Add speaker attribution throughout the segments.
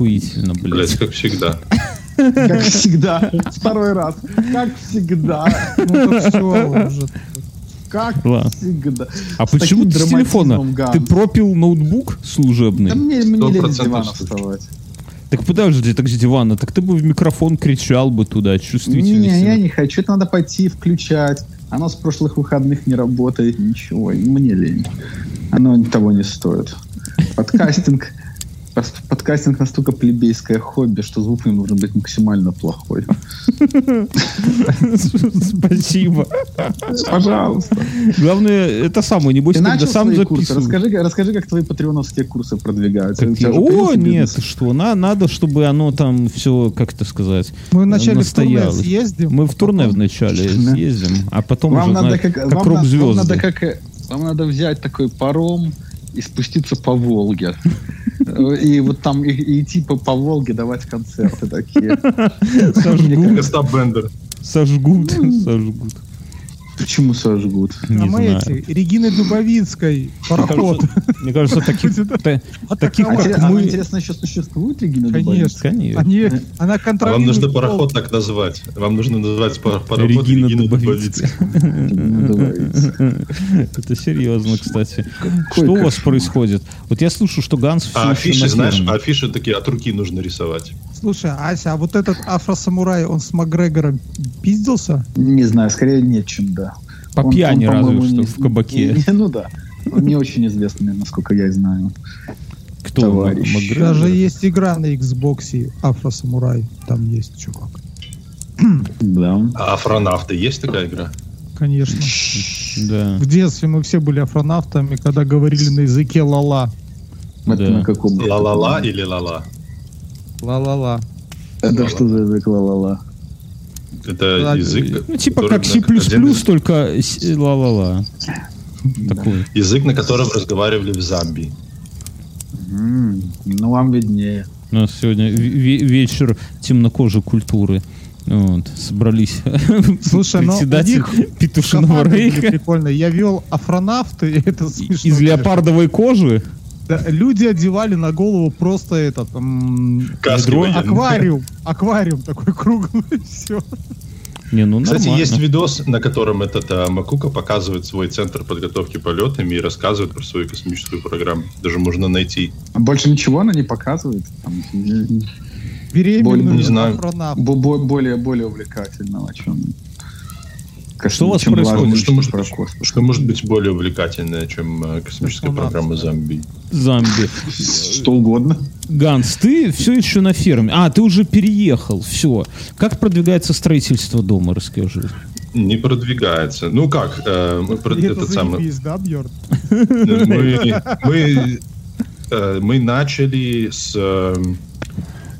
Speaker 1: Охуительно,
Speaker 2: Блять,
Speaker 1: блядь.
Speaker 2: как всегда.
Speaker 3: Как всегда. Второй раз. Как всегда.
Speaker 4: Ну, это все уже.
Speaker 3: Как
Speaker 1: Ладно.
Speaker 3: всегда.
Speaker 1: А
Speaker 3: С
Speaker 1: почему ты с телефона? Ты пропил ноутбук служебный?
Speaker 3: Да мне, мне лень с дивана вставать.
Speaker 1: Так подожди, так с дивана. Так ты бы в микрофон кричал бы туда, чувствительно.
Speaker 3: Не, я не хочу. Это надо пойти включать. Оно с прошлых выходных не работает. Ничего. Мне лень. Оно того не стоит. Подкастинг. Подкастинг настолько плебейское хобби, что звук им должен быть максимально плохой.
Speaker 1: Спасибо.
Speaker 3: Пожалуйста.
Speaker 1: Главное, это самое, небось,
Speaker 3: Ты
Speaker 1: когда сам.
Speaker 3: Расскажи, расскажи, как твои патреоновские курсы продвигаются.
Speaker 1: О, нет, что, на, надо, чтобы оно там все, как это сказать,
Speaker 4: Мы вначале в турне съездим.
Speaker 1: Мы
Speaker 4: а
Speaker 1: в турне вначале съездим, а потом уже,
Speaker 3: как,
Speaker 1: как
Speaker 3: вам,
Speaker 1: рок-звезды.
Speaker 3: надо как э, вам надо взять такой паром и спуститься по Волге. И вот там и, и идти по, по Волге давать концерты такие.
Speaker 1: Сожгут, сожгут, сожгут.
Speaker 3: Почему сожгут?
Speaker 1: Не
Speaker 4: А мы
Speaker 1: знаю.
Speaker 4: эти, Регины Дубовицкой, пароход.
Speaker 1: Мне кажется, таких, та- таких,
Speaker 3: А,
Speaker 1: как
Speaker 3: а
Speaker 1: мы...
Speaker 3: интересно, еще существует Регина
Speaker 4: Конечно.
Speaker 3: Дубовицкая?
Speaker 1: Конечно.
Speaker 4: Они, она
Speaker 2: А
Speaker 4: контролирует...
Speaker 2: вам нужно пароход так назвать. Вам нужно называть пар- пароход
Speaker 1: Регина Дубовицкая. Это серьезно, кстати. Что у вас происходит? Вот я слышу, что Ганс все
Speaker 2: А афиши,
Speaker 1: на
Speaker 2: знаешь, афиши такие от руки нужно рисовать.
Speaker 4: Слушай, Ася, а вот этот афросамурай, он с Макгрегором пиздился?
Speaker 3: Не знаю, скорее нет, чем да.
Speaker 1: По
Speaker 3: Он-
Speaker 1: пьяни
Speaker 3: он,
Speaker 1: разве что
Speaker 3: не-
Speaker 1: в кабаке.
Speaker 3: не- ну да. Он не очень известный, насколько я знаю.
Speaker 1: Кто?
Speaker 3: товарищ.
Speaker 1: Макгрегор?
Speaker 4: Даже есть игра на Xbox афросамурай. Там есть чувак.
Speaker 3: Да.
Speaker 2: А афронавты есть такая игра?
Speaker 4: Конечно.
Speaker 1: Да.
Speaker 4: В детстве мы все были афронавтами, когда говорили на языке ла-ла.
Speaker 3: Это
Speaker 1: Да.
Speaker 3: на каком?
Speaker 2: Ла-ла-ла или ла-ла?
Speaker 4: Ла-ла-ла.
Speaker 3: Это что за язык ла-ла-ла?
Speaker 2: Это язык,
Speaker 1: Ну, типа
Speaker 2: который
Speaker 1: как C++,
Speaker 2: один
Speaker 1: только ла-ла-ла. Такой.
Speaker 2: язык, на котором разговаривали в Замбии.
Speaker 3: Ну, вам виднее.
Speaker 1: У нас сегодня ве- вечер темнокожей культуры. Вот, собрались
Speaker 4: Слушай, но у
Speaker 1: председатель
Speaker 4: них
Speaker 1: петушиного рейха
Speaker 4: прикольные. Я вел афронавты, это смешно.
Speaker 1: из леопардовой кожи.
Speaker 4: Да, люди одевали на голову просто этот м,
Speaker 2: военные.
Speaker 4: аквариум. Аквариум такой круглый, все.
Speaker 1: Не, ну
Speaker 2: Кстати,
Speaker 1: нормально.
Speaker 2: есть видос, на котором этот а, Макука показывает свой центр подготовки полетами и рассказывает про свою космическую программу. Даже можно найти.
Speaker 3: А Больше ничего она не показывает. Там,
Speaker 4: Беременную
Speaker 2: Не знаю.
Speaker 3: бо- более, более увлекательного, чем...
Speaker 1: Что у вас
Speaker 3: чем
Speaker 1: происходит?
Speaker 3: важно,
Speaker 2: Что может,
Speaker 3: про
Speaker 2: быть,
Speaker 3: космос.
Speaker 2: что может быть более увлекательное, чем а, космическая программа
Speaker 4: да.
Speaker 2: Замбии?
Speaker 1: Замби.
Speaker 3: Что угодно.
Speaker 1: Ганс, ты все еще на ферме. А, ты уже переехал. Все. Как продвигается строительство дома, расскажи.
Speaker 2: Не продвигается. Ну как, э, мы, про-
Speaker 4: это
Speaker 2: этот самый,
Speaker 4: заебись, да, Бьерн?
Speaker 2: мы, мы, э, мы начали с э,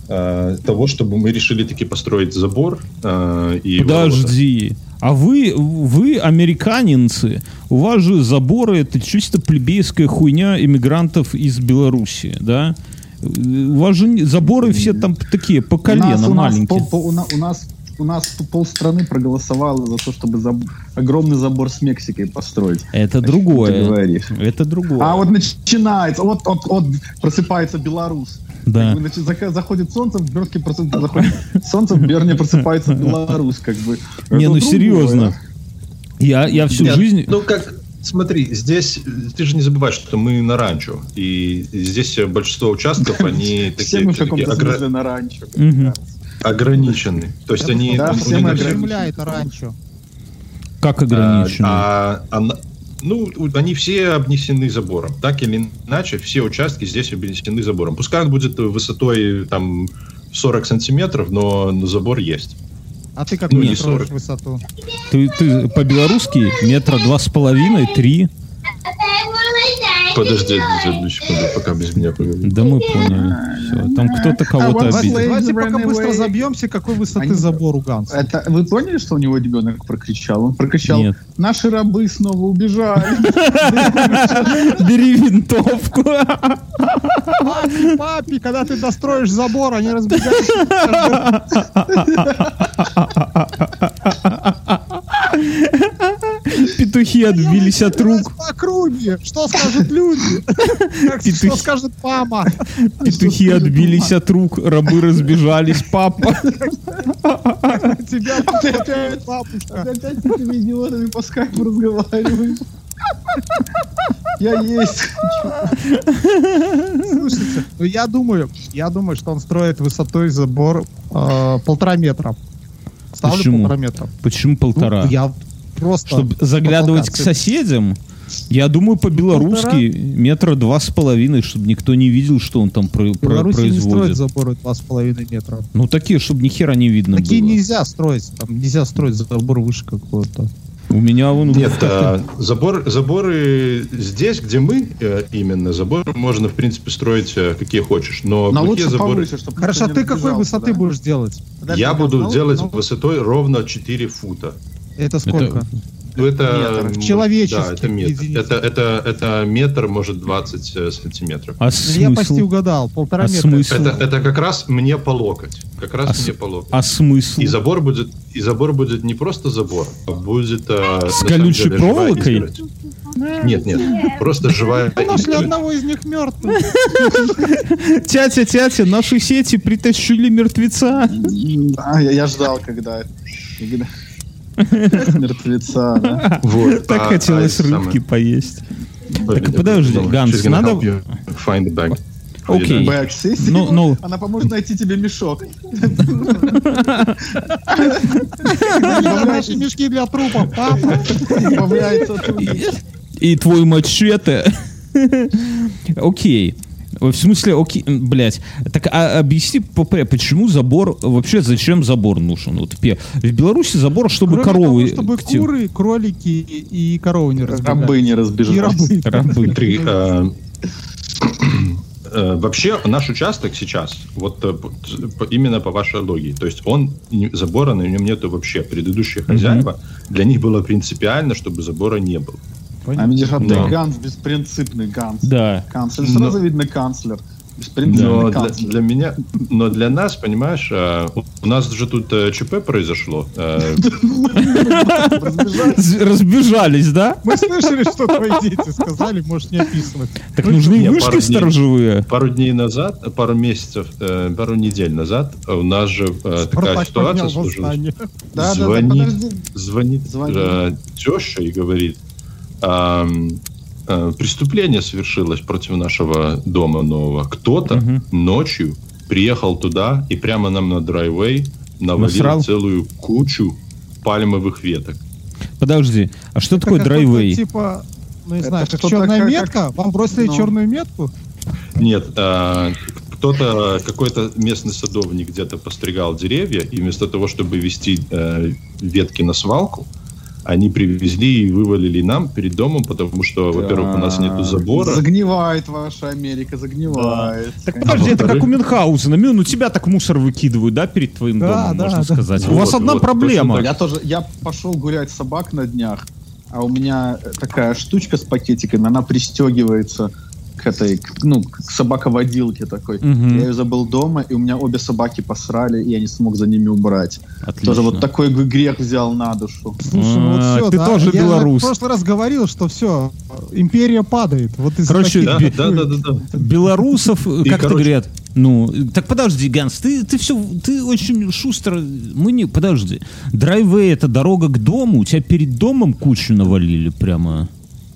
Speaker 2: э, того, чтобы мы решили таки построить забор. э, и
Speaker 1: Подожди. А вы, вы американинцы, у вас же заборы это чисто плебейская хуйня иммигрантов из Беларуси, да? У вас же заборы все там такие по
Speaker 3: у нас,
Speaker 1: колено
Speaker 3: у, нас
Speaker 1: маленькие.
Speaker 3: пол- пол- у, на- у нас у нас полстраны проголосовало за то, чтобы заб- огромный забор с Мексикой построить.
Speaker 1: Это
Speaker 3: ты
Speaker 1: другое.
Speaker 3: говоришь?
Speaker 1: Это другое.
Speaker 3: А вот начинается, вот, вот, вот просыпается белорус.
Speaker 1: Да.
Speaker 3: Как бы, значит, заходит солнце, в Бернске просып- заходит солнце, в Берне просыпается белорус, как бы.
Speaker 1: Не,
Speaker 3: Это
Speaker 1: ну серьезно. Я, я всю
Speaker 2: Нет,
Speaker 1: жизнь...
Speaker 2: Ну как, смотри, здесь ты же не забывай, что мы на ранчо, и здесь большинство участков они
Speaker 3: Все
Speaker 2: такие,
Speaker 3: мы
Speaker 2: такие
Speaker 3: смысле на ранчо.
Speaker 2: ограничены. То есть они,
Speaker 3: Да, все мы
Speaker 2: на-
Speaker 3: ограничены.
Speaker 4: Ранчо.
Speaker 1: Как ограничено?
Speaker 2: А, а на- ну, они все обнесены забором. Так или иначе, все участки здесь обнесены забором. Пускай он будет высотой там 40 сантиметров, но, забор есть.
Speaker 4: А ты как
Speaker 2: Ну, 40.
Speaker 4: высоту?
Speaker 1: Ты, ты по-белорусски метра два с половиной, три.
Speaker 2: Подожди одну секунду, пока без меня поговорим.
Speaker 1: Да мы поняли. Всё. Там кто-то кого-то
Speaker 3: вот
Speaker 4: Давайте,
Speaker 1: обидел.
Speaker 4: Давайте пока быстро забьемся, какой высоты
Speaker 3: Они-
Speaker 4: забор у Ганса.
Speaker 3: Это, вы поняли, что у него ребенок прокричал? Он прокричал,
Speaker 1: Нет.
Speaker 3: наши рабы снова убежали.
Speaker 1: Бери винтовку.
Speaker 4: Папе, папе, когда ты достроишь забор, они разбегаются.
Speaker 1: Петухи отбились от рук.
Speaker 4: По округе. Что скажут люди? Что скажет мама?
Speaker 1: Петухи отбились от рук, рабы разбежались. Папа.
Speaker 4: Тебя покупает бабушка.
Speaker 3: Опять с этими идиотами по скайпу разговариваем. Я есть.
Speaker 4: Слушайте, ну я думаю, я думаю, что он строит высотой забор э, полтора метра. Ставлю
Speaker 1: Почему?
Speaker 4: полтора метра.
Speaker 1: Почему
Speaker 4: Ну,
Speaker 1: полтора?
Speaker 4: я просто...
Speaker 1: Чтобы заглядывать к соседям? Я думаю, по-белорусски метра два с половиной, чтобы никто не видел, что он там про-
Speaker 4: В
Speaker 1: про-
Speaker 4: Беларуси не строят
Speaker 1: производит.
Speaker 4: заборы два с половиной метра.
Speaker 1: Ну, такие, чтобы ни хера не видно
Speaker 4: Такие
Speaker 1: было.
Speaker 4: нельзя строить. Там нельзя строить забор выше какого-то.
Speaker 1: У меня вон...
Speaker 2: Нет, а, забор, заборы здесь, где мы э, именно, заборы можно, в принципе, строить э, какие хочешь. Но
Speaker 3: Но лучше
Speaker 2: заборы...
Speaker 3: повыше, чтобы
Speaker 4: Хорошо, а ты какой высоты будешь делать?
Speaker 2: Я буду делать высотой ровно 4 фута.
Speaker 4: Это сколько?
Speaker 2: Ну, это...
Speaker 3: Метр.
Speaker 2: м,
Speaker 4: Человеческих
Speaker 2: Да, это метр. Это, это, это метр, может, 20 э, сантиметров.
Speaker 1: А
Speaker 4: Ну, Я почти
Speaker 1: смысл?
Speaker 4: угадал. Полтора
Speaker 1: А
Speaker 4: метра.
Speaker 1: смысл?
Speaker 2: Это, это как раз мне по локоть. Как раз
Speaker 1: А с-
Speaker 2: мне по локоть.
Speaker 1: А смысл?
Speaker 2: И забор будет, и забор будет не просто забор, а будет э,
Speaker 1: С колючей
Speaker 2: деле,
Speaker 1: проволокой?
Speaker 2: Нет, нет, просто живая
Speaker 4: Мы нашли одного из них мертвым.
Speaker 1: Тятя, тятя, наши сети притащили мертвеца.
Speaker 3: Я ждал, когда... Мертвеца, да.
Speaker 2: Вот.
Speaker 1: Так
Speaker 2: а-
Speaker 1: хотелось
Speaker 2: а
Speaker 1: рыбки
Speaker 2: самое.
Speaker 1: поесть.
Speaker 2: Блин,
Speaker 1: Так, подожди, Ганс, надо-
Speaker 2: Find the bag.
Speaker 1: Окей.
Speaker 3: Бэк, сесть
Speaker 1: Ну, ну.
Speaker 3: Она поможет найти тебе мешок.
Speaker 4: Наши мешки для трупов.
Speaker 3: Оттуда.
Speaker 1: И твой мачете. Окей. В смысле, окей, блять. Так а объясни, почему забор, вообще зачем забор нужен? Вот в Беларуси забор, чтобы
Speaker 4: Кроме
Speaker 1: коровы...
Speaker 4: того, чтобы куры, кролики и коровы не разбегались.
Speaker 3: Рабы не
Speaker 4: И
Speaker 3: разбежались.
Speaker 4: рабы.
Speaker 1: Рабы.
Speaker 2: Смотри, э, э, вообще наш участок сейчас, вот э, именно по вашей логике, то есть он, не- забора на нем нету вообще. Предыдущие хозяева, для них было принципиально, чтобы забора не было.
Speaker 3: А видишь, а
Speaker 2: Да.
Speaker 3: Ганс, беспринципный Ганс.
Speaker 1: Да.
Speaker 3: Канцлер,
Speaker 2: Но-
Speaker 3: сразу видно канцлер. Беспринципный
Speaker 2: Но для,
Speaker 3: канцлер.
Speaker 2: для меня, но для нас, понимаешь, э, у- нас же тут э, ЧП произошло. э,
Speaker 3: Разбежались.
Speaker 1: Да?
Speaker 4: Мы слышали, что твои дети сказали, можешь не описывать.
Speaker 1: Так
Speaker 4: Ну,
Speaker 1: нужны вышки сторожевые.
Speaker 2: Пару дней назад, пару месяцев, пару недель назад у нас же такая ситуация сложилась. звонит, звонит,
Speaker 3: Звонит.
Speaker 2: теща и говорит, «Ам, э, преступление совершилось против нашего дома нового. Кто-то
Speaker 1: Мгм.
Speaker 2: ночью приехал туда и прямо нам на драйвей навалил
Speaker 1: Насрал?
Speaker 2: целую кучу пальмовых веток.
Speaker 1: Подожди, а что
Speaker 4: Это
Speaker 1: такое
Speaker 4: какой-то
Speaker 1: драйвей?
Speaker 4: Типа, ну не
Speaker 3: Это
Speaker 4: знаю, как
Speaker 3: что-то
Speaker 4: черная
Speaker 3: как-
Speaker 4: метка? Вам бросили
Speaker 3: Ну.
Speaker 4: черную метку?
Speaker 2: Нет, а, кто-то, какой-то местный садовник где-то постригал деревья, и вместо того, чтобы вести э, ветки на свалку, они привезли и вывалили нам перед домом, потому что, во-первых, у нас нету забора.
Speaker 3: Загнивает ваша Америка, загнивает.
Speaker 1: Так подожди, это как у Мюнхгаузена. Мюн, у тебя так мусор выкидывают, да, перед твоим
Speaker 4: Да,
Speaker 1: домом,
Speaker 4: да,
Speaker 1: можно
Speaker 4: да.
Speaker 1: сказать. У
Speaker 2: Вот,
Speaker 1: вас одна
Speaker 2: вот,
Speaker 1: проблема.
Speaker 3: Я тоже, я пошел гулять собак на днях, а у меня такая штучка с пакетиками, она пристегивается к этой, к- ну, к собаководилке такой.
Speaker 1: Мгм.
Speaker 3: Я ее забыл дома, и у меня обе собаки посрали, и я не смог за ними убрать.
Speaker 1: Отлично.
Speaker 3: Тоже вот такой грех взял на душу.
Speaker 4: Слушай, ну
Speaker 1: А,
Speaker 4: вот все,
Speaker 1: ты
Speaker 4: да.
Speaker 1: тоже
Speaker 4: Я
Speaker 1: белорус.
Speaker 4: в прошлый раз говорил, что все, империя падает. Вот из
Speaker 1: Короче,
Speaker 2: Да,
Speaker 1: Би-
Speaker 2: да, да, да, да.
Speaker 1: Белорусов,
Speaker 2: И,
Speaker 1: как это
Speaker 2: короче-
Speaker 1: говорят, ну, так подожди, Ганс, ты, ты все, ты очень шустро, мы не, подожди, драйвей это дорога к дому, у тебя перед домом кучу навалили прямо.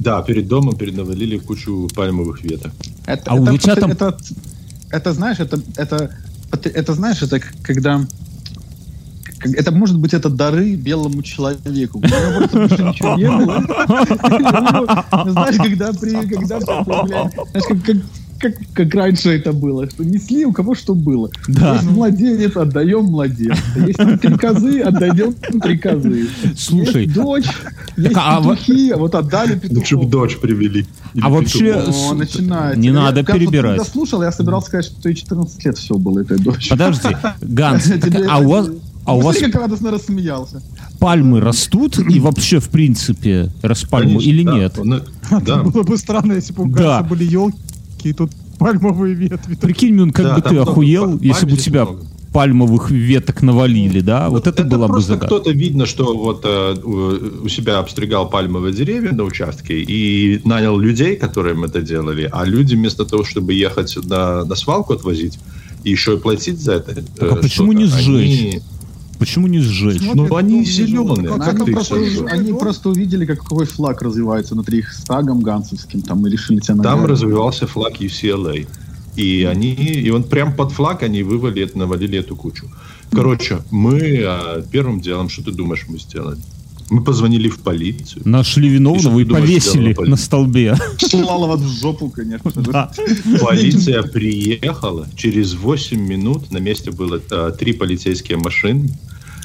Speaker 2: Да, перед домом перенавалили кучу пальмовых веток.
Speaker 3: Это,
Speaker 1: А у
Speaker 3: это,
Speaker 1: тебя там-
Speaker 3: это, это, знаешь, это, это, это, знаешь, это когда это может быть это дары белому человеку. У него просто больше ничего не было. Знаешь, когда при, когда появляется- знаешь, как, как, как, раньше это было, что несли у кого что было.
Speaker 1: Да.
Speaker 3: Есть младенец, отдаем младенца. Есть там три козы, отдаем три козы.
Speaker 1: Слушай,
Speaker 3: есть дочь, есть
Speaker 1: а во-
Speaker 3: петухи, а вот отдали
Speaker 2: Лучше бы
Speaker 3: петухов.
Speaker 2: дочь привели.
Speaker 1: А вообще-
Speaker 2: петухов.
Speaker 3: О, начинается.
Speaker 1: не
Speaker 3: Я
Speaker 1: надо
Speaker 3: вот
Speaker 1: перебирать.
Speaker 3: Когда слушал, я собирался сказать, что и 14 лет все было этой дочери.
Speaker 1: Подожди, Ганс, так,
Speaker 3: Тебе-
Speaker 1: а у вас, а у вас
Speaker 3: как радостно рассмеялся.
Speaker 1: пальмы растут и вообще, в принципе, распальму или
Speaker 2: да.
Speaker 1: нет?
Speaker 2: Ну, Да,
Speaker 4: Было бы странно, если бы у
Speaker 1: Да.
Speaker 4: Ганса были елки, и тут пальмовые ветви.
Speaker 1: Прикинь, Мюн, как
Speaker 2: Да,
Speaker 1: бы ты
Speaker 2: много
Speaker 1: охуел,
Speaker 2: пальм
Speaker 1: если бы у тебя
Speaker 2: много.
Speaker 1: пальмовых веток навалили, да? Вот это, была бы
Speaker 2: просто
Speaker 1: загадка.
Speaker 2: кто-то видно, что вот э, у себя обстригал пальмовые деревья на участке и нанял людей, которые им это делали, а люди вместо того, чтобы ехать на, на свалку отвозить и еще и платить за это.
Speaker 1: Так а
Speaker 2: э,
Speaker 1: почему не сжечь?
Speaker 2: они-
Speaker 1: Почему не сжечь?
Speaker 2: Ну,
Speaker 4: Смотрят,
Speaker 2: они зеленые,
Speaker 5: Ну,
Speaker 2: как
Speaker 5: они,
Speaker 2: ты
Speaker 5: просто,
Speaker 2: сожжешь?
Speaker 5: они просто увидели, как какой флаг развивается внутри их стагом гансовским, там, и решили тебя
Speaker 2: Там
Speaker 5: наградить.
Speaker 2: развивался флаг UCLA. И они, и он прям под флаг они вывали, навалили эту кучу. Короче, мы а, первым делом, что ты думаешь, мы сделали? Мы позвонили в полицию.
Speaker 1: Нашли виновного
Speaker 2: И
Speaker 1: и
Speaker 2: думаешь,
Speaker 1: повесили на столбе.
Speaker 5: Слала вас в жопу, конечно же.
Speaker 1: Да.
Speaker 2: Полиция приехала. Через 8 минут на месте было а, три полицейские машины.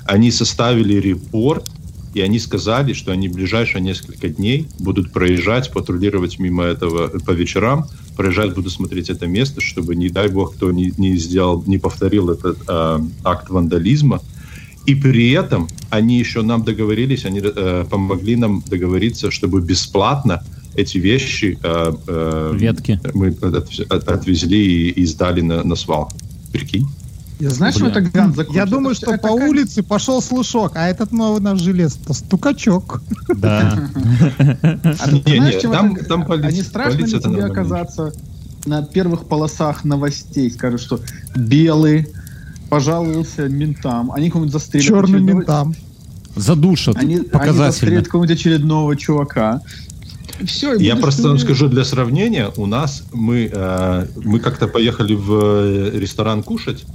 Speaker 2: Они составили репорт, и они сказали, что они в ближайшие несколько дней будут проезжать, патрулировать мимо этого по вечерам, проезжать, будут смотреть это место, чтобы, не дай бог, кто не, не сделал, не повторил этот а, акт вандализма. И при этом они еще нам договорились, они э, помогли нам договориться, чтобы бесплатно эти вещи э, э,
Speaker 1: Ветки.
Speaker 2: мы от- от- отвезли и, и сдали на, на свалку. Прикинь?
Speaker 5: Знаешь, что
Speaker 1: Бля.
Speaker 5: Ганс закончится?
Speaker 4: Я думаю,
Speaker 5: Это
Speaker 4: что по
Speaker 5: такая-
Speaker 4: улице пошел слушок, а этот новый наш желез-то стукачок.
Speaker 1: Да.
Speaker 5: А
Speaker 2: Не,
Speaker 5: знаешь, страшно ли тебе оказаться на первых полосах новостей? Скажут, что белый пожаловался ментам, они кому-нибудь застрелят.
Speaker 4: Черным
Speaker 5: очередного-
Speaker 4: ментам.
Speaker 1: Задушат.
Speaker 5: Они, они
Speaker 1: Показательно.
Speaker 5: застрелят какого-нибудь очередного чувака. Все,
Speaker 2: Я просто вам скажу для сравнения, у нас мы, э, мы как-то поехали в э, ресторан кушать,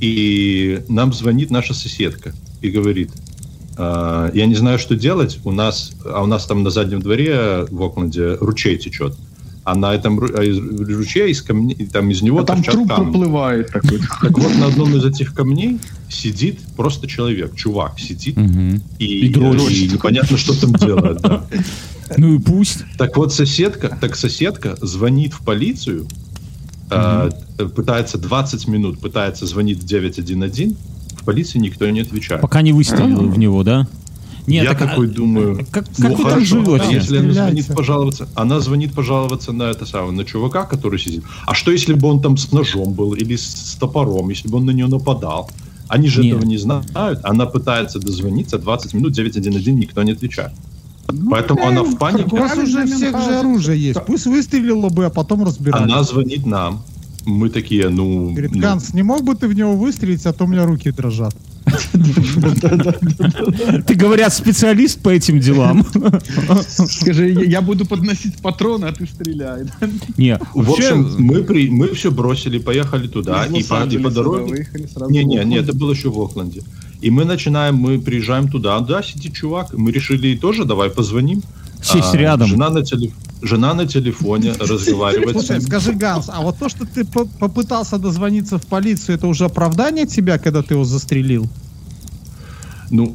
Speaker 2: и нам звонит наша соседка и говорит, э, я не знаю, что делать, у нас, а у нас там на заднем дворе в Окленде ручей течет, а на этом а из ручья из камней, там из него
Speaker 5: А там труп
Speaker 2: камни.
Speaker 5: проплывает такой.
Speaker 2: Так вот, на одном из этих камней сидит просто человек, чувак сидит,
Speaker 1: Мгм.
Speaker 2: и,
Speaker 1: И дрочит.
Speaker 2: и непонятно, что там делает. да.
Speaker 1: Ну и пусть.
Speaker 2: Так вот, соседка, так соседка звонит в полицию, э, пытается 20 минут, пытается звонить в 911, в полиции никто не отвечает.
Speaker 1: Пока не выстрелил в него, да? Нет,
Speaker 2: Я
Speaker 1: так, а-
Speaker 2: такой думаю,
Speaker 1: Как,
Speaker 2: ну
Speaker 1: как вы там
Speaker 2: хорошо,
Speaker 1: живете?
Speaker 2: а если она звонит пожаловаться, она звонит пожаловаться на это самое, на чувака, который сидит. А что если бы он там с ножом был или с, с топором, если бы он на нее нападал? Они же
Speaker 1: Нет.
Speaker 2: этого не знают. Она пытается дозвониться 20 минут, 911, никто не отвечает. Поэтому она в
Speaker 4: У
Speaker 2: панике.
Speaker 4: вас уже всех же оружие есть. Пусть выстрелило бы, а потом разбирались.
Speaker 2: Она звонит нам. Мы такие, ну...
Speaker 4: Говорит,
Speaker 2: ну,
Speaker 4: Ганс, не мог бы ты в него выстрелить, а то у меня руки дрожат.
Speaker 1: Ты, говорят, специалист по этим делам.
Speaker 5: Скажи, я- буду подносить патроны, а ты стреляй.
Speaker 1: Не,
Speaker 2: В общем, мы, при, мы все бросили, поехали туда, и по, и по дороге... Не, не, не, это было еще в Окленде. И мы начинаем, мы приезжаем туда, да, сидит чувак, мы решили тоже, давай позвоним.
Speaker 1: Сесть
Speaker 2: А,
Speaker 1: рядом.
Speaker 2: Жена на, теле- жена на телефоне разговаривает с
Speaker 4: Слушай,
Speaker 2: ним.
Speaker 4: скажи, Ганс, а вот то, что ты по- попытался дозвониться в полицию, это уже оправдание тебя, когда ты его застрелил?
Speaker 2: Ну,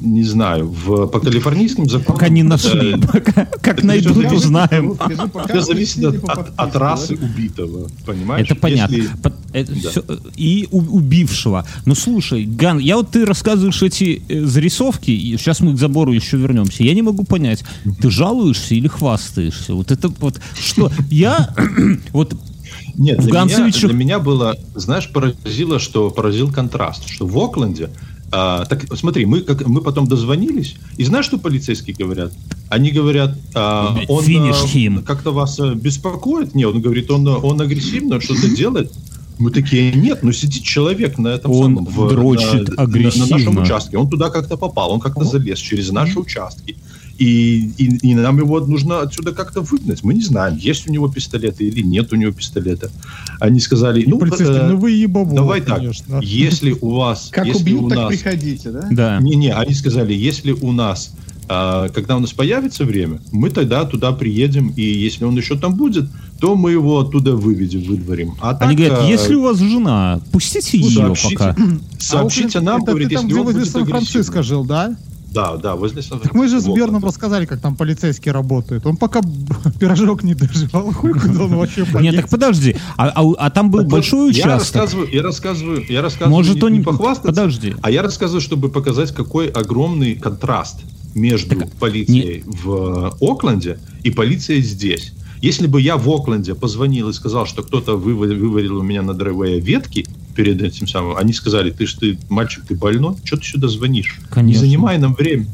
Speaker 2: не знаю, в, по калифорнийским законам...
Speaker 1: пока не нашли.
Speaker 2: э,
Speaker 1: Пока- Как
Speaker 2: это
Speaker 1: найдут,
Speaker 2: зависит
Speaker 1: узнаем.
Speaker 5: Скажи, пока
Speaker 2: Все зависит от, от- от расы убитого, понимаешь?
Speaker 1: Это понятно.
Speaker 2: Если-
Speaker 1: По- это
Speaker 2: Да.
Speaker 1: всё, э, И у- убившего. Ну слушай, Ган, я вот ты рассказываешь эти э, зарисовки, и сейчас мы к забору еще вернемся. Я не могу понять, ты жалуешься или хвастаешься? Вот это вот что? Я вот
Speaker 2: Нет, для, меня, для меня было, знаешь, поразило, что поразил контраст, что в Окленде, а, так смотри, мы как мы потом дозвонились, и знаешь, что полицейские говорят? Они говорят, а, он
Speaker 1: Finish
Speaker 2: а, как-то вас а, беспокоит? Нет, он говорит, он, он агрессивно что-то делает. Мы такие, нет, ну сидит человек на этом
Speaker 1: Он
Speaker 2: самом, в-
Speaker 1: дрочит
Speaker 2: на, на-
Speaker 1: агрессивно.
Speaker 2: на нашем участке, он туда как-то попал, он как-то залез через наши участки. И, и, и нам его нужно отсюда как-то выгнать. Мы не знаем, есть у него пистолеты или нет у него пистолета. Они сказали, ну,
Speaker 4: Полицейский,
Speaker 2: э,
Speaker 4: ну вы ебабо,
Speaker 2: давай так,
Speaker 4: конечно.
Speaker 2: если у вас...
Speaker 5: Как
Speaker 2: если
Speaker 5: убьют,
Speaker 2: у
Speaker 5: так
Speaker 2: нас,
Speaker 5: приходите, да?
Speaker 1: да.
Speaker 2: Не-не, они сказали, если у нас, а, когда у нас появится время, мы тогда туда приедем, и если он еще там будет, то мы его оттуда выведем, выдворим. А
Speaker 1: Они
Speaker 2: так,
Speaker 1: говорят,
Speaker 2: а,
Speaker 1: если у вас жена, пустите
Speaker 2: ну,
Speaker 1: ее
Speaker 2: сообщите.
Speaker 1: пока.
Speaker 2: сообщите
Speaker 4: А,
Speaker 2: нам,
Speaker 4: это
Speaker 2: говорит,
Speaker 4: ты там,
Speaker 2: если
Speaker 4: где
Speaker 2: он будет
Speaker 4: Сан-Франциско жил, да?
Speaker 2: Да, да, возле
Speaker 4: Так мы же с. Берном рассказали, как там полицейский работает. Он пока пирожок не доживал, хуй куда он вообще
Speaker 1: Нет,
Speaker 4: поедет.
Speaker 1: так подожди. А, а- а там был
Speaker 2: Так вот,
Speaker 1: большой
Speaker 2: Я
Speaker 1: участок.
Speaker 2: рассказываю, я рассказываю, я рассказываю
Speaker 1: Может,
Speaker 2: не,
Speaker 1: он
Speaker 2: не
Speaker 1: не...
Speaker 2: похвастаться,
Speaker 1: Подожди.
Speaker 2: а я рассказываю, чтобы показать, какой огромный контраст между
Speaker 1: Так,
Speaker 2: полицией в Окленде и полицией здесь. Если бы я в Окленде позвонил и сказал, что кто-то вывалил, вывалил у меня на драйвее ветки, перед этим самым. Они сказали, ты ж ты, мальчик, ты больной? Что ты сюда звонишь?
Speaker 1: Конечно.
Speaker 2: Не занимай нам время.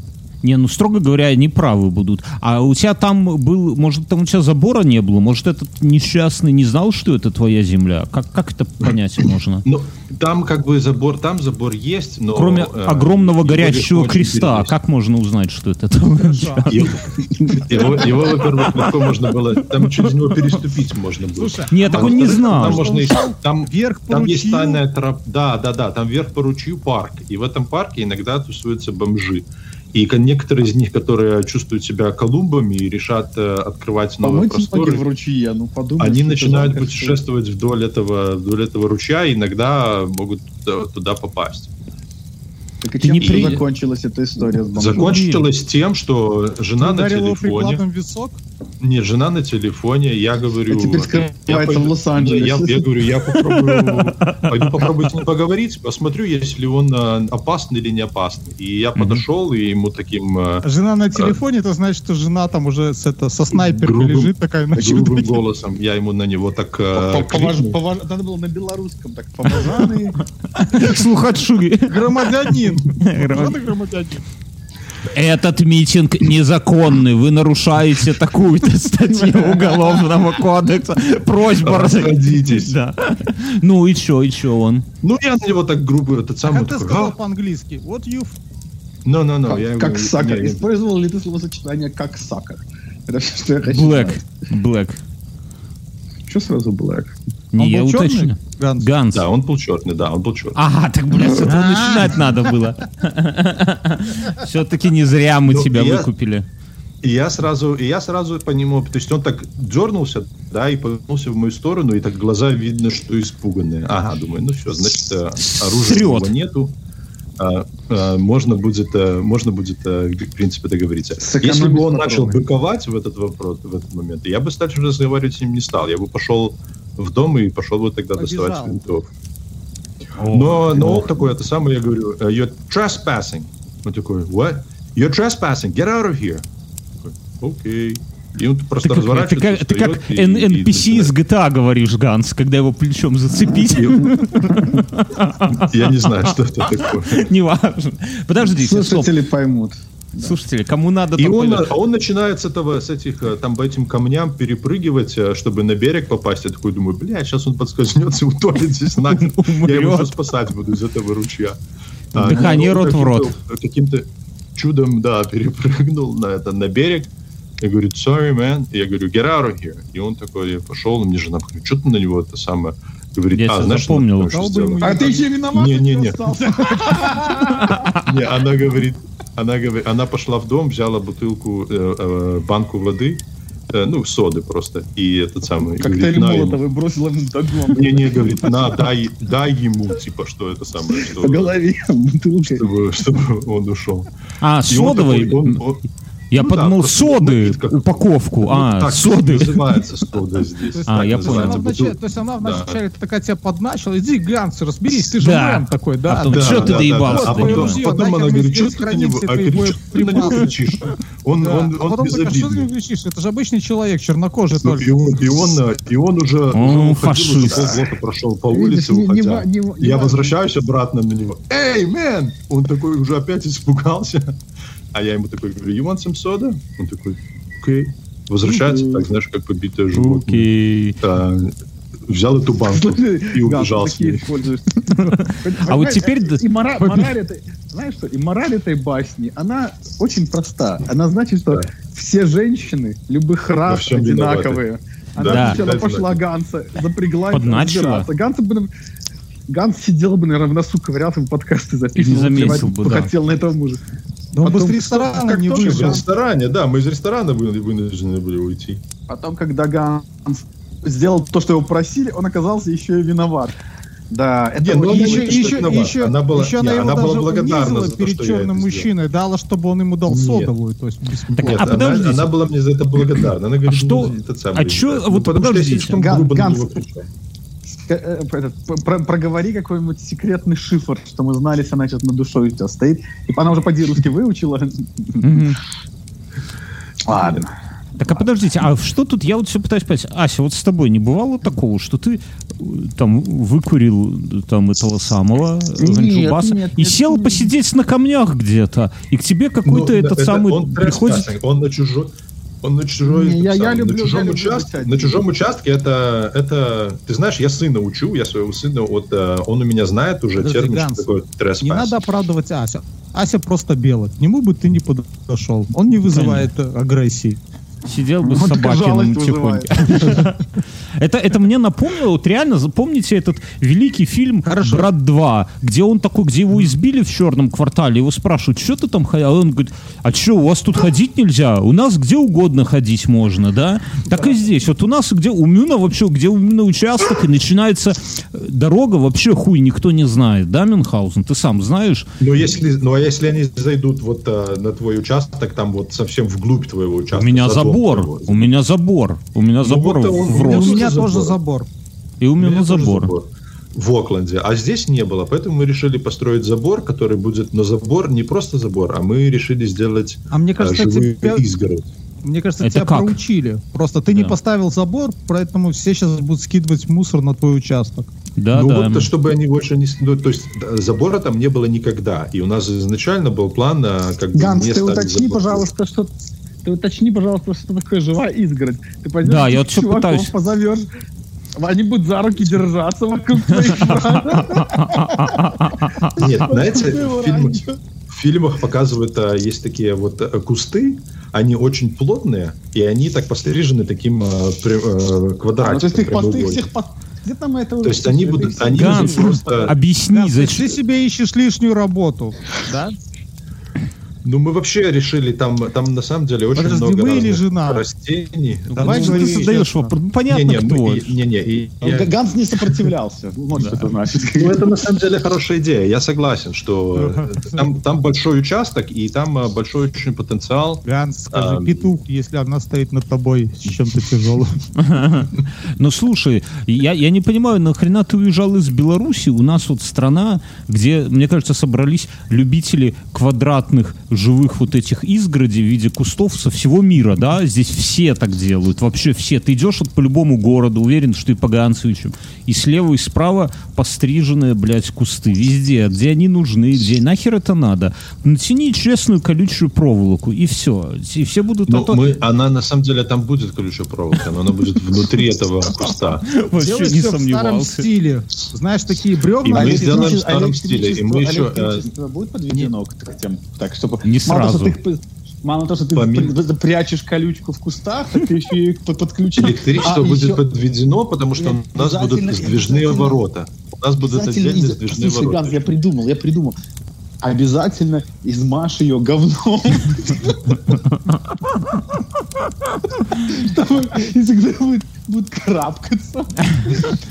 Speaker 1: Не, ну, строго говоря, они правы будут. А у тебя там был, может, там у тебя забора не было? Может, этот несчастный не знал, что это твоя земля? Как, как это понять можно?
Speaker 2: Ну, там как бы забор, там забор есть, но...
Speaker 1: Кроме
Speaker 2: э,
Speaker 1: огромного
Speaker 2: его
Speaker 1: горящего креста, как можно узнать, что это твоя?
Speaker 2: Его, его, во-первых, легко можно было... Там через него переступить можно было.
Speaker 4: Слушай,
Speaker 1: Нет, так он не знал.
Speaker 2: Там можно там,
Speaker 4: вверх по
Speaker 2: там есть тайная троп... Да, да, да, там вверх по ручью парк. И в этом парке иногда тусуются бомжи. И ко- некоторые из них, которые чувствуют себя колумбами и решат э, открывать новые
Speaker 3: Помыть ноги в
Speaker 2: просторы,
Speaker 3: ручье, ну подумай.
Speaker 2: они начинают путешествовать вдоль этого, вдоль этого ручья, и иногда могут туда, туда попасть.
Speaker 3: Так и
Speaker 1: Ты
Speaker 3: чем
Speaker 1: не при-
Speaker 3: закончилась эта история с бомжом?
Speaker 2: Закончилось тем, что жена на
Speaker 4: Ударил его
Speaker 2: телефоне...
Speaker 4: в висок?
Speaker 2: Нет, жена на телефоне, я говорю...
Speaker 3: А теперь
Speaker 2: я
Speaker 3: скрывается
Speaker 2: пойду-
Speaker 3: в Лос-Анджелесе.
Speaker 2: Не, Я, я говорю, я попробую, пойду попробую с ним поговорить, посмотрю, если он э, опасный или не опасный. И я подошел, и ему таким э,
Speaker 4: Жена на телефоне, это значит, что жена там уже с, это, со снайперкой
Speaker 2: Грубым-
Speaker 4: лежит такая на
Speaker 2: грубым голосом, я ему на него так э,
Speaker 3: Надо было на белорусском так поважанный.
Speaker 1: Слухачуги.
Speaker 4: Громадянин. Громадянин?
Speaker 1: Этот митинг незаконный. Вы нарушаете такую-то статью Уголовного кодекса. Просьба
Speaker 2: Расходитесь.
Speaker 1: Да. Ну и чё, и чё он?
Speaker 2: Ну, я на него так грубо, этот самый
Speaker 4: как ты сказал
Speaker 2: «А,
Speaker 4: по-английски? What you...
Speaker 2: no, no, no, я ему-
Speaker 3: Как сака.
Speaker 2: я-
Speaker 3: Использовал ли ты словосочетание как сака? Это все, что я хочу
Speaker 1: Блэк.
Speaker 3: знать.
Speaker 1: Блэк.
Speaker 3: Что сразу Блэк?
Speaker 1: Не,
Speaker 4: Он
Speaker 1: я
Speaker 4: был
Speaker 1: уточню.
Speaker 4: Ганс?
Speaker 1: Ганс.
Speaker 2: Да, он был черный, да, он был черный.
Speaker 1: Ага, так, блядь, с этого начинать надо было. Все-таки не зря мы
Speaker 2: Ну,
Speaker 1: тебя выкупили.
Speaker 2: И я сразу, и я сразу по нему, то есть он так дернулся, да, и повернулся в мою сторону, и так глаза видно, что испуганные. Ага, думаю, ну все, значит, э, оружия него нету. А, а, можно будет, э, можно будет, э, в принципе, договориться.
Speaker 3: Сэкономить
Speaker 2: Если бы он начал быковать в этот вопрос, в этот момент, я бы дальше разговаривать с ним не стал. Я бы пошел в дом и пошел бы тогда
Speaker 4: Побежал.
Speaker 2: доставать винтовку. Но, но он такой, это самое, я говорю, э, you're trespassing. Он такой, what? You're trespassing, get out of here. Такой, Окей. И он просто
Speaker 1: Ты как, ты
Speaker 2: разворачивается,
Speaker 1: как, ты как
Speaker 2: и-
Speaker 1: N-
Speaker 2: и
Speaker 1: NPC из. GTA говоришь, Ганс, когда его плечом зацепить.
Speaker 2: Я не знаю, что это такое.
Speaker 1: Неважно. Подождите.
Speaker 3: Слушатели поймут.
Speaker 1: Слушатели, кому надо,
Speaker 2: И он,
Speaker 1: пойдет.
Speaker 2: а он начинает с этого, с этих, э, там, по этим камням перепрыгивать, э, чтобы на берег попасть. Я такой думаю, блядь, сейчас он подскользнется и утонет здесь нахер. Я его еще спасать буду из этого ручья. А,
Speaker 1: Дыхание
Speaker 2: ну,
Speaker 1: рот в рот.
Speaker 2: каким-то- Каким-то чудом, да, перепрыгнул на, это, на берег. Я говорю, sorry, man. И я говорю, get out of here. И он такой пошел, и мне жена говорит, что ты на него это самое... Говорит,
Speaker 1: Я
Speaker 2: а, знаешь, что
Speaker 1: запомнил.
Speaker 4: бы
Speaker 2: сделал?
Speaker 3: А ты еще виноват?
Speaker 2: Не-не-не.
Speaker 3: что остался?
Speaker 2: Не, она говорит, она говорит, она пошла в дом, взяла бутылку, э, э, банку воды, э, ну, соды просто, и этот самый...
Speaker 3: Коктейль
Speaker 2: «На ему».
Speaker 3: Молотова бросил ему догон.
Speaker 2: Не, не, говорит, на, дай, дай ему, типа, что это самое, что,
Speaker 3: голове бутылкой.
Speaker 2: чтобы, чтобы он ушел.
Speaker 1: А,
Speaker 2: И он
Speaker 1: содовый?
Speaker 2: такой, он- он-
Speaker 1: Я
Speaker 2: ну да,
Speaker 1: подумал,
Speaker 2: просто
Speaker 1: соды, упаковку.
Speaker 2: ну,
Speaker 1: А,
Speaker 2: так
Speaker 1: соды.
Speaker 2: называется сода здесь.
Speaker 4: То есть,
Speaker 1: А, я
Speaker 4: есть она вначале, то есть она
Speaker 2: Да.
Speaker 4: вначале такая тебя подначила, иди, Ганс, разберись, ты же
Speaker 1: Да.
Speaker 4: мэм такой,
Speaker 1: А
Speaker 4: да?
Speaker 1: потом,
Speaker 4: да.
Speaker 1: «Чё ты доебался
Speaker 2: А
Speaker 1: до
Speaker 2: потом,
Speaker 1: него?»
Speaker 2: потом она говорит, что ты на
Speaker 4: хранить
Speaker 2: него,
Speaker 4: все
Speaker 2: а говорит, что ты на него
Speaker 4: боеприпасы?»
Speaker 2: кричишь? Он,
Speaker 4: Да.
Speaker 2: он,
Speaker 4: а
Speaker 2: он
Speaker 4: потом такой, что ты
Speaker 2: безобидный.
Speaker 4: кричишь? Это же обычный человек, чернокожий
Speaker 2: Ну,
Speaker 4: только.
Speaker 2: и, он, и, он, и он уже,
Speaker 1: Он фашист.
Speaker 2: полгода прошел по улице,
Speaker 3: не- не
Speaker 2: уходя.
Speaker 3: не не
Speaker 2: Я возвращаюсь обратно на него. Эй, мэн! Он такой уже опять испугался. А я ему такой говорю, you want some soda? Он такой, окей. Возвращается,
Speaker 3: Мгм.
Speaker 2: так, знаешь, как побитое животное.
Speaker 1: Окей.
Speaker 2: А, взял эту банку и убежал с ней.
Speaker 1: А вот теперь...
Speaker 3: И мора- мораль этой, знаешь что, и мораль этой басни, она очень проста. Она значит, что
Speaker 2: Да.
Speaker 3: все женщины любых рас одинаковые. Она
Speaker 1: Да.
Speaker 3: сначала
Speaker 2: Да.
Speaker 3: пошла Ганса, запрягла и
Speaker 1: Подначила.
Speaker 3: разбираться. Ганс бы, Ганс сидел бы, наверное, в носу ковырялся бы подкасты записывал.
Speaker 1: Не заметил бы, да.
Speaker 3: Хотел на этого мужа.
Speaker 4: Но он бы с
Speaker 3: Потом,
Speaker 4: ресторана
Speaker 3: как
Speaker 4: не
Speaker 3: только
Speaker 2: В ресторане, да, мы из ресторана были вынуждены были уйти.
Speaker 3: Потом, когда Ганс сделал то, что его просили, он оказался еще и виноват. Да, это
Speaker 2: Не, ну,
Speaker 4: еще,
Speaker 2: что
Speaker 4: еще, еще,
Speaker 2: Она была-
Speaker 4: еще
Speaker 2: не,
Speaker 4: она его
Speaker 2: она была благодарна за то,
Speaker 4: перед
Speaker 2: что
Speaker 4: черным
Speaker 2: это
Speaker 4: мужчиной, дала, чтобы он ему дал
Speaker 2: Нет.
Speaker 4: содовую, то есть бесплатно.
Speaker 1: Так,
Speaker 2: Нет,
Speaker 1: а
Speaker 2: она,
Speaker 1: подождите.
Speaker 2: она была мне за это благодарна. Она говорит,
Speaker 1: А что-
Speaker 2: ну, этот самый,
Speaker 1: а чё-
Speaker 2: ну,
Speaker 1: вот
Speaker 2: потому что я
Speaker 1: подождите.
Speaker 2: слишком
Speaker 3: Ган-
Speaker 2: грубо на
Speaker 3: Ганс,
Speaker 2: него кричал.
Speaker 3: Ска- э, этот, п- про- проговори какой-нибудь секретный шифр, что мы знали, что она сейчас над душой у тебя стоит. И она уже по-русски выучила. Ладно.
Speaker 1: Так, а подождите, а что тут, я вот все пытаюсь понять, Ася, вот с тобой не бывало такого, что ты э, там выкурил э, там этого самого э,
Speaker 3: нет,
Speaker 1: и
Speaker 3: нет,
Speaker 1: сел
Speaker 3: нет.
Speaker 1: посидеть на камнях где-то, и к тебе какой-то
Speaker 2: Ну,
Speaker 1: этот
Speaker 2: это
Speaker 1: самый
Speaker 2: он
Speaker 1: приходит...
Speaker 2: он на чужой он на чужой,
Speaker 3: Не, я-
Speaker 2: этот
Speaker 3: я люблю-
Speaker 2: на чужом
Speaker 3: я люблю
Speaker 2: участке,
Speaker 3: дышать.
Speaker 2: на чужом участке это, это, ты знаешь, я сына учу, я своего сына, вот э, он у меня знает уже
Speaker 4: Подожди,
Speaker 2: термин,
Speaker 4: Ганс,
Speaker 2: что такое trespass.
Speaker 4: Не надо оправдывать Ася. Ася просто белый. К нему бы ты не подошел. Он не вызывает э, агрессии.
Speaker 1: Сидел бы с
Speaker 3: Вот жалость
Speaker 1: Собакиным тихонько. Это, это мне напомнило, вот реально, запомните этот великий фильм «Брат 2», где он такой, где его избили в черном квартале, его спрашивают, что ты там ходил? А он говорит, а что, у вас тут ходить нельзя? У нас где угодно ходить можно, да? Так и здесь. Вот у нас где у Мюна вообще, где у Мюна участок, и начинается э, дорога, вообще хуй никто не знает, да, Мюнхгаузен? Ты сам знаешь?
Speaker 2: Но если, ну а если они зайдут вот э, на твой участок, там вот совсем вглубь твоего
Speaker 1: У
Speaker 2: участка,
Speaker 1: меня
Speaker 2: за дом
Speaker 1: забор, у меня забор, у меня забор
Speaker 2: вот он-
Speaker 1: в
Speaker 2: у меня
Speaker 4: У
Speaker 1: рост.
Speaker 4: меня
Speaker 2: забор.
Speaker 4: тоже забор.
Speaker 1: И у
Speaker 2: У
Speaker 1: меня
Speaker 2: меня тоже
Speaker 1: забор.
Speaker 2: в Окленде, а здесь не было, поэтому мы решили построить забор, который будет, но забор не просто забор, а мы решили сделать
Speaker 4: А мне
Speaker 2: э,
Speaker 4: кажется,
Speaker 2: живую
Speaker 4: тебя,
Speaker 2: изгородь.
Speaker 4: мне кажется,
Speaker 1: Это
Speaker 4: тебя
Speaker 1: как?
Speaker 4: проучили. Просто ты не
Speaker 1: Да.
Speaker 4: поставил забор, поэтому все сейчас будут скидывать мусор на твой участок.
Speaker 1: Да,
Speaker 2: ну
Speaker 1: да.
Speaker 2: вот, чтобы они больше не... Ну, то есть забора там не было никогда, и у нас изначально был план, а, как бы
Speaker 3: Ганс,
Speaker 2: не
Speaker 3: ты уточни,
Speaker 2: забор.
Speaker 3: пожалуйста, что... Ты уточни, пожалуйста, что такое живая изгородь. Ты пойдешь
Speaker 1: Да, я вот
Speaker 3: чуваков
Speaker 1: пытаюсь.
Speaker 3: позовешь, они будут за руки держаться вокруг твоих
Speaker 2: Нет, знаете, в фильмах, показывают, а, есть такие вот э, кусты, они очень плотные, и они так пострижены таким при- э,
Speaker 3: А,
Speaker 2: квадратиком.
Speaker 3: ну, то есть их всех Где там это
Speaker 2: То есть они будут, они
Speaker 1: Ганс,
Speaker 2: просто...
Speaker 1: Объясни,
Speaker 4: Ганс, ты- ты
Speaker 1: зачем...
Speaker 4: себе ищешь лишнюю работу. Да?
Speaker 2: Ну, мы вообще решили, там, там на самом деле очень
Speaker 4: Подожди,
Speaker 2: много разных
Speaker 4: жена?
Speaker 2: растений.
Speaker 1: Ну,
Speaker 4: говори
Speaker 1: ты создаешь
Speaker 4: честно.
Speaker 1: вопрос. Ну, Понятно,
Speaker 2: не, не,
Speaker 1: кто.
Speaker 2: мы- и- не, не, и я-
Speaker 3: Ганс не сопротивлялся. Вот что это значит.
Speaker 2: Ну, это на самом деле хорошая идея. Я согласен, что там, там большой участок, и там э, большой очень потенциал.
Speaker 4: Ганс, скажи,
Speaker 2: А,
Speaker 4: петух, если она стоит над тобой с чем-то тяжелым.
Speaker 1: Ну, слушай, я, я не понимаю, нахрена ты уезжал из Беларуси? У нас вот страна, где, мне кажется, собрались любители квадратных живых вот этих изгородей в виде кустов со всего мира, да? Здесь все так делают, вообще все. Ты идешь вот по любому городу, уверен, что и по Ганцевичам, и слева, и справа постриженные, блядь, кусты. Везде, где они нужны, где нахер это надо. Натяни честную колючую проволоку, и все. И все будут...
Speaker 2: Ну,
Speaker 1: а то-
Speaker 2: мы, она на самом деле там будет колючая проволока, но она будет внутри этого куста.
Speaker 1: Вообще не
Speaker 4: все в старом
Speaker 1: сомневался.
Speaker 4: стиле. Знаешь, такие
Speaker 2: И
Speaker 4: бревна.
Speaker 2: мы
Speaker 4: эти-
Speaker 2: сделаем в старом стиле, и мы еще, э,
Speaker 3: будет подведено к тем, так, чтобы...
Speaker 1: Не
Speaker 3: мало того,
Speaker 1: сразу.
Speaker 3: что ты Мало того, что ты
Speaker 2: Помимо-
Speaker 3: прячешь колючку в кустах, так ты еще и под- подключен.
Speaker 2: Электричество
Speaker 3: А,
Speaker 2: будет
Speaker 3: еще-
Speaker 2: подведено, потому что
Speaker 3: Нет,
Speaker 2: у нас будут сдвижные ворота. У нас будут отдельные сдвижные
Speaker 3: Слушай,
Speaker 2: ворота.
Speaker 3: Ганс, я придумал, я придумал. Обязательно измажь ее говном. Если кто будет, карабкаться,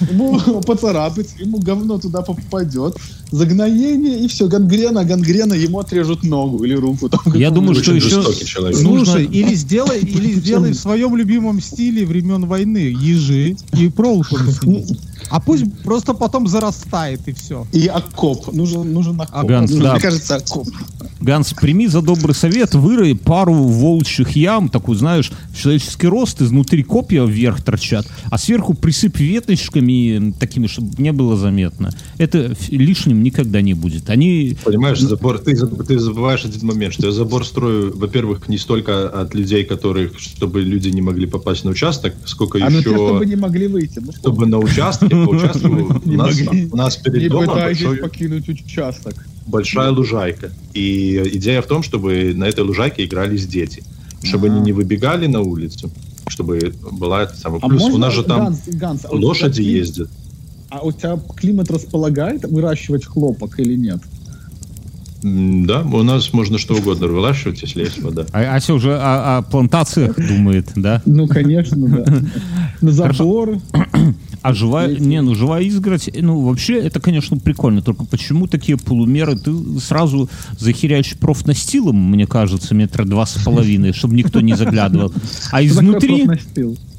Speaker 3: ему поцарапать, ему говно туда попадет, загноение и все, гангрена, гангрена, ему отрежут ногу или руку. там
Speaker 1: Я думаю, что еще...
Speaker 2: жестокий человек.
Speaker 1: Нужно-
Speaker 4: Слушай, или сделай, или сделай в своем любимом стиле времен войны ежи и проволоку. А пусть просто потом зарастает и все.
Speaker 3: И окоп. Нужен, нужен окоп.
Speaker 1: Ганс,
Speaker 3: Нужен,
Speaker 1: да.
Speaker 3: Мне кажется, окоп.
Speaker 1: Ганс, прими за добрый совет, вырой пару волчьих ям, такую, знаешь, человеческий рост, изнутри копья вверх торчат, а сверху присыпь веточками такими, чтобы не было заметно. Это лишним никогда не будет. Они...
Speaker 2: Понимаешь, забор, ты, ты забываешь один момент, что я забор строю, во-первых, не столько от людей, которых, чтобы люди не могли попасть на участок, сколько
Speaker 3: А ну
Speaker 2: еще,
Speaker 3: те, чтобы не могли выйти. Ну,
Speaker 2: чтобы на участке, у
Speaker 3: Не
Speaker 2: нас, у нас перед
Speaker 3: не
Speaker 2: домом большой-
Speaker 3: покинуть участок.
Speaker 2: большая лужайка. И идея в том, чтобы на этой лужайке игрались дети. Чтобы они не выбегали на улицу, чтобы была эта самая...
Speaker 3: А
Speaker 2: Плюс у нас же там
Speaker 3: а
Speaker 2: лошади ездят.
Speaker 3: А у тебя климат располагает выращивать хлопок или нет?
Speaker 2: Да, у нас можно что угодно выращивать, если есть вода.
Speaker 1: А- Ася уже о, о плантациях думает, да?
Speaker 3: Ну, конечно, да. На забор.
Speaker 1: А живая, не, ну живая изгородь, ну вообще это, конечно, прикольно, только почему такие полумеры? Ты сразу захеряешь профнастилом, мне кажется, метра два с половиной, чтобы никто не заглядывал. А изнутри...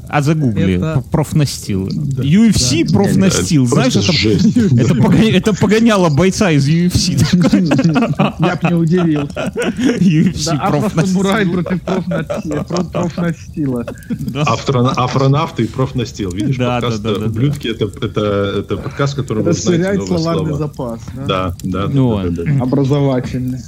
Speaker 1: А загугли.
Speaker 4: Это-
Speaker 1: Профнастил. UFC профнастил. Знаешь,
Speaker 2: Просто
Speaker 1: это,
Speaker 2: жесть.
Speaker 1: это, пога- это погоняло бойца из UFC.
Speaker 3: Я б не удивился.
Speaker 1: UFC
Speaker 3: Да, афросамурай
Speaker 1: профнастил.
Speaker 3: против.
Speaker 2: Афро- Афронавты и профнастил. Видишь,
Speaker 1: Да,
Speaker 2: подкаст
Speaker 1: да, да, да,
Speaker 2: «Ублюдки» это, это, это подкаст, который вы знаете
Speaker 3: словарный
Speaker 2: слова.
Speaker 3: запас. да?
Speaker 2: Да, да, да,
Speaker 1: Ну,
Speaker 2: да, да, да.
Speaker 3: Образовательный.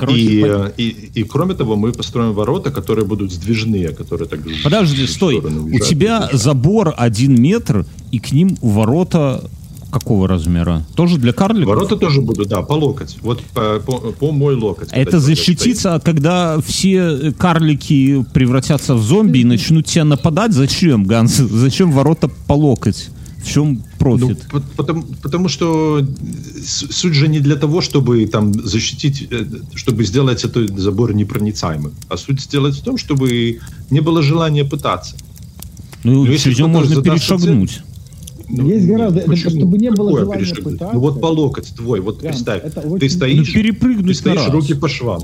Speaker 1: Короче,
Speaker 2: И, э, и, и кроме того, мы построим ворота, которые будут сдвижные, которые так
Speaker 1: Подожди, стой. У тебя забор один метр, и к ним ворота какого размера? Тоже для карликов?
Speaker 2: Ворота тоже будут, да, по локоть. Вот по, по- по мой локоть.
Speaker 1: Это защититься, от когда все карлики превратятся в зомби и начнут тебя нападать? Зачем, Ганс? Зачем ворота по локоть? В чем
Speaker 2: Ну,
Speaker 1: профит?
Speaker 2: по- потому, потому что с- суть же не для того, чтобы там защитить, э, чтобы сделать этот забор непроницаемым, а суть сделать в том, чтобы не было желания пытаться.
Speaker 1: Ну,
Speaker 2: ну, если
Speaker 1: через него можно перешагнуть.
Speaker 2: Ну,
Speaker 6: Есть гораздо- это чтобы не было
Speaker 2: Какое
Speaker 6: желания
Speaker 2: перешагнуть?
Speaker 6: пытаться.
Speaker 2: Ну вот по локоть твой, вот
Speaker 6: Прям,
Speaker 2: представь,
Speaker 6: это
Speaker 2: ты
Speaker 6: очень-
Speaker 1: Ну,
Speaker 2: стоишь, ты
Speaker 1: перепрыгнуть на
Speaker 2: стоишь,
Speaker 1: раз.
Speaker 2: руки по швам,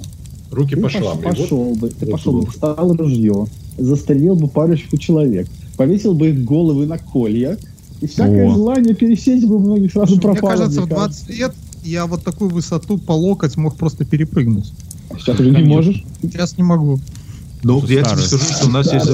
Speaker 2: руки
Speaker 6: Ты
Speaker 2: по швам. и вот-
Speaker 6: пошел бы, ты
Speaker 2: вот
Speaker 6: пошел бы, встал ружье, застрелил бы парочку человек, повесил бы их головы на колья, и всякое
Speaker 1: О.
Speaker 6: желание пересесть бы многих сразу
Speaker 4: Мне
Speaker 6: пропало.
Speaker 4: кажется, в
Speaker 6: мне кажется.
Speaker 4: 20 лет я вот такую высоту по локоть мог просто перепрыгнуть.
Speaker 6: Сейчас уже не можешь.
Speaker 4: Сейчас не могу.
Speaker 2: Ну, я тебе скажу, что у нас есть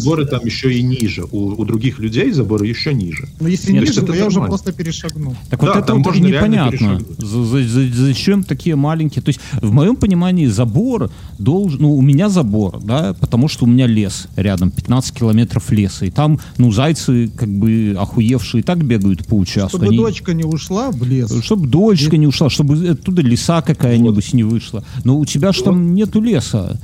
Speaker 2: заборы там еще и ниже. У, у других людей заборы еще ниже.
Speaker 4: Но если
Speaker 1: Нет,
Speaker 4: ниже, то я уже просто перешагнул.
Speaker 1: Так
Speaker 2: Да,
Speaker 1: вот это
Speaker 2: там
Speaker 1: вот непонятно. Зачем такие маленькие? То есть, в моем понимании, забор должен... Ну, у меня забор, да, потому что у меня лес рядом, 15 километров леса. И там, ну, зайцы, как бы, охуевшие, так бегают по участку.
Speaker 4: Чтобы
Speaker 1: Они-
Speaker 4: дочка не ушла в лес.
Speaker 1: Чтобы дочка не ушла, чтобы оттуда леса какая-нибудь не вышла. Но у тебя же там нету леса.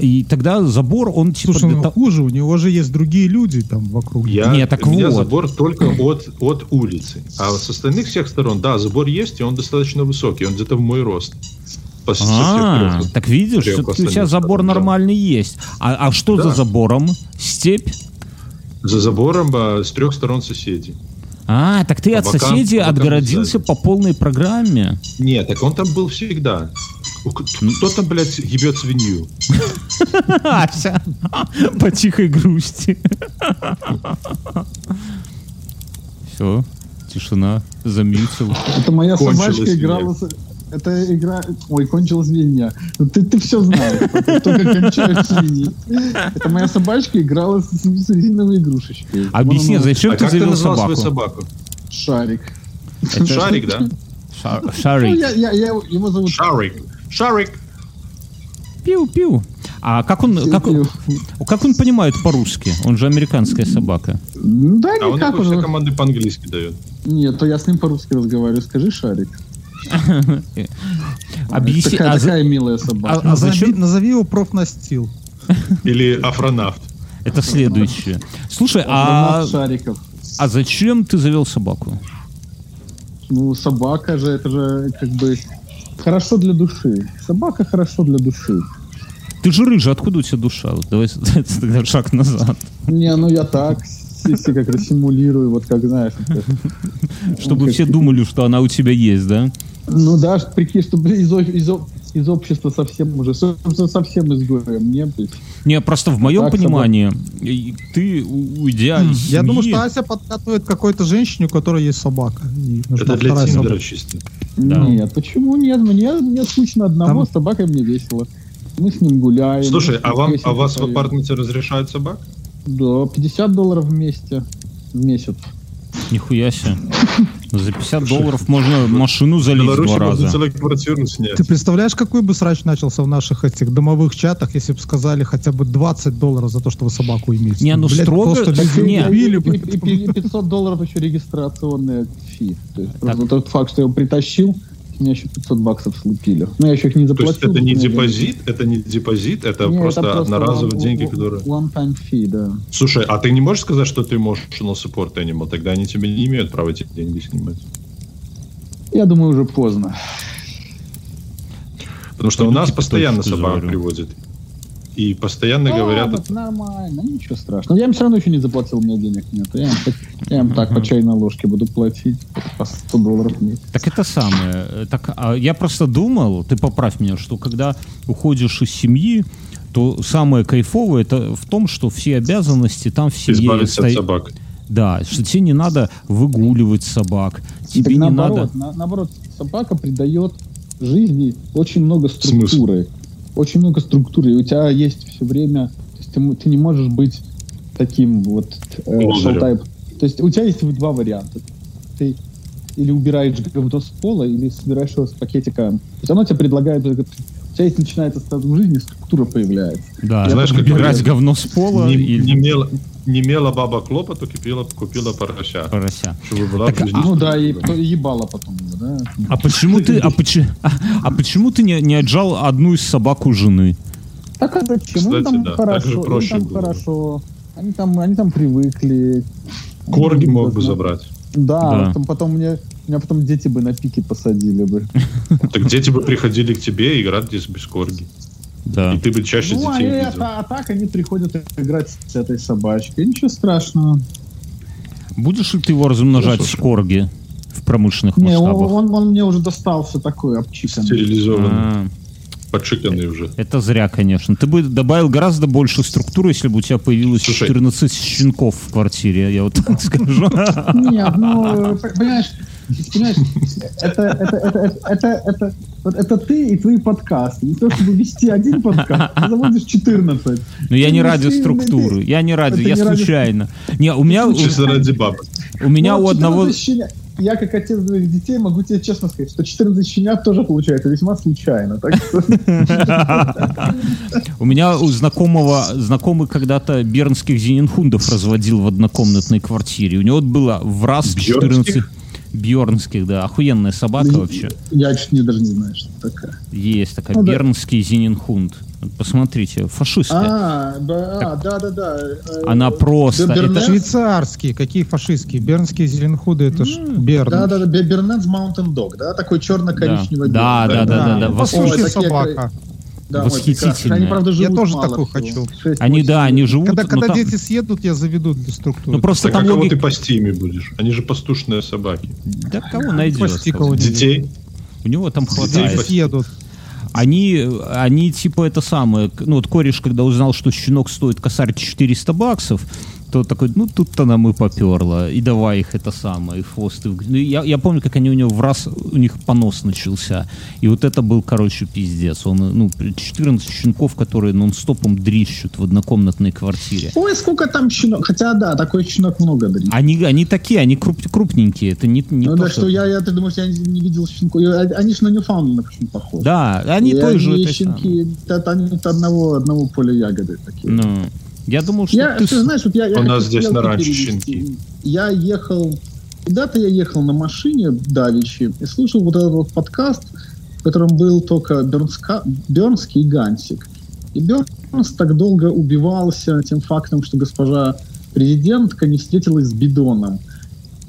Speaker 1: И тогда забор, он типа...
Speaker 4: Слушай,
Speaker 1: для
Speaker 4: ну
Speaker 1: того-
Speaker 4: хуже, у него же есть другие люди там вокруг.
Speaker 2: Я,
Speaker 1: Не, так
Speaker 2: у меня
Speaker 1: вот.
Speaker 2: забор только от, от улицы. А с остальных всех сторон, да, забор есть, и он достаточно высокий. Он где-то в мой рост. По- со всех
Speaker 1: А, так видишь, все-таки у тебя забор
Speaker 2: сторон, да.
Speaker 1: нормальный есть. А, а что
Speaker 2: Да.
Speaker 1: за забором? Степь?
Speaker 2: За забором а, с трех сторон соседей.
Speaker 1: А, так ты
Speaker 2: По
Speaker 1: от
Speaker 2: бокам-
Speaker 1: соседей
Speaker 2: бокам
Speaker 1: отгородился
Speaker 2: сзади.
Speaker 1: по полной программе.
Speaker 2: Нет, так он там был всегда. У- Кто там, блядь, ебет свинью?
Speaker 1: Ася, по тихой грусти. Все, тишина, замьютил.
Speaker 3: Это моя
Speaker 2: Кончилась
Speaker 3: собачка играла... с- Это игра... Ой, кончилась свинья. Ну, Ты, ты все знаешь. Только кончают свиньи. Это моя собачка играла с, с резиновой игрушечкой.
Speaker 1: Объясни,
Speaker 3: Вон она,
Speaker 1: зачем
Speaker 2: а
Speaker 1: ты
Speaker 2: как ты
Speaker 1: завел
Speaker 2: назвал
Speaker 1: собаку?
Speaker 2: свою собаку?
Speaker 3: Шарик.
Speaker 1: Это
Speaker 2: Шарик, да?
Speaker 1: Ша-
Speaker 3: Ну,
Speaker 1: Шарик.
Speaker 3: я, я, я его, его зовут
Speaker 2: Шарик. Шарик.
Speaker 1: Пиу-пиу. А как он, как, он-
Speaker 3: Пиу-пиу.
Speaker 1: как он понимает по-русски? Он же американская собака.
Speaker 3: Да,
Speaker 2: А он
Speaker 3: никак
Speaker 2: все
Speaker 3: уже.
Speaker 2: команды по-английски дает.
Speaker 3: Нет, то я с ним по-русски разговариваю. Скажи, Шарик.
Speaker 1: Объясни,
Speaker 3: Такая,
Speaker 1: а за-
Speaker 3: такая милая собака.
Speaker 1: а- а
Speaker 4: назови,
Speaker 1: зачем-
Speaker 4: назови его профнастил.
Speaker 2: Или афронавт.
Speaker 1: Это следующее. Слушай, а,
Speaker 3: шариков.
Speaker 1: а зачем ты завел собаку?
Speaker 3: Ну, собака же, это же как бы хорошо для души. Собака хорошо для души.
Speaker 1: Ты же рыжий, откуда у тебя душа? Вот Давай тогда шаг назад.
Speaker 3: Не, ну я так, если как раз симулирую, вот как знаешь.
Speaker 1: Чтобы все думали, что она у тебя есть, да?
Speaker 3: Ну да, прикинь, чтобы из, из, из общества совсем уже, со- со- совсем изгоем не быть.
Speaker 1: Не, просто в моем
Speaker 3: Так,
Speaker 1: понимании, и ты, у- уйдя из
Speaker 4: Я думаю,
Speaker 1: семьи-
Speaker 4: что Ася подкатывает какой-то женщине, у которой есть собака. И нужна
Speaker 2: Это для
Speaker 4: вторая
Speaker 2: Тиндера
Speaker 4: собака.
Speaker 2: чисто.
Speaker 1: Да.
Speaker 3: Нет, почему нет? Мне, мне скучно одного,
Speaker 4: Там-
Speaker 3: с собакой мне весело. Мы с ним гуляем.
Speaker 2: Слушай, а вам, а вас в апартменте разрешают собак?
Speaker 3: Да, 50 долларов вместе в месяц.
Speaker 1: Нихуя себе. За 50 долларов можно машину залить два раза.
Speaker 4: Ты представляешь, какой бы срач начался в наших этих домовых чатах, если бы сказали хотя бы 20 долларов за то, что вы собаку имеете?
Speaker 1: Не, ну
Speaker 4: Блядь,
Speaker 1: строго-
Speaker 4: просто
Speaker 1: не.
Speaker 4: убили
Speaker 3: И,
Speaker 4: бы.
Speaker 3: и- и 500 долларов еще регистрационная фи. То есть просто тот факт, что я его притащил, мне еще 500 баксов слепили. Ну, я еще их не
Speaker 2: То
Speaker 3: заплатил.
Speaker 2: есть это не
Speaker 3: но
Speaker 2: депозит, это не депозит, это
Speaker 3: Не,
Speaker 2: просто одноразовые
Speaker 3: one-
Speaker 2: деньги,
Speaker 3: one-
Speaker 2: которые...
Speaker 3: One time fee, да.
Speaker 2: Слушай, а ты не можешь сказать, что ты можешь emotional support animal? Тогда они тебе не имеют права эти деньги снимать.
Speaker 3: Я думаю, уже поздно.
Speaker 2: Потому что у
Speaker 1: Пойду
Speaker 2: нас
Speaker 1: типа
Speaker 2: постоянно собак приводят. И постоянно
Speaker 3: А,
Speaker 2: говорят...
Speaker 3: вот нормально, ничего страшного. Я им все равно еще не заплатил, у меня денег нет. Я им, так- я им так по чайной ложке буду платить по 100 долларов месяц.
Speaker 1: Так это самое. Так, а я просто думал, ты поправь меня, что когда уходишь из семьи, то самое кайфовое это в том, что все обязанности там в семье
Speaker 2: Избавиться от собак.
Speaker 1: Да, что тебе не надо выгуливать собак, тебе
Speaker 3: Так
Speaker 1: не
Speaker 3: наоборот,
Speaker 1: надо...
Speaker 3: на- наоборот, собака придает жизни очень много структуры. Очень много структуры. И у тебя есть все время... То есть ты, ты не можешь быть таким вот э, shell-type. То есть у тебя есть два варианта. Ты или убираешь говно с пола, или собираешь его с пакетика. То есть оно тебе предлагает... У тебя есть начинается статус жизни, структура появляется.
Speaker 1: Да,
Speaker 2: Знаешь, как
Speaker 1: убирать говно с пола
Speaker 2: Не,
Speaker 1: или
Speaker 2: не мела, не мела баба клопоту, купила, купила порося.
Speaker 1: порося.
Speaker 2: Чтобы была
Speaker 1: Так,
Speaker 2: жизни
Speaker 3: Ну да, и ебало потом его, да.
Speaker 1: А почему ты, а, почему, а, а почему ты не, не отжал одну из собак у жены?
Speaker 3: Так а зачем?
Speaker 2: Кстати,
Speaker 3: там
Speaker 2: да,
Speaker 3: хорошо,
Speaker 2: проще
Speaker 3: там
Speaker 2: было бы.
Speaker 3: хорошо. Они там, они там привыкли.
Speaker 2: Корги мог бы забрать.
Speaker 3: Да,
Speaker 1: Да.
Speaker 3: Потом, потом мне, меня потом дети бы на пике посадили бы.
Speaker 2: Так дети бы приходили к тебе играть здесь без корги.
Speaker 1: Да.
Speaker 2: И ты бы чаще
Speaker 3: Ну, а,
Speaker 2: детей
Speaker 3: и
Speaker 2: видел.
Speaker 3: это- а так они приходят играть с этой собачкой. Ничего страшного.
Speaker 1: Будешь ли ты его размножать
Speaker 2: Ну,
Speaker 1: в корге в промышленных
Speaker 3: Не, он,
Speaker 1: масштабах?
Speaker 3: он, он мне уже достался такой обчиканный.
Speaker 2: Стерилизованный,
Speaker 1: А,
Speaker 2: подшиканный уже.
Speaker 1: это зря, конечно. Ты бы добавил гораздо больше структуры, если бы у тебя появилось
Speaker 2: Слушай.
Speaker 1: 14 щенков в квартире, я вот так скажу.
Speaker 3: Нет, ну, понимаешь, понимаешь, это, это, это, это, это, это, вот это ты и твои подкасты. Не то, чтобы вести один подкаст, ты заводишь 14.
Speaker 1: Но я не
Speaker 3: Ну,
Speaker 1: ради структуры, я не ради, я случайно. Не, у меня, у,
Speaker 2: Чисто ради бабы.
Speaker 1: у меня
Speaker 3: Ну,
Speaker 1: у одного...
Speaker 3: 14 щенят- Я, как отец двоих детей, могу тебе честно сказать, что 14 щенят тоже получается весьма случайно.
Speaker 1: У меня у знакомого, знакомый когда-то бернских зенинхундов разводил в однокомнатной квартире. У него было в раз 14...
Speaker 2: Бьернских?
Speaker 1: Да. Охуенная собака вообще.
Speaker 3: Я чуть не даже не знаю, что это такая.
Speaker 1: Есть такая.
Speaker 3: Ну да.
Speaker 1: Бернский зенинхунд. Посмотрите, фашистская.
Speaker 3: А, да, а, да, да, да. Э,
Speaker 1: Она просто...
Speaker 3: Бер-
Speaker 1: это-
Speaker 3: Бернес?
Speaker 4: Швейцарские, какие фашистские? Бернские зеленхуды, это ж Берн.
Speaker 3: Да, да, да, Бе- Бернетс Маунтин Дог, да, такой черно-коричневый.
Speaker 1: Да, да, да, да, да.
Speaker 4: Послушай,
Speaker 3: такие,
Speaker 4: собака.
Speaker 3: Да, прекрасно. Они, правда,
Speaker 4: Я
Speaker 3: живут
Speaker 4: тоже
Speaker 3: мало всего.
Speaker 4: хочу.
Speaker 1: Они, да, они живут...
Speaker 4: Когда,
Speaker 1: но
Speaker 4: когда
Speaker 1: там-
Speaker 4: дети съедут, я заведу для структуры.
Speaker 1: Ну просто
Speaker 2: Так а
Speaker 1: там
Speaker 2: кого ты пасти ими будешь? Они же пастушные собаки.
Speaker 1: Да кого найдешь?
Speaker 2: Детей?
Speaker 1: У него там
Speaker 4: Дети
Speaker 1: хватает.
Speaker 4: съедут.
Speaker 1: Они, они типа это самое, ну вот кореш, когда узнал, что щенок стоит косарь 400 баксов, то такой, ну тут-то нам и поперло, и давай их это самое, и в- Ну, я, я помню, как они у него в раз, у них понос начался, и вот это был, короче, пиздец. Он, ну, 14 щенков, которые нон-стопом дрищут в однокомнатной квартире.
Speaker 3: Ой, сколько там щенок. Хотя, да, такой щенок много дарит.
Speaker 1: Они, они такие, они круп- крупненькие, это не, не
Speaker 3: ну
Speaker 1: то,
Speaker 3: да, что я, я, ты думаешь, я не, не видел щенков. Я- Они же на Ньюфаундленда почему похожи.
Speaker 1: Да, они
Speaker 3: И
Speaker 1: тоже...
Speaker 3: они
Speaker 1: это
Speaker 3: щенки, это они от одного, одного поля ягоды такие.
Speaker 1: Ну, я думал, что
Speaker 3: Я,
Speaker 1: ты...
Speaker 3: ты знаешь, вот я, я
Speaker 2: У нас здесь на ранчо
Speaker 3: перевести.
Speaker 2: щенки.
Speaker 3: Я ехал, куда-то я ехал на машине давичи и слушал вот этот вот подкаст, в котором был только Бернска, Бернский и Гансик. И Бернс так долго убивался тем фактом, что госпожа президентка не встретилась с Бидоном.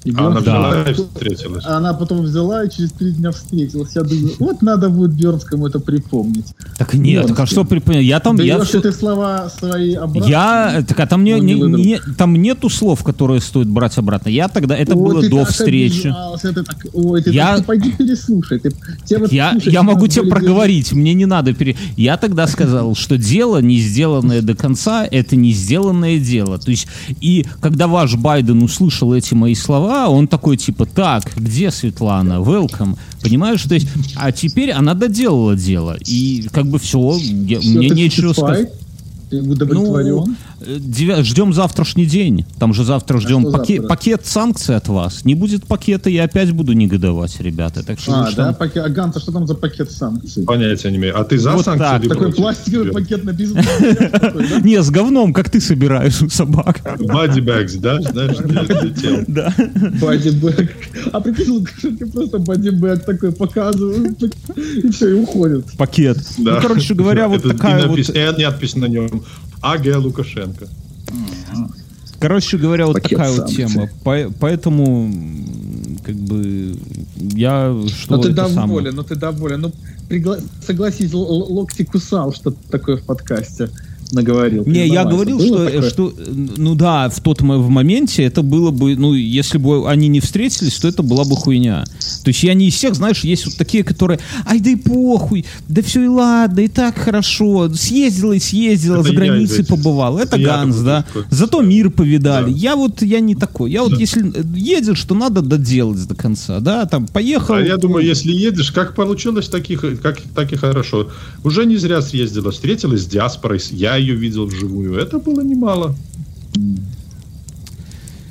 Speaker 3: И
Speaker 2: А она взяла и встретилась.
Speaker 3: А она потом взяла и через три дня встретилась. Я думаю, вот надо будет Бернскому это припомнить.
Speaker 1: Так нет, так а что припоминать? Я там... я
Speaker 3: Берешь
Speaker 1: всё-
Speaker 3: ты слова свои обратно.
Speaker 1: Я, так а там, не,
Speaker 3: не
Speaker 1: не- там нету слов, которые стоит брать обратно. Я тогда, это
Speaker 3: Ой,
Speaker 1: было до встречи.
Speaker 3: ты так- ой, ты,
Speaker 1: Я-
Speaker 3: так- ты пойди переслушай. Ты, тебе вот
Speaker 1: Я,
Speaker 3: слушать
Speaker 1: я могу тебе проговорить, мне не надо пере... Я тогда сказал, что дело, не сделанное до конца, это не сделанное дело. То есть, и когда ваш Байден услышал эти мои слова, он такой, типа, так, где Светлана? Welcome. Понимаешь? То есть, а теперь она доделала дело. И как бы все,
Speaker 3: Всё,
Speaker 1: мне нечего сказать.
Speaker 3: Ты удовлетворен?
Speaker 1: Э, девя- Ждем завтрашний день. Там же завтра ждем
Speaker 3: что
Speaker 1: паке-
Speaker 3: завтра?
Speaker 1: пакет санкций от вас. Не будет пакета, я опять буду негодовать, ребята. Так что
Speaker 3: а, да,
Speaker 1: там-
Speaker 3: пакет, а Ганса, что там за пакет санкций?
Speaker 2: Понятия не имею. А ты за
Speaker 1: Вот
Speaker 2: санкции
Speaker 1: так.
Speaker 3: Такой
Speaker 2: против?
Speaker 3: пластиковый пакет написан.
Speaker 1: Не, с говном, как ты собираешь у собак.
Speaker 2: Bags, да? Знаешь.
Speaker 1: Да.
Speaker 3: Бодибэк. А прикинь, Лукашенко просто бодибэк такой показывает, и все, и уходит.
Speaker 1: Пакет.
Speaker 2: Да.
Speaker 1: Ну, короче говоря, вот такая вот...
Speaker 2: и надпись на нем. А.Г. Лукашенко.
Speaker 1: Короче говоря, вот
Speaker 3: Пакет
Speaker 1: такая вот
Speaker 3: санкций.
Speaker 1: тема. По- Поэтому, как бы, я что
Speaker 3: Но ты доволен, но ты доволен. Ну, пригла- согласись, Локти кусал что-то такое в подкасте. Наговорил.
Speaker 1: Не, я говорил,
Speaker 3: Было
Speaker 1: что, что, ну да, в тот в моменте это было бы, ну, если бы они не встретились, то это была бы хуйня. То есть я не из всех, знаешь, есть вот такие, которые, ай, да и похуй, да все и ладно, и так хорошо, съездила и съездила,
Speaker 2: Это
Speaker 1: за границей побывал. Это,
Speaker 2: Это
Speaker 1: Ганс, да.
Speaker 2: такой.
Speaker 1: Зато мир повидали.
Speaker 2: Да.
Speaker 1: Я вот, я не такой. Я вот, если едешь, то надо доделать до конца, да, там, поехал.
Speaker 2: А я думаю, если едешь, как получилось, так и, х- как, так и хорошо. Уже не зря съездила, встретилась с диаспорой, с- я ее видел вживую. Это было немало.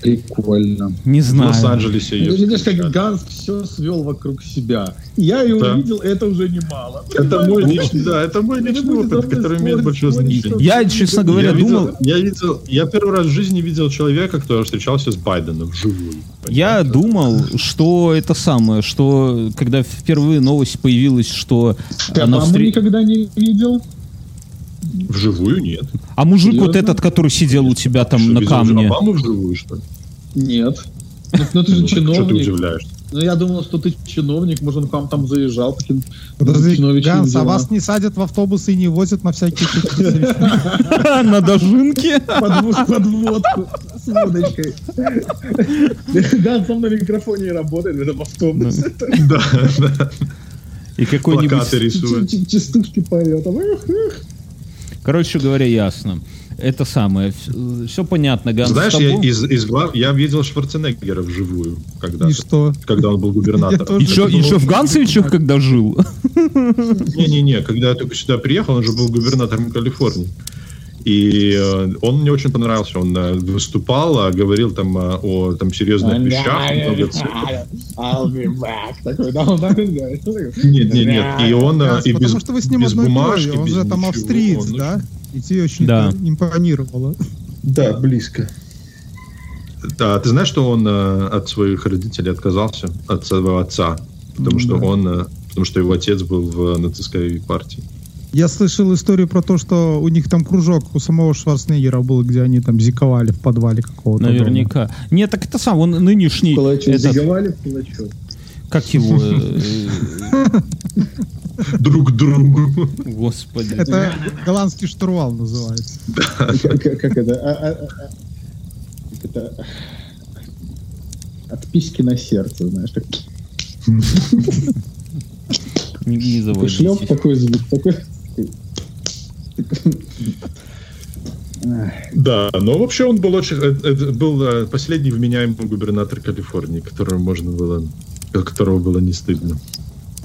Speaker 3: Прикольно.
Speaker 1: Не
Speaker 2: В
Speaker 1: знаю.
Speaker 2: Лос-Анджелесе ее
Speaker 3: Ну, Видишь, как Ганс все свел вокруг себя. Я его
Speaker 2: Да.
Speaker 3: видел, это уже немало.
Speaker 2: Это мой личный, да, это мой личный опыт, который имеет большое значение.
Speaker 1: Я, честно говоря,
Speaker 2: я
Speaker 1: думал...
Speaker 2: видел, я видел, я первый раз в жизни видел человека, который встречался с Байденом вживую.
Speaker 1: Я думал, что это самое, что когда впервые новость появилась, что
Speaker 3: Ты
Speaker 1: она встр-
Speaker 3: никогда не видел?
Speaker 2: Вживую нет.
Speaker 1: А мужик вот
Speaker 3: Серьезно?
Speaker 1: этот, который сидел у тебя там
Speaker 2: Что,
Speaker 1: на камне.
Speaker 2: Обаму вживую, что ли?
Speaker 3: Нет. Ну, ну, ты же
Speaker 2: Ну, Что ты
Speaker 3: чиновник.
Speaker 2: удивляешься?
Speaker 3: Ну, я думал, что ты чиновник, может, он к вам там заезжал. Таким,
Speaker 4: Подожди, Ганс, а вас не садят в автобусы и не возят на всякие
Speaker 1: На дожинке.
Speaker 3: Подвод- подводку с водочкой. Ганс сам на микрофоне работает в этом автобусе.
Speaker 2: Да, да.
Speaker 1: И какой-нибудь...
Speaker 2: Плакаты рисует.
Speaker 3: Частушки поет.
Speaker 1: Короче говоря, ясно. Это самое. Все понятно, Ганс.
Speaker 2: Знаешь, я из, из глав... я видел Шварценеггера вживую когда
Speaker 4: И что?
Speaker 2: когда он был губернатором.
Speaker 1: Еще, еще в Ганцевичах, когда жил.
Speaker 2: Не-не-не, когда я только сюда приехал, он же был губернатором Калифорнии. И э, он мне очень понравился. Он э, выступал, а говорил там э, о там, серьезных вещах.
Speaker 3: да.
Speaker 2: Нет, нет, нет. И он и без,
Speaker 4: потому что вы с ним
Speaker 2: без
Speaker 4: одной
Speaker 2: бумажки,
Speaker 4: он же там австриец,
Speaker 2: он
Speaker 4: да? И тебе очень
Speaker 1: Да.
Speaker 4: импонировало.
Speaker 3: Да, близко.
Speaker 2: Да, ты знаешь, что он э, от своих родителей отказался, от своего отца, потому что он, э, потому что его отец был в нацистской партии.
Speaker 4: Я слышал историю про то, что у них там кружок у самого Шварценеггера был, где они там зиковали в подвале какого-то дома.
Speaker 1: Наверняка. Нет, так это сам, он нынешний...
Speaker 3: Кулачок
Speaker 1: этот,
Speaker 3: заговали в кулачок.
Speaker 1: как его... э,
Speaker 2: Друг другу.
Speaker 1: Господи.
Speaker 4: Это голландский штурвал называется.
Speaker 3: Как как это? А- а- а- как это? От письки на сердце, знаешь, так
Speaker 1: Не, не
Speaker 3: шлеп
Speaker 1: заводитесь.
Speaker 3: такой звук, такой.
Speaker 2: Да, но вообще он был очень, э, это был э, последний вменяемый губернатор Калифорнии, которого можно было, которого было не стыдно.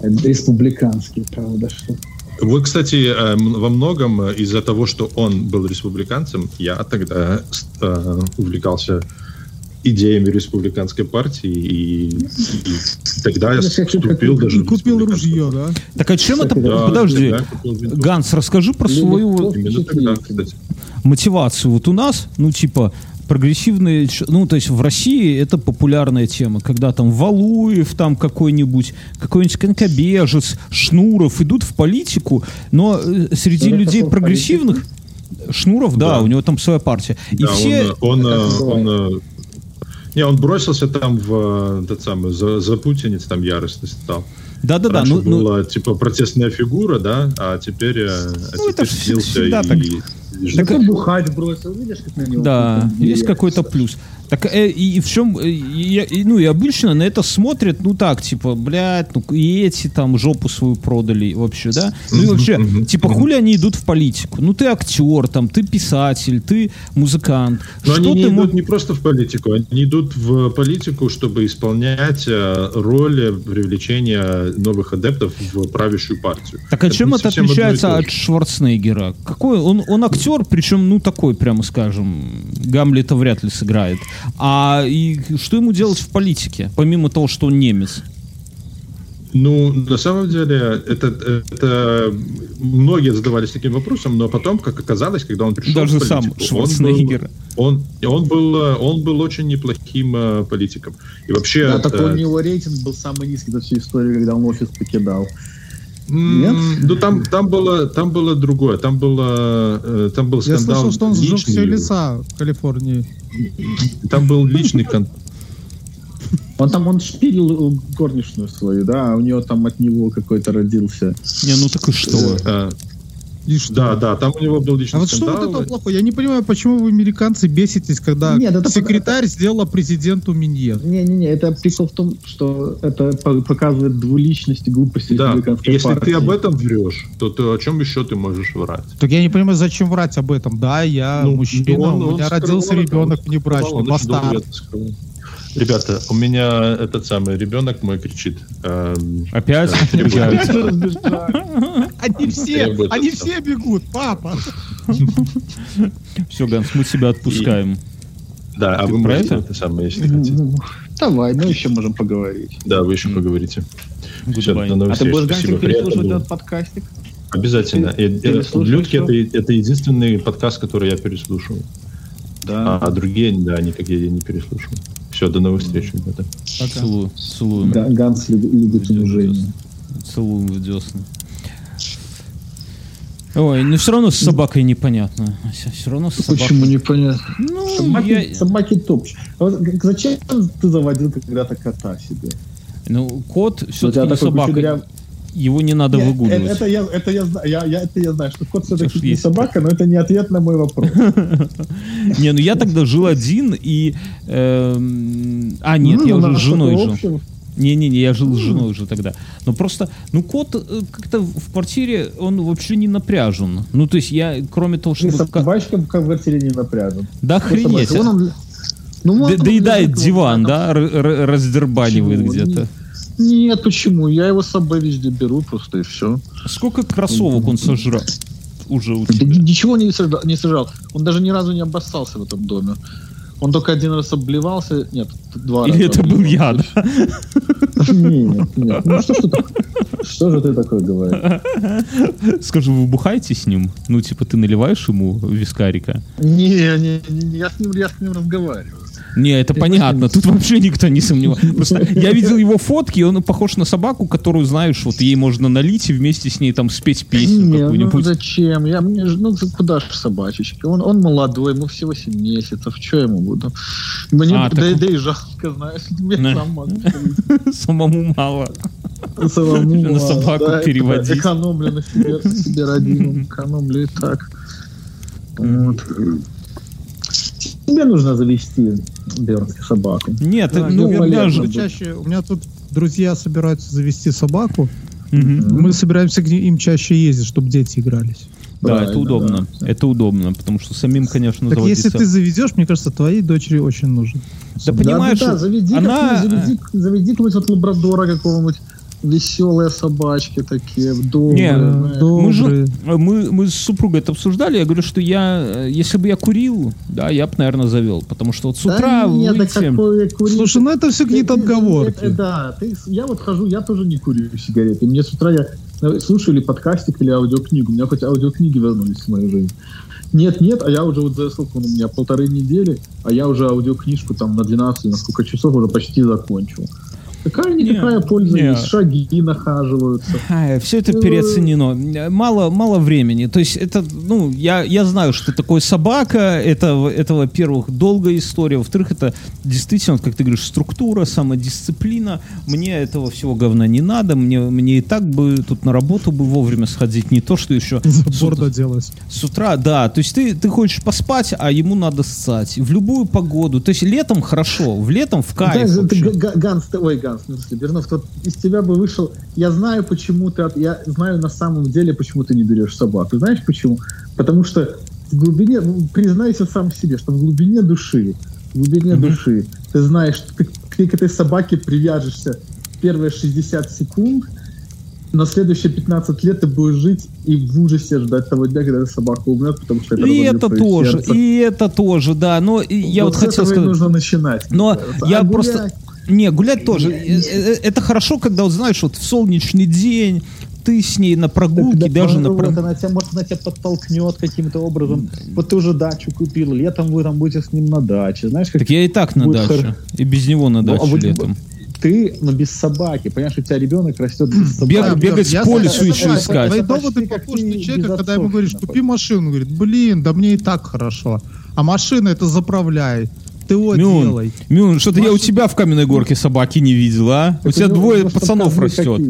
Speaker 3: Республиканский, правда, что.
Speaker 2: Вот, кстати, э, во многом э, из-за того, что он был республиканцем, я тогда э, увлекался идеями республиканской партии, и, и тогда
Speaker 3: Ну,
Speaker 2: вступил даже в
Speaker 4: Купил ружье, да?
Speaker 1: Так а чем это...
Speaker 2: Да,
Speaker 1: Подожди. Ганс, расскажи про свою
Speaker 2: тогда,
Speaker 1: мотивацию. Вот у нас, ну, типа, прогрессивные, ну, то есть в России это популярная тема, когда там Валуев, там какой-нибудь, какой-нибудь конькобежец, Шнуров идут в политику, но э, среди
Speaker 3: Шнуров
Speaker 1: людей
Speaker 3: пошел в
Speaker 1: прогрессивных, Шнуров, да,
Speaker 2: Да.
Speaker 1: у него там своя партия. И
Speaker 2: Да,
Speaker 1: все...
Speaker 2: он, он, э,
Speaker 3: называется?
Speaker 2: он, э, не, он бросился там в э, этот самый за, за путинец, там яростный стал.
Speaker 1: Да-да-да,
Speaker 2: Раньше
Speaker 1: ну, ну,
Speaker 2: была типа протестная фигура, да, а теперь, э, а
Speaker 1: Ну, это
Speaker 2: теперь снился
Speaker 1: всегда
Speaker 2: и,
Speaker 1: так.
Speaker 2: и.
Speaker 1: Так,
Speaker 3: бухать бросил, видишь, как на него.
Speaker 1: Да, есть какой-то плюс. Так э, и, в чем, э, и, и- ну и обычно на это смотрят, ну так, типа, блядь, ну и эти там жопу свою продали вообще, да? Ну и вообще, типа, хули они идут в политику? Ну ты актер, там, ты писатель, ты музыкант.
Speaker 2: Но
Speaker 1: Что
Speaker 2: они не
Speaker 1: ты
Speaker 2: идут
Speaker 1: мог-
Speaker 2: не просто в политику, они идут в политику, чтобы исполнять э, роль привлечения новых адептов в правящую партию.
Speaker 1: Так а чем это
Speaker 2: одно и
Speaker 1: отличается от. Шварценеггера? Какой он, он актер, причем, ну такой, прямо скажем, Гамлета вряд ли сыграет. А и что ему делать в политике, помимо того, что он немец?
Speaker 2: Ну, на самом деле, это, это многие задавались таким вопросом, но потом, как оказалось, когда он пришел
Speaker 1: Даже
Speaker 2: в
Speaker 1: сам
Speaker 2: политику,
Speaker 1: Шварценеггер.
Speaker 2: Он был, он, он, был, он был очень неплохим э, политиком. И вообще...
Speaker 3: Да, такой
Speaker 2: э,
Speaker 3: у него рейтинг был самый низкий за всю историю, когда он офис покидал. Нет?
Speaker 2: Ну, там, там, было, там было другое. Там, было, э, там был
Speaker 4: Я
Speaker 2: скандал
Speaker 4: слышал, что он сжег
Speaker 2: личный
Speaker 4: все леса в Калифорнии.
Speaker 2: Там был личный кон-
Speaker 3: Он там, он шпилил горничную свою, да, а у него там от него какой-то родился.
Speaker 1: Не, ну так и что?
Speaker 2: Э,
Speaker 4: что?
Speaker 2: Да, да, там у него был
Speaker 4: А
Speaker 2: личный
Speaker 4: вот что вот
Speaker 2: скандал.
Speaker 4: этого плохого? Я не понимаю, почему вы, американцы, беситесь, когда
Speaker 3: Нет, это-
Speaker 4: секретарь сделала президенту миньет.
Speaker 3: Не-не-не, это прикол в том, что это по- показывает двуличность и глупость
Speaker 2: Да,
Speaker 3: республиканской
Speaker 2: если
Speaker 3: партии.
Speaker 2: ты об этом врешь, то ты о чем еще ты можешь врать?
Speaker 4: Так я не понимаю, зачем врать об этом. Да, я
Speaker 2: Ну,
Speaker 4: мужчина,
Speaker 2: ну, он-
Speaker 4: у меня
Speaker 2: скрывал
Speaker 4: родился
Speaker 2: это,
Speaker 4: ребенок внебрачный,
Speaker 2: скрывал, он очень долго
Speaker 4: бастард.
Speaker 2: Ребята, у меня этот самый ребенок мой кричит. эм,
Speaker 1: Опять?
Speaker 2: э?
Speaker 4: Они все, они все бегут, папа.
Speaker 1: Все, Ганс, мы тебя отпускаем.
Speaker 2: Да, а
Speaker 1: Ты
Speaker 2: вы
Speaker 1: про
Speaker 2: можете
Speaker 1: это?
Speaker 2: это самое, если хотите.
Speaker 3: Ну, Давай, мы еще можем поговорить.
Speaker 2: Да, вы еще поговорите. Все,
Speaker 1: Goodbye.
Speaker 2: до новых
Speaker 3: А ты будешь,
Speaker 2: Спасибо,
Speaker 3: Гансик, переслушивать этот подкастик?
Speaker 2: Обязательно. Э, э, это, это единственный подкаст, который я переслушиваю.
Speaker 3: Да.
Speaker 2: А другие, да, никакие я не переслушиваю. Все, до новых встреч, ребята.
Speaker 1: Целую, целуем.
Speaker 3: Га- Ганс любит, унижение.
Speaker 1: Целуем в десны. Ой, ну все равно с собакой непонятно. Все равно с собакой.
Speaker 3: Почему непонятно?
Speaker 1: Ну,
Speaker 3: Собаки,
Speaker 1: я-
Speaker 3: собаки топчут. А вот зачем ты заводил когда-то кота себе?
Speaker 1: ну, кот
Speaker 3: У тебя
Speaker 1: все-таки не собака.
Speaker 3: кучеряв-
Speaker 1: Его не надо
Speaker 3: Нет,
Speaker 1: выгуливать.
Speaker 3: Это, это я, это я знаю, я, я- это я знаю, что кот все-таки не собака, но это не ответ на мой вопрос.
Speaker 1: Не, ну я тогда жил один и... эм, А, нет,
Speaker 3: Ну,
Speaker 1: я уже с женой жил. Не-не-не, я жил с женой уже тогда. Но просто, ну, кот э, как-то в квартире, он вообще не напряжен. Ну, то есть я, кроме того, ка-
Speaker 3: собачка в квартире не напряжен.
Speaker 1: Да
Speaker 3: он- ну,
Speaker 1: Доедает диван, да, раздербанивает где-то.
Speaker 3: Нет, почему? Я его с собой везде беру просто и все.
Speaker 1: Сколько кроссовок он сожрал уже у
Speaker 3: Да
Speaker 1: тебя?
Speaker 3: ни- ничего не сажал, не сажал. Он даже ни разу не обоссался в этом доме. Он только один раз обливался. Нет, два раза.
Speaker 1: Или это был я, да?
Speaker 3: Нет, нет. Ну что ж ты такое? Что же ты такое говоришь?
Speaker 1: Скажи, вы бухаете с ним? Ну, типа, ты наливаешь ему вискарика?
Speaker 3: Не, не, не, я с ним, я с ним разговариваю.
Speaker 1: Не, это понятно, тут вообще никто не сомневается. Просто я видел его фотки, и он похож на собаку, которую, знаешь, вот ей можно налить и вместе с ней там спеть песню
Speaker 3: Не, ну
Speaker 1: какую-нибудь.
Speaker 3: зачем? Я мне ну куда ж собачечки? Он, он молодой, ему всего 7 месяцев. Что ему буду? Мне
Speaker 1: А,
Speaker 3: да,
Speaker 1: так-
Speaker 3: да и жалко, знаешь, я сам могу
Speaker 1: Самому мало.
Speaker 3: самому,
Speaker 1: На
Speaker 3: а,
Speaker 1: собаку
Speaker 3: да,
Speaker 1: переводить.
Speaker 3: Экономлю на себе, себе родину, экономлю и так. Вот. Тебе нужно завести бернскую собаку.
Speaker 1: Нет,
Speaker 4: Да,
Speaker 1: ну,
Speaker 4: я
Speaker 1: у меня
Speaker 3: полезно.
Speaker 1: же...
Speaker 4: чаще, у меня тут друзья собираются завести собаку.
Speaker 1: Мгм.
Speaker 4: Мы собираемся к ним чаще ездить, чтобы дети игрались.
Speaker 1: Да, это
Speaker 3: Правильно,
Speaker 1: удобно.
Speaker 3: да.
Speaker 1: Это удобно, потому что самим, конечно,
Speaker 4: так если
Speaker 1: заводиться...
Speaker 4: ты заведешь, мне кажется, твоей дочери очень нужен.
Speaker 1: Да понимаешь,
Speaker 3: да, да, заведи,
Speaker 1: она...
Speaker 3: заведи, заведи какого-нибудь вот лабрадора какого-нибудь, веселые собачки такие, добрые.
Speaker 1: Не,
Speaker 3: знаешь.
Speaker 1: Мы, же,
Speaker 4: Добрые.
Speaker 1: мы, мы с супругой это обсуждали, я говорю, что я, э, если бы я курил, да, я бы, наверное, завел, потому что вот с
Speaker 3: Да
Speaker 1: утра
Speaker 3: нет, да
Speaker 1: выйти...
Speaker 3: какое курить?
Speaker 4: Слушай, ну это все какие-то отговорки.
Speaker 3: это- Да, ты, я вот хожу, я тоже не курю сигареты. Мне с утра я э, слушаю или подкастик, или аудиокнигу. У меня хоть аудиокниги вернулись в мою жизнь. Нет, нет, а я уже вот за сколько он у меня, полторы недели, а я уже аудиокнижку там на 12, на сколько часов уже почти закончил. Какая-никакая
Speaker 1: Не,
Speaker 3: польза
Speaker 1: не.
Speaker 3: есть, шаги нахаживаются.
Speaker 1: все это
Speaker 3: Э.
Speaker 1: переоценено. Мало, мало времени. То есть это, ну, я, я знаю, что такое собака. Это, это, во-первых, долгая история. Во-вторых, это действительно, как ты говоришь, структура, самодисциплина. Мне этого всего говна не надо. Мне, мне и так бы тут на работу бы вовремя сходить. Не то, что еще с
Speaker 4: Забор
Speaker 1: утра-
Speaker 4: доделать.
Speaker 1: С утра, да. То есть ты, ты хочешь поспать, а ему надо ссать. В любую погоду. То есть летом хорошо, в летом в кайф.
Speaker 3: Да, ты, Ганс, ой, Ганс, в смысле, Бернов, вот из тебя бы вышел, я знаю, почему ты, от- я знаю на самом деле, почему ты не берешь собаку. Знаешь почему? Потому что в глубине, ну, признайся сам себе, что в глубине души, в глубине
Speaker 1: Мгм.
Speaker 3: души, ты знаешь, что ты, ты к этой собаке привяжешься первые 60 секунд, на следующие 15 лет ты будешь жить и в ужасе ждать того дня, когда собака умрет, потому что это
Speaker 1: И это тоже,
Speaker 3: сердце.
Speaker 1: и это тоже, да. Но и я вот
Speaker 3: с
Speaker 1: хотел сказать.
Speaker 3: нужно начинать.
Speaker 1: Но
Speaker 3: кажется.
Speaker 1: я
Speaker 3: А
Speaker 1: просто... Не, гулять тоже. Э, э, Это хорошо, когда, вот знаешь, вот в солнечный день ты с ней на прогулке,
Speaker 3: Да,
Speaker 1: даже на прогулке.
Speaker 3: она тебя, может, она тебя подтолкнет каким-то образом. Вот ты уже дачу купил, летом вы там будете с ним на даче. Знаешь, как
Speaker 1: Так я и так на даче.
Speaker 3: хор-
Speaker 1: И без него на
Speaker 3: Ну, а
Speaker 1: даче летом.
Speaker 3: ты, но без собаки. Понимаешь, у тебя ребенок растет без собаки.
Speaker 1: Бег- бегать
Speaker 4: Я
Speaker 1: по лесу еще
Speaker 4: согласен.
Speaker 1: искать.
Speaker 4: Твои доводы похожи на человека, когда ему говоришь, купи машину, говорит, блин, да мне и так хорошо. А машина это заправляй. Ты его
Speaker 1: Мюн,
Speaker 4: делай.
Speaker 1: Мюн, что-то я у тебя в каменной горке собаки не видел, а? У
Speaker 3: Так
Speaker 1: тебя
Speaker 3: него
Speaker 1: двое пацанов растет.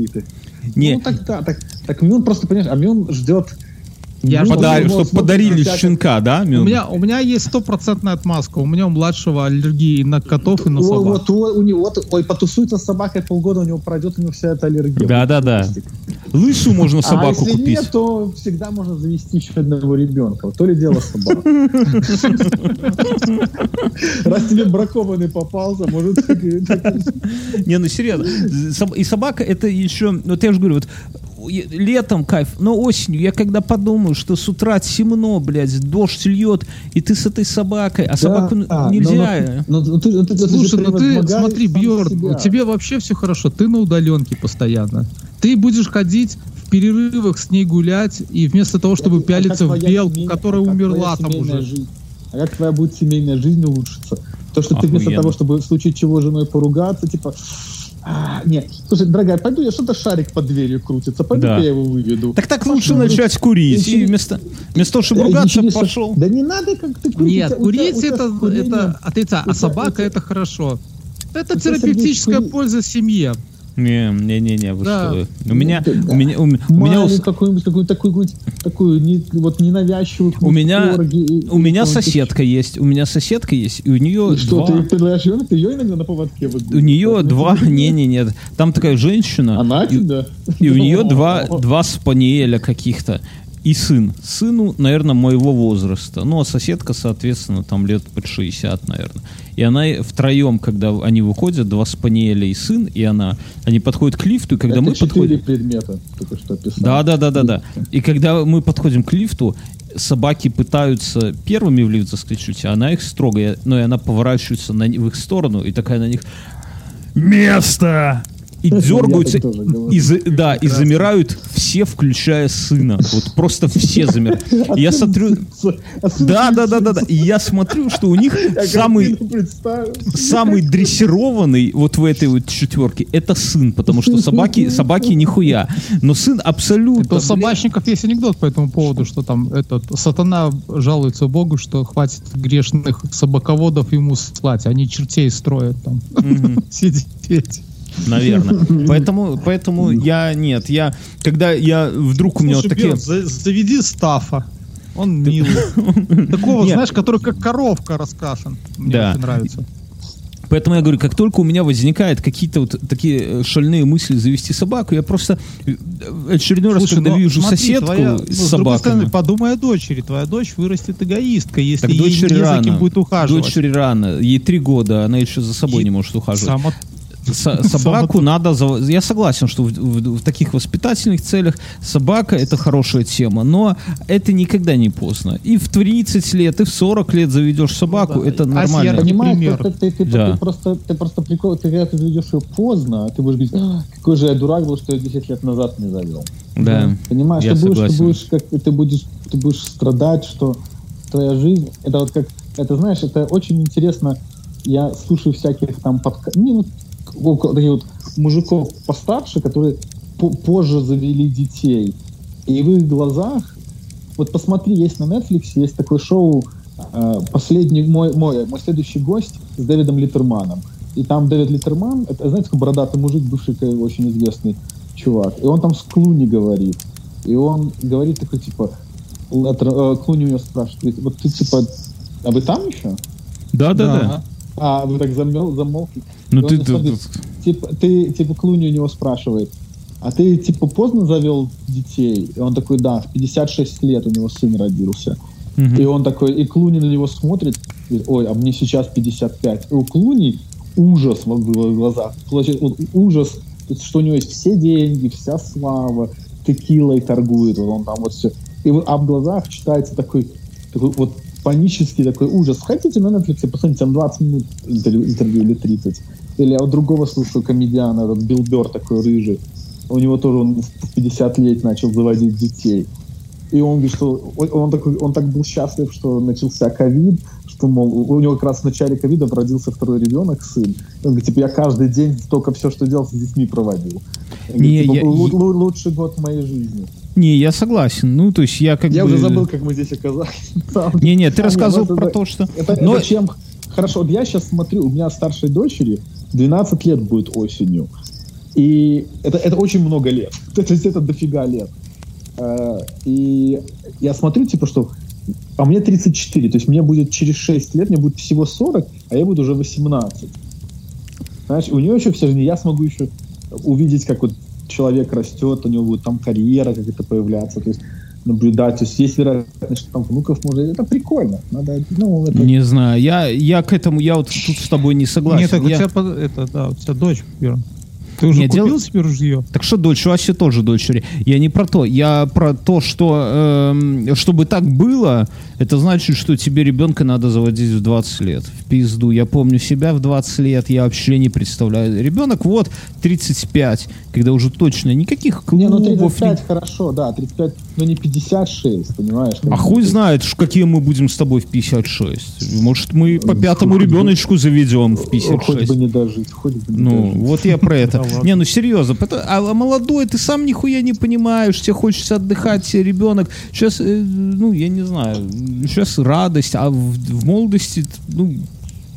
Speaker 1: Не.
Speaker 3: Ну, так, да, так, так Мюн просто, понимаешь, а Мюн ждет
Speaker 4: Я
Speaker 3: Ну,
Speaker 1: Подари,
Speaker 3: ну,
Speaker 1: чтобы подарили щенка, да?
Speaker 4: У меня, у меня есть стопроцентная отмазка. У меня у младшего аллергии на котов, и на собак.
Speaker 3: вот, ой, у него, вот, ой, потусуется с собакой полгода, у него пройдет, у него вся эта аллергия.
Speaker 1: Да-да-да. Лысую можно
Speaker 3: А
Speaker 1: собаку
Speaker 3: если
Speaker 1: купить.
Speaker 3: нет, то всегда можно завести еще одного ребенка. То ли дело собак. Раз тебе бракованный попался, может...
Speaker 1: Не, ну серьезно. И собака это еще, вот я же говорю, вот летом кайф, но осенью я когда подумаю, что с утра темно, блядь, дождь льет, и ты с этой собакой, а собаку ну,
Speaker 3: Да,
Speaker 1: нельзя.
Speaker 3: но- но- но ты- но ты-
Speaker 4: Слушай, ну ты смотри, Бьорн, тебе вообще все хорошо. Ты на удаленке постоянно. Ты будешь ходить в перерывах с ней гулять, и вместо того, чтобы
Speaker 3: А как
Speaker 4: пялиться в белку,
Speaker 3: семейная-
Speaker 4: которая
Speaker 3: как
Speaker 4: умерла там уже.
Speaker 3: жизнь? А как твоя будет семейная жизнь улучшиться? То, что ты вместо
Speaker 1: Охуенно.
Speaker 3: того, чтобы в случае чего женой поругаться, типа... «А, нет, слушай, дорогая, пойду я что-то шарик под дверью крутится, пойду
Speaker 1: Да.
Speaker 3: я его выведу.
Speaker 1: Так так лучше
Speaker 3: Пошел.
Speaker 1: начать курить.
Speaker 3: Еще-
Speaker 1: И вместо, вместо того, чтобы
Speaker 3: Да,
Speaker 1: ругаться,
Speaker 3: не
Speaker 1: пошел.
Speaker 3: Да не надо как ты курить.
Speaker 4: Нет, курить
Speaker 3: тебя
Speaker 4: это, это отрицание,
Speaker 3: у
Speaker 4: а собака это хорошо. Это терапевтическая польза семье.
Speaker 1: Не, не, не, не, вы
Speaker 4: Да.
Speaker 1: что? У меня, у меня, у, м- у меня,
Speaker 3: какую-нибудь, какую-нибудь такую, такую не, вот ненавязчивую.
Speaker 1: у меня,
Speaker 3: и-
Speaker 1: у меня соседка есть, у меня соседка есть, и у нее
Speaker 3: И что,
Speaker 1: два,
Speaker 3: ты предлагаешь ее, ты ее иногда на поводке
Speaker 1: у
Speaker 3: выгуливаешь?
Speaker 1: нее
Speaker 3: Ну,
Speaker 1: два, не, не, нет, там такая женщина,
Speaker 3: Она
Speaker 1: и-
Speaker 3: тебя?
Speaker 1: И у нее два, два спаниеля каких-то. И сын. Сыну, наверное, моего возраста. Ну, а соседка, соответственно, там лет под 60, наверное. И она втроем, когда они выходят, два спаниеля и сын, и она, они подходят к лифту, и когда
Speaker 3: Это
Speaker 1: мы подходим...
Speaker 3: предмета, только что описал.
Speaker 1: Да, да, да, да, да. И когда мы подходим к лифту, собаки пытаются первыми в лифт заскочить, а она их строго, но и она поворачивается на, в их сторону и такая на них место и дергаются, и, за- да, и замирают все, включая сына. Вот просто все замирают. И Я смотрю,
Speaker 3: А
Speaker 1: да, да, да, да, да. И я смотрю, что у них самый самый дрессированный вот в этой вот четверке это сын, потому что собаки собаки нихуя, но сын абсолютно.
Speaker 4: Это у собачников есть анекдот по этому поводу, что там этот сатана жалуется Богу, что хватит грешных собаководов ему слать, они чертей строят там. Сидеть.
Speaker 1: Наверное. Поэтому, поэтому я нет, я когда я вдруг у меня вот такие.
Speaker 4: Заведи Стафа. Он милый. Такого, знаешь, который как коровка раскашен. Мне
Speaker 1: Да.
Speaker 4: очень нравится.
Speaker 1: Поэтому я говорю, как только у меня возникают какие-то вот такие э, шальные мысли завести собаку, я просто э, очередной раз,
Speaker 4: Слушай,
Speaker 1: когда
Speaker 4: но
Speaker 1: вижу
Speaker 4: смотри,
Speaker 1: соседку
Speaker 4: твоя-
Speaker 1: с
Speaker 4: ну, с другой стороны,
Speaker 1: собаками.
Speaker 4: подумай о дочери. Твоя дочь вырастет эгоистка, если
Speaker 1: Так
Speaker 4: ей не за кем
Speaker 1: рано.
Speaker 4: будет ухаживать.
Speaker 1: Дочери рано. Ей три года, она еще за собой
Speaker 4: Ей-
Speaker 1: не может ухаживать.
Speaker 4: Само-
Speaker 1: Со- собаку надо... Я согласен, что в, в- в таких воспитательных целях собака — это хорошая тема, но это никогда не поздно. И в 30 лет, и в 40 лет заведешь собаку,
Speaker 4: Ну да.
Speaker 1: это
Speaker 4: А
Speaker 1: нормально.
Speaker 4: ярким
Speaker 3: Понимаешь,
Speaker 4: пример.
Speaker 3: ты, ты- ты-
Speaker 1: Да.
Speaker 3: ты просто, ты просто прикол, ты когда ты заведешь ее поздно, ты будешь говорить, «А, какой же я дурак был, что я 10 лет назад не завел.
Speaker 1: Да.
Speaker 3: Понимаешь,
Speaker 1: Я
Speaker 3: ты будешь, ты
Speaker 1: согласен.
Speaker 3: будешь, как, ты будешь, ты будешь страдать, что твоя жизнь, это вот как, это знаешь, это очень интересно. Я слушаю всяких там подкастов, не вот около таких вот мужиков постарше, которые по- позже завели детей, и в их глазах, вот посмотри, есть на Netflix есть такое шоу э, последний мой мой мой следующий гость с Дэвидом Литтерманом. И там Дэвид Литтерман, это, знаете, такой бородатый мужик, бывший очень известный чувак. И он там с Клуни говорит. И он говорит такой, типа, э, Клуни у него спрашивает, вот ты, типа, а вы там еще?
Speaker 1: Да, да, да.
Speaker 3: А, вы так замел, замолкли.
Speaker 1: Ну ты, ты-
Speaker 3: типа, ты, типа, Клуни у него спрашивает, а ты, типа, поздно завел детей? И он такой, да, в 56 лет у него сын родился.
Speaker 1: Мгм.
Speaker 3: И он такой, и Клуни на него смотрит, говорит, ой, а мне сейчас 55. И у Клуни ужас в глазах. Вот ужас, что у него есть все деньги, вся слава, текилой торгует, вот он там вот все. И вот, а в глазах читается такой, такой вот панический такой ужас. Хотите на Netflix, посмотрите, там 20 минут интервью или 30. Или я вот другого слушаю комедиана, этот Билл Бёрр такой рыжий. У него тоже он в 50 лет начал заводить детей. И он говорит, что он, он такой, он так был счастлив, что начался ковид, что, мол, у него как раз в начале ковида родился второй ребенок, сын. Он говорит, типа, я каждый день только все, что делал, с детьми проводил. Он говорит,
Speaker 1: Не,
Speaker 3: типа,
Speaker 1: я-
Speaker 3: «Лу-
Speaker 1: я-
Speaker 3: лу- лучший год моей жизни.
Speaker 1: Не, я согласен. Ну, то есть я как
Speaker 3: я
Speaker 1: бы...
Speaker 3: уже забыл, как мы здесь оказались.
Speaker 1: Не, не, ты
Speaker 3: А,
Speaker 1: рассказывал про
Speaker 3: это-
Speaker 1: то, что...
Speaker 3: Это,
Speaker 1: Но-
Speaker 3: это чем... Хорошо, вот я сейчас смотрю, у меня старшей дочери 12 лет будет осенью. И это, это очень много лет. То есть это дофига лет. Э, и я смотрю, типа, что а мне 34, то есть мне будет через 6 лет, мне будет всего 40, а я буду уже 18. Знаешь, у нее еще вся жизнь, я смогу еще увидеть, как вот человек растет, у него будет там карьера, как это появляться, то есть наблюдать, то есть есть вероятность, что там внуков может, это прикольно, надо, ну, это...
Speaker 1: Не знаю, я, я к этому, я вот тут с тобой не согласен.
Speaker 4: Нет, так у
Speaker 1: Я-
Speaker 4: тебя, по- это, да, у тебя дочь, Бьерн. Ты уже
Speaker 1: Не,
Speaker 4: купил
Speaker 1: дел-
Speaker 4: себе ружье?
Speaker 1: Так что дочь, у Аси тоже дочери. Я не про то. Я про то, что эм, чтобы так было, это значит, что тебе ребенка надо заводить в 20 лет. В пизду. Я помню себя в 20 лет, я вообще не представляю. Ребенок вот 35, когда уже точно никаких
Speaker 3: Не, ну
Speaker 1: клубов,
Speaker 3: 35
Speaker 1: ни-
Speaker 3: хорошо, да, 35, но не 56, понимаешь?
Speaker 1: А хуй знает, какие мы будем с тобой в 56. Может, мы по пятому
Speaker 3: хоть
Speaker 1: ребеночку заведем в
Speaker 3: Хоть
Speaker 1: 56.
Speaker 3: бы не дожить, хоть бы не
Speaker 1: Ну,
Speaker 3: дожить.
Speaker 1: вот я про это. Не, ну серьезно. А а молодой, ты сам нихуя не понимаешь, тебе хочется отдыхать, тебе ребенок. Сейчас, ну, я не знаю, сейчас радость, а в молодости, ну,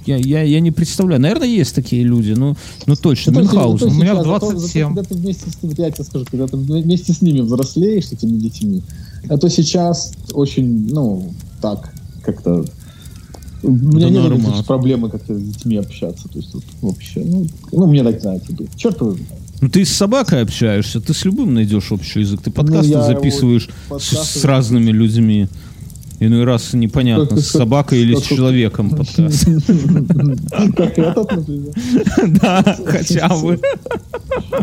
Speaker 1: я, я, я не представляю. Наверное, есть такие люди, ну, ну точно,
Speaker 3: Зато-
Speaker 1: Мюнхгаузен.
Speaker 3: зато
Speaker 4: У меня
Speaker 3: сейчас, зато-
Speaker 4: 27.
Speaker 3: зато Когда ты вместе с я тебе скажу, когда ты вместе с ними взрослеешь, с этими детьми, это сейчас очень, ну, так, как-то... У меня
Speaker 1: Да
Speaker 3: никаких проблемы как-то с детьми общаться. То есть вот, вообще, ну, ну, мне так знаете, черт его знает.
Speaker 1: Ну, ты с собакой общаешься, ты с любым найдешь общий язык. Ты подкасты
Speaker 3: Ну,
Speaker 1: записываешь
Speaker 3: вот
Speaker 1: с,
Speaker 3: подкасты
Speaker 1: с разными людьми. Иной раз непонятно, с собакой или с человеком подкаст.
Speaker 3: Как этот, например.
Speaker 1: Да, хотя бы.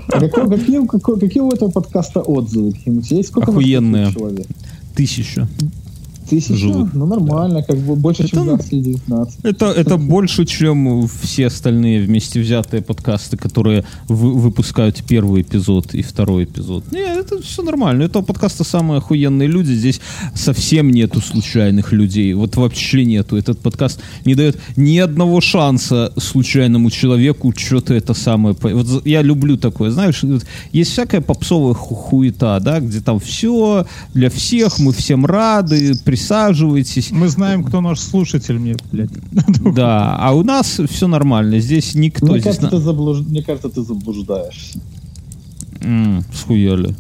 Speaker 3: Какие, у этого подкаста отзывы?
Speaker 1: Охуенные. Тысяча.
Speaker 3: Тысяча?
Speaker 1: Живых.
Speaker 3: Ну, нормально, как бы больше, чем
Speaker 1: Это-
Speaker 3: 20 или 19.
Speaker 1: Это, это больше, чем все остальные вместе взятые подкасты, которые вы- выпускают первый эпизод и второй эпизод. Не, это все нормально. У этого подкаста самые охуенные люди. Здесь совсем нету случайных людей. Вот вообще нету. Этот подкаст не дает ни одного шанса случайному человеку что-то это самое... Вот я люблю такое. Знаешь, есть всякая попсовая ху- хуета, да, где там все для всех, мы всем рады, присаживайтесь.
Speaker 4: Мы знаем, кто наш слушатель мне, блядь.
Speaker 1: Да, а у нас все нормально. Здесь никто
Speaker 3: Мне
Speaker 1: здесь...
Speaker 3: кажется,
Speaker 1: на-
Speaker 3: ты заблуж- Мне кажется, ты заблуждаешься.
Speaker 1: М, Схуяли.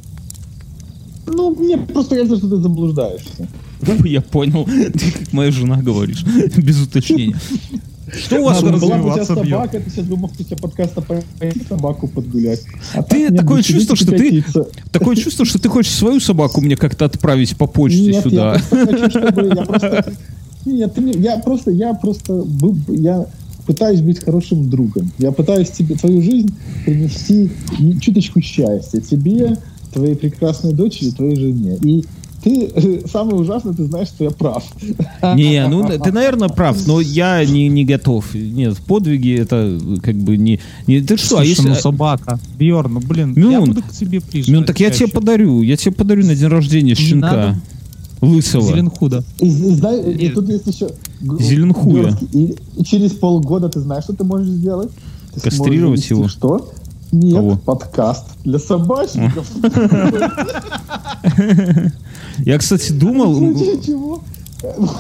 Speaker 3: Ну, мне просто кажется, что ты заблуждаешься.
Speaker 1: Я понял. Ты как моя жена говоришь. Без уточнения. Что у вас...
Speaker 4: Надо
Speaker 3: Была бы у тебя собака, ты сейчас бы мог после подкаста пойти собаку подгулять. А так
Speaker 1: Ты
Speaker 3: нет,
Speaker 1: такое чувство, что ты... Такое чувство, что ты хочешь свою собаку мне как-то отправить по почте
Speaker 3: Нет,
Speaker 1: сюда.
Speaker 3: я просто хочу, чтобы... Я просто... Нет, я просто... Я просто... был- Я пытаюсь быть хорошим другом. Я пытаюсь тебе твою жизнь принести не- чуточку счастья. Тебе, твоей прекрасной дочери, твоей жене. И ты... э, Самое ужасное, ты знаешь, что я прав.
Speaker 1: Не, ну ты, наверное, прав, но я не, не готов. Нет, подвиги это как бы не... не ты что, а
Speaker 4: Слушай,
Speaker 1: если...
Speaker 4: ну собака. Бьерн, ну блин,
Speaker 1: Мюн.
Speaker 4: я буду к тебе приезжать.
Speaker 1: Ну, так я тебе
Speaker 4: чаще.
Speaker 1: подарю. Я тебе подарю на день рождения щенка.
Speaker 4: надо.
Speaker 1: Лысого.
Speaker 4: Зеленхуда.
Speaker 3: И, и и тут есть еще...
Speaker 1: Зеленхуя.
Speaker 3: И, и через полгода ты знаешь, что ты можешь сделать? Ты
Speaker 1: Кастрировать его?
Speaker 3: Что? Нет,
Speaker 1: Кого?
Speaker 3: подкаст для собачников.
Speaker 1: Я, кстати, думал...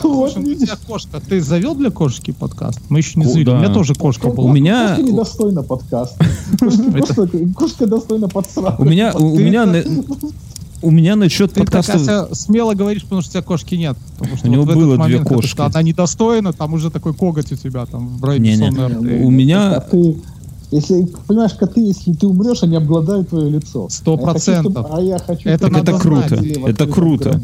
Speaker 4: Слушай, ну, у тебя кошка. Ты завел для кошки подкаст? Мы еще не завели.
Speaker 1: да.
Speaker 4: У меня тоже кошка
Speaker 1: У
Speaker 4: была.
Speaker 1: меня-
Speaker 3: Кошка недостойна подкаста. Кошка достойна подсрать.
Speaker 1: У меня, у, у
Speaker 4: Ты
Speaker 1: меня, у меня насчет
Speaker 4: Ты так,
Speaker 1: подкастов...
Speaker 4: Ася, смело говоришь, потому что у тебя кошки нет. Потому что
Speaker 1: У него
Speaker 4: вот в этот
Speaker 1: было две
Speaker 4: момент, когда ты
Speaker 1: кошки.
Speaker 4: Она недостойна, там уже такой коготь у тебя там в районе.
Speaker 1: У меня...
Speaker 3: Коты, если, понимаешь, коты, если ты умрешь, они обгладают твое лицо.
Speaker 4: Сто процентов.
Speaker 3: А я хочу...
Speaker 4: Это
Speaker 1: Это круто. Это круто.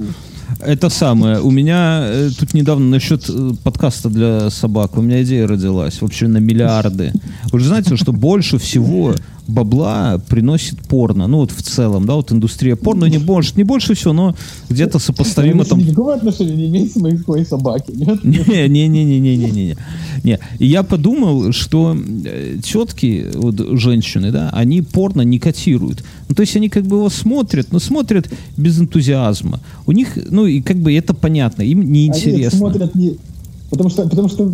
Speaker 1: Это самое. У меня э, тут недавно насчет э, подкаста для собак. У меня идея родилась. Вообще на миллиарды. Вы же знаете, что больше всего бабла приносит порно. Ну вот в целом, да, вот индустрия порно не может, не больше всего, но где-то сопоставимо там
Speaker 3: Никакого отношения не имеет к моей, собаке, нет?
Speaker 1: Не-не-не-не-не-не-не. Не. И я подумал, что э, тетки, вот женщины, да, они порно не котируют. Ну, то есть они как бы его смотрят, но смотрят без энтузиазма. У них, ну, и как бы это понятно, им
Speaker 3: Они
Speaker 1: неинтересно.
Speaker 3: смотрят не... Потому что, потому что,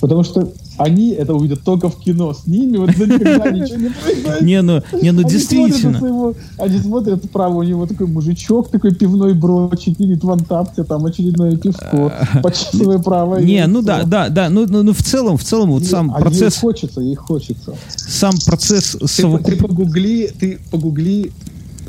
Speaker 3: потому что они это увидят только в кино. С ними вот за никогда ничего не произойдет.
Speaker 1: Не, ну, не, ну
Speaker 3: Они смотрят
Speaker 1: действительно.
Speaker 3: своего- они смотрят вправо, у него такой мужичок, такой пивной брочек, видит в антапте, там очередное пивко, почесывая право.
Speaker 1: Не, ну да, да, да, ну, ну, ну, в целом, в целом, вот сам
Speaker 3: а Ей
Speaker 1: процесс,
Speaker 3: хочется, ей хочется.
Speaker 1: сам процесс
Speaker 3: Ты,
Speaker 1: совокуп-
Speaker 3: ты погугли, ты погугли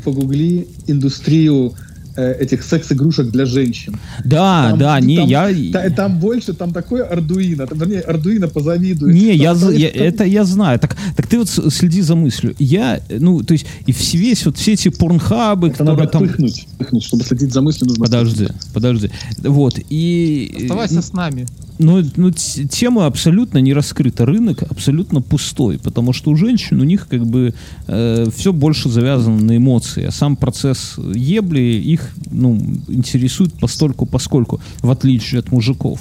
Speaker 3: погугли индустрию э, этих секс-игрушек для женщин.
Speaker 1: Да,
Speaker 3: Там-
Speaker 1: да, не,
Speaker 3: там-
Speaker 1: я...
Speaker 3: Та- Там больше, там такое Ардуино, там, вернее, Ардуино позавидует.
Speaker 1: Не, я,
Speaker 3: Там-
Speaker 1: я-
Speaker 3: там-
Speaker 1: это я знаю. Так, так ты вот следи за мыслью. Я, ну, то есть, и вс- весь вот все эти порнхабы,
Speaker 3: Это надо
Speaker 1: которые там...
Speaker 3: пыхнуть, пыхнуть. Чтобы следить за мыслью, нужно...
Speaker 1: Подожди, подожди. Вот, и...
Speaker 4: Оставайся с нами.
Speaker 1: Ну, ну, т- тема абсолютно не раскрыта. Рынок абсолютно пустой, потому что у женщин у них как бы все больше завязано на эмоции, а сам процесс ебли их ну, интересует постольку, поскольку, в отличие от мужиков.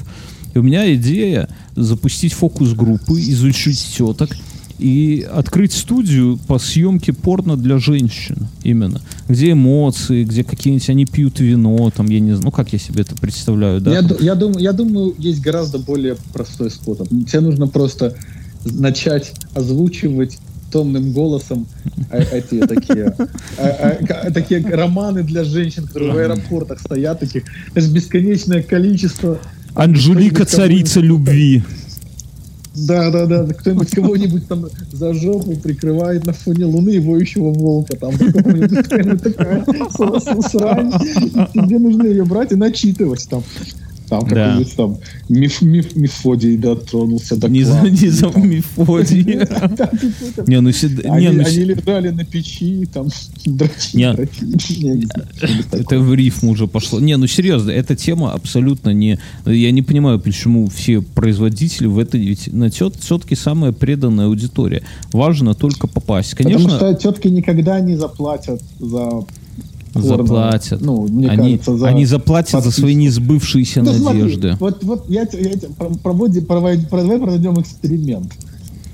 Speaker 1: И у меня идея запустить фокус-группы, изучить теток и открыть студию по съемке порно для женщин именно. Где эмоции, где какие-нибудь они пьют вино, там, я не знаю, ну как я себе это представляю, да?
Speaker 3: Я,
Speaker 1: там-
Speaker 3: я, думаю, я думаю, есть гораздо более простой способ. Тебе нужно просто начать озвучивать томным голосом эти такие, э, э, ка- такие романы для женщин, которые в аэропортах стоят, таких, это же бесконечное количество.
Speaker 1: Анжелика царица любви.
Speaker 3: Да, да, да, кто-нибудь кого-нибудь там за жопу прикрывает на фоне луны воющего волка. Там такая срань. Тебе нужно ее брать и начитывать там. Там
Speaker 1: Да.
Speaker 3: какой-нибудь там миф, миф, Мефодий дотронулся до
Speaker 1: Не за, не за. Мефодий.
Speaker 3: Да.
Speaker 1: Не, ну
Speaker 3: Они,
Speaker 1: не, ну
Speaker 3: они лежали на печи, там, дрочили, что-нибудь
Speaker 1: это в рифму уже пошло. Не, ну серьезно, эта тема абсолютно не... Я не понимаю, почему все производители в это... Ведь на тет, все-таки самая преданная аудитория. Важно только попасть. Конечно,
Speaker 3: Потому что тетки никогда не заплатят за
Speaker 1: заплатят.
Speaker 3: Ну, мне
Speaker 1: они,
Speaker 3: кажется, за
Speaker 1: они заплатят за свои несбывшиеся
Speaker 3: смотри,
Speaker 1: надежды.
Speaker 3: вот, вот я, я про- проводи, проводи- про- давай проведем эксперимент.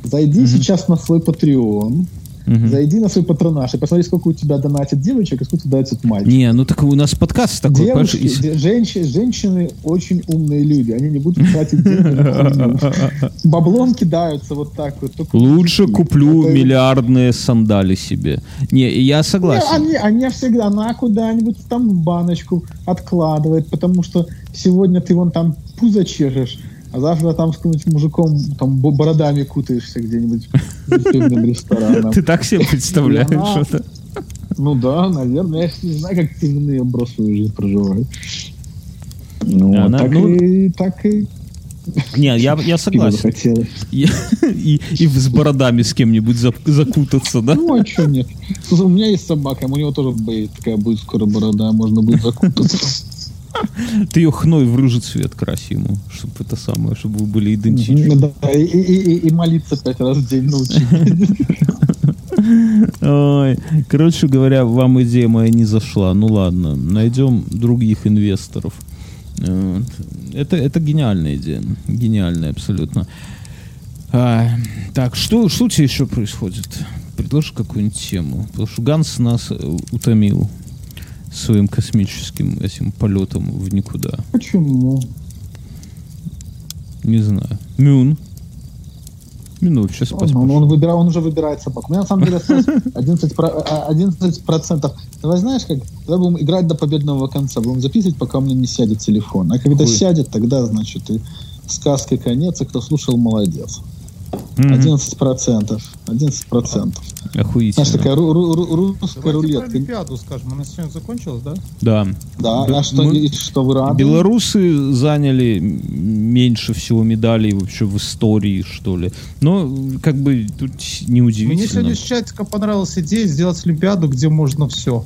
Speaker 3: Зайди сейчас на свой Patreon,
Speaker 1: Мгм.
Speaker 3: зайди на свой патронаж и посмотри, сколько у тебя донатит девочек и сколько донатит мальчиков.
Speaker 1: Не, ну так у нас подкаст такой,
Speaker 3: Девушки,
Speaker 1: и-
Speaker 3: де- женщины, женщины очень умные люди. Они не будут тратить деньги. Баблом кидаются вот так вот.
Speaker 1: Лучше куплю миллиардные сандали себе. Не, я согласен.
Speaker 3: они, они всегда на куда-нибудь там баночку откладывает, потому что сегодня ты вон там пузо чешешь, а завтра там с каким-нибудь мужиком там бо- бородами кутаешься где-нибудь пивным рестораном.
Speaker 1: Ты так себе представляешь это?
Speaker 3: Ну да, наверное. Я не знаю, как пивные бросовую жизнь проживают. Ну,
Speaker 1: Она-
Speaker 3: так,
Speaker 1: ну-
Speaker 3: и, так и
Speaker 1: Не, я, я согласен. И, и, и с бородами с кем-нибудь закутаться, да?
Speaker 3: Ну, а что нет? У меня есть собака, у него тоже будет такая будет скоро борода, можно будет закутаться.
Speaker 1: Ты ее хной в рыжий цвет краси ему, чтобы это самое, чтобы вы были идентичны.
Speaker 3: Ну да, и, и- и- молиться пять раз в день научить.
Speaker 1: Ой, короче говоря, вам идея моя не зашла. Ну ладно, найдем других инвесторов. Это, это гениальная идея. Гениальная абсолютно. А, так, что, что у тебя еще происходит? Предложи какую-нибудь тему. Потому что Ганс нас э, утомил своим космическим этим полетом в никуда.
Speaker 3: Почему?
Speaker 1: Не знаю. Мюн. Минут, сейчас
Speaker 3: Он, он, он выбира- он уже выбирает собак. У меня на самом деле осталось 11%. про- а, 11%. Давай знаешь как? Давай будем играть до победного конца. Будем записывать, пока у меня не сядет телефон. А когда
Speaker 1: Хуй.
Speaker 3: сядет, тогда, значит, и сказки конец, и кто слушал, молодец.
Speaker 1: Мгм.
Speaker 3: 11%. 11%.
Speaker 1: Охуительно.
Speaker 3: Знаешь, такая ру- ру- ру- русская
Speaker 4: Давайте
Speaker 3: рулетка.
Speaker 4: Олимпиаду скажем. Она сегодня закончилась, да?
Speaker 1: Да.
Speaker 3: Да,
Speaker 1: Да,
Speaker 3: а что,
Speaker 1: мы-
Speaker 3: что вы рады?
Speaker 1: Белорусы заняли меньше всего медалей вообще в истории, что ли. Но как бы тут
Speaker 4: Мне
Speaker 1: неудивительно.
Speaker 4: сегодня с чатика понравилась идея сделать Олимпиаду, где можно все.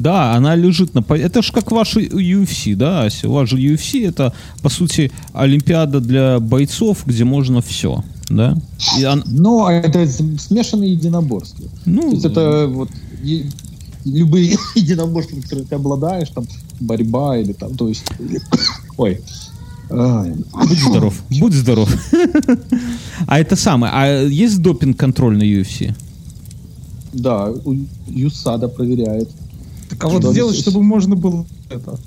Speaker 1: Да, она лежит на... Это ж как ваши UFC, да, Ася? У вас же UFC это, по сути, Олимпиада для бойцов, где можно все, да? И он-
Speaker 3: Но это с- смешанные единоборства.
Speaker 1: ну,
Speaker 3: То есть это вот е- любые единоборства, которые ты обладаешь, там борьба или там, то есть, или- ой,
Speaker 1: Будь здоров, будь здоров. А это самое, а есть допинг-контроль на UFC?
Speaker 3: да, ЮСАДА проверяет.
Speaker 4: Так а вот сделать,
Speaker 3: здесь-
Speaker 4: чтобы можно было это.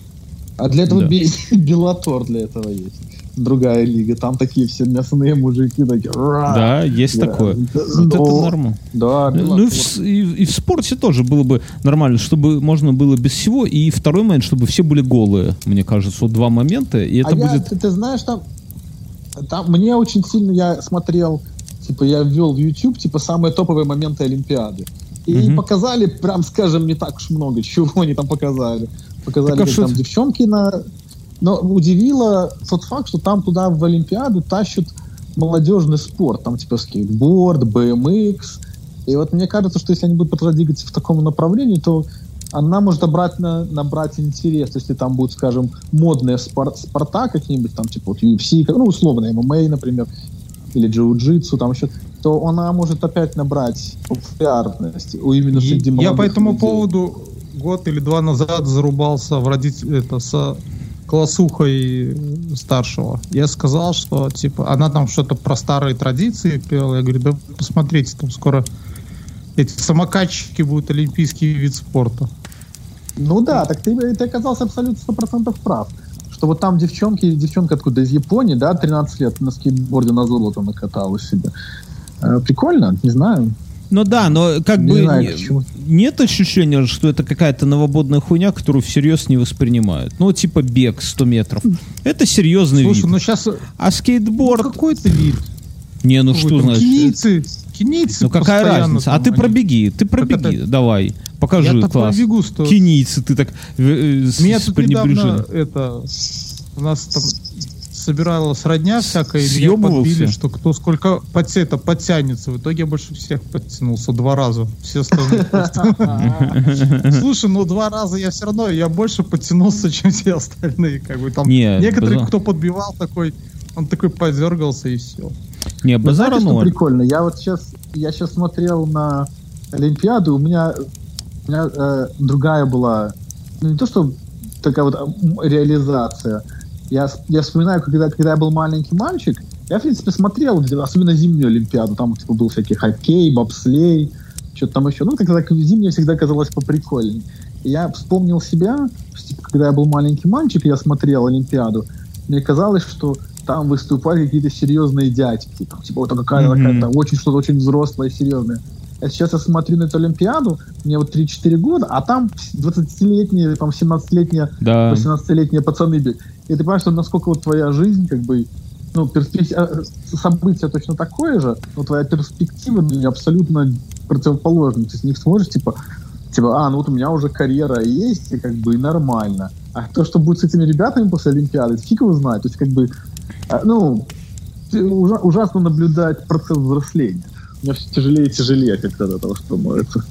Speaker 3: А для этого
Speaker 1: Да.
Speaker 3: Беллатор для этого есть. Другая лига, там такие все мясные мужики такие. «Ра!»
Speaker 1: Да, есть
Speaker 3: Да.
Speaker 1: такое.
Speaker 3: Да,
Speaker 1: Вот это
Speaker 3: но-
Speaker 1: нормально.
Speaker 3: Да,
Speaker 1: Ну и
Speaker 3: Беллатор.
Speaker 1: в, и, и в спорте тоже было бы нормально, чтобы можно было без всего. И второй момент, чтобы все были голые, мне кажется. Вот два момента, и это
Speaker 3: а я,
Speaker 1: будет...
Speaker 3: ты, ты знаешь, там, там мне очень сильно, я смотрел, типа, я ввел в YouTube, типа, самые топовые моменты Олимпиады. И
Speaker 1: Мгм.
Speaker 3: показали, прям скажем, не так уж много, чего они там показали. Показали,
Speaker 1: Так
Speaker 3: как там девчонки на... Но удивило тот факт, что там туда в Олимпиаду тащат молодежный спорт. Там типа скейтборд, BMX. И вот мне кажется, что если они будут продолжать двигаться в таком направлении, то она может набрать, на, набрать интерес, если там будут, скажем, модные спор- спорта какие-нибудь, там, типа, вот UFC, ну, условно, ММА, например, или джиу-джитсу, там еще, то она может опять набрать популярность у- именно среди
Speaker 4: Я
Speaker 3: молодых
Speaker 4: по этому
Speaker 3: людей.
Speaker 4: поводу год или два назад зарубался в родитель это со классухой старшего. Я сказал, что типа она там что-то про старые традиции пела. Я говорю, да посмотрите, там скоро эти самокатчики будут олимпийский вид спорта.
Speaker 3: Ну да, так ты, ты оказался абсолютно сто процентов прав. Что вот там девчонки, девчонка откуда, из Японии, да, 13 лет на скейтборде на золото накатала себе. Э, Прикольно, не знаю.
Speaker 1: Ну да, но как
Speaker 3: Не
Speaker 1: бы
Speaker 3: знаю, почему.
Speaker 1: нет ощущения, что это какая-то новободная хуйня, которую всерьез не воспринимают. Ну, типа бег 100 метров. Это серьезный
Speaker 4: Слушай,
Speaker 1: вид.
Speaker 4: ну сейчас
Speaker 1: А скейтборд...
Speaker 4: какой-то вид.
Speaker 1: Не, ну
Speaker 4: Ой,
Speaker 1: что значит?
Speaker 4: Кенийцы, кенийцы
Speaker 1: Ну какая разница? А
Speaker 4: там
Speaker 1: ты
Speaker 4: они-
Speaker 1: пробеги, ты пробеги,
Speaker 4: это-
Speaker 1: давай, покажи
Speaker 4: Я-то
Speaker 1: класс.
Speaker 4: пробегу, что-
Speaker 1: Кенийцы, ты так э, э,
Speaker 4: Меня
Speaker 1: с
Speaker 4: тут недавно это у нас там собиралась родня всякая, и меня подбили, что кто сколько подтя- это, подтянется. В итоге я больше всех подтянулся два раза. Все остальные Слушай, ну два раза я все равно, я больше подтянулся, чем все остальные. Как бы там
Speaker 1: Не,
Speaker 4: некоторые,
Speaker 1: базар-
Speaker 4: кто подбивал такой, он такой подергался и все.
Speaker 1: Не,
Speaker 3: Вы
Speaker 1: базара
Speaker 3: знаете, что прикольно? Я вот сейчас, я сейчас смотрел на Олимпиаду, у меня, у меня э, другая была, ну не то что такая вот реализация. Я, я вспоминаю, когда, когда я был маленький мальчик, я, в принципе, смотрел, особенно зимнюю Олимпиаду, там типа, был всякий хоккей, бобслей, что-то там еще. Ну, как так зимняя всегда казалось поприкольней. И я вспомнил себя, что, типа, когда я был маленький мальчик, я смотрел Олимпиаду, мне казалось, что там выступали какие-то серьезные дядьки. Там, типа, вот какая-то,
Speaker 1: Мгм.
Speaker 3: какая-то очень что-то очень взрослое и серьезное. А сейчас я смотрю на эту Олимпиаду, мне вот 3-4 года, а там 20-летние, там 17-летние,
Speaker 1: Да.
Speaker 3: 18-летние пацаны бегают. И ты понимаешь, что насколько вот твоя жизнь, как бы, ну, перспектива, событие точно такое же, но твоя перспектива абсолютно противоположная. Ты с них смотришь, типа, типа, а, ну вот у меня уже карьера есть, и как бы и нормально. А то, что будет с этими ребятами после Олимпиады, фиг его знает. То есть, как бы, а, ну, ужа- ужасно наблюдать процесс взросления. Мне все тяжелее и тяжелее как-то от этого становится.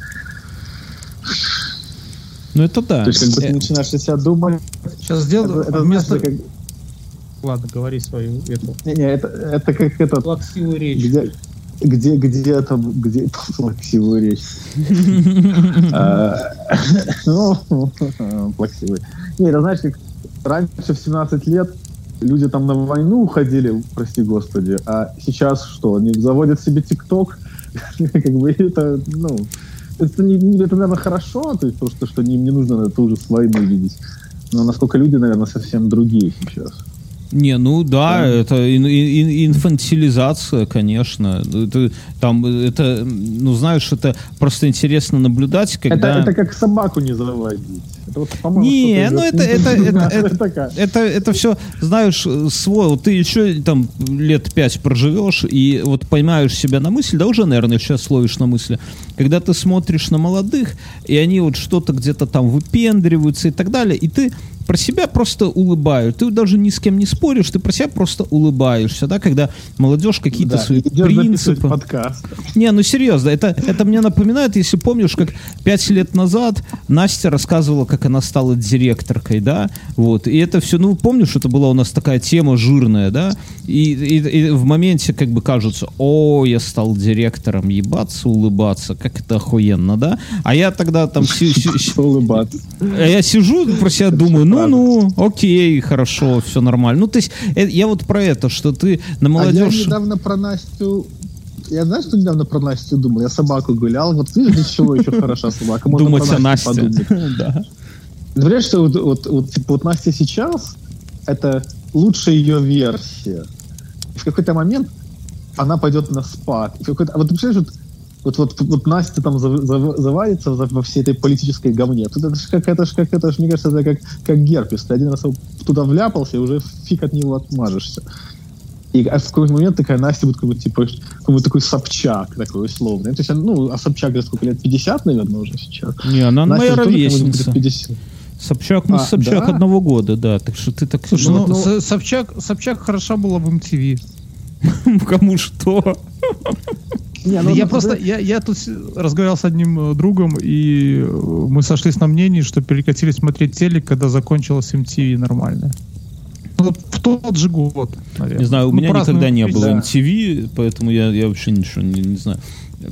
Speaker 1: Ну это да.
Speaker 3: То есть, как бы ты
Speaker 1: Э,
Speaker 3: начинаешь себя думать,
Speaker 4: Сейчас сделаю
Speaker 3: это, это,
Speaker 4: вместо...
Speaker 3: знаешь, это
Speaker 4: Ладно, говори свою эту
Speaker 3: как, не, не, это, это как этот,
Speaker 4: плаксивую речь.
Speaker 3: где, где, где это, где плаксивую речь. А, Ну, плаксивый. Не, это знаешь, как раньше в 17 лет люди там на войну уходили, прости господи, а сейчас что, они заводят себе ТикТок? Как бы это, ну, это, не, это, наверное, хорошо, то есть просто, что им не нужно ту же с войны видеть. Но насколько люди, наверное, совсем другие сейчас.
Speaker 1: Не, ну да, это ин- ин- инфантилизация, конечно. Это, там, это, ну знаешь, это просто интересно наблюдать, когда...
Speaker 3: Это, это как собаку не заводить. Это вот,
Speaker 1: Не, ну это, это, это,
Speaker 3: это
Speaker 1: это, это, это все, знаешь, свой. Вот ты еще там лет пять проживешь и вот поймаешь себя на мысль, да уже, наверное, сейчас ловишь на мысли, когда ты смотришь на молодых, и они вот что-то где-то там выпендриваются и так далее, и ты про себя просто улыбаешь. Ты даже ни с кем не споришь, ты про себя просто улыбаешься, да, когда молодежь какие-то
Speaker 3: Да,
Speaker 1: свои принципы.
Speaker 3: подкаст.
Speaker 1: Не, ну серьезно, это, это мне напоминает, если помнишь, как пять лет назад Настя рассказывала, как она стала директоркой, да, вот, и это все, ну, помнишь, это была у нас такая тема жирная, да, и, и- и в моменте как бы кажется, о, я стал директором, ебаться, улыбаться, как это охуенно, да, а я тогда там
Speaker 3: Улыбаться.
Speaker 1: а я сижу про себя думаю, ну-ну, окей, хорошо, все нормально. Ну, то есть, э, я вот про это, что ты на
Speaker 3: А я
Speaker 1: молодежь...
Speaker 3: недавно про Настю... Я знаю, что недавно про Настю думал. Я собаку гулял. Вот видишь, для чего еще хороша собака. Можно
Speaker 1: Думать
Speaker 3: про
Speaker 1: о Насте.
Speaker 3: подумать.
Speaker 1: Да.
Speaker 3: Понимаешь, что вот, вот, вот, типа, вот Настя сейчас это лучшая ее версия. И в какой-то момент она пойдет на спад. И в какой-то- а вот ты представляешь, вот, вот, вот, вот Настя там зав- зав- завалится во всей этой политической говне. Тут это ж как, это ж как, это ж, мне кажется, это как, как герпес. Ты один раз туда вляпался, и уже фиг от него отмажешься. И в какой-то момент такая Настя будет какой-то, типа, какой-то такой Собчак такой условный. То есть, ну, а Собчак, где сколько лет? 50, наверное, уже сейчас.
Speaker 1: Не, она
Speaker 3: Настя
Speaker 1: моя ровесница.
Speaker 3: где-то 50.
Speaker 1: Собчак, мы
Speaker 3: А,
Speaker 1: с Собчак
Speaker 3: да?
Speaker 1: одного года, да. Так что ты так...
Speaker 4: Слушай,
Speaker 1: ну,
Speaker 4: ну, Собчак, Собчак хороша была в MTV.
Speaker 1: кому что?
Speaker 3: Не, ну,
Speaker 4: я
Speaker 3: ну,
Speaker 4: просто,
Speaker 3: ты-
Speaker 4: я, я тут разговаривал с одним э, другом, и э, мы сошлись на мнении, что перекатили смотреть телек, когда закончилась MTV нормально. Ну, в тот же год, наверное.
Speaker 1: Не знаю, у
Speaker 4: Ну,
Speaker 1: меня никогда не было
Speaker 3: да.
Speaker 1: MTV, поэтому я, я вообще ничего не, не знаю.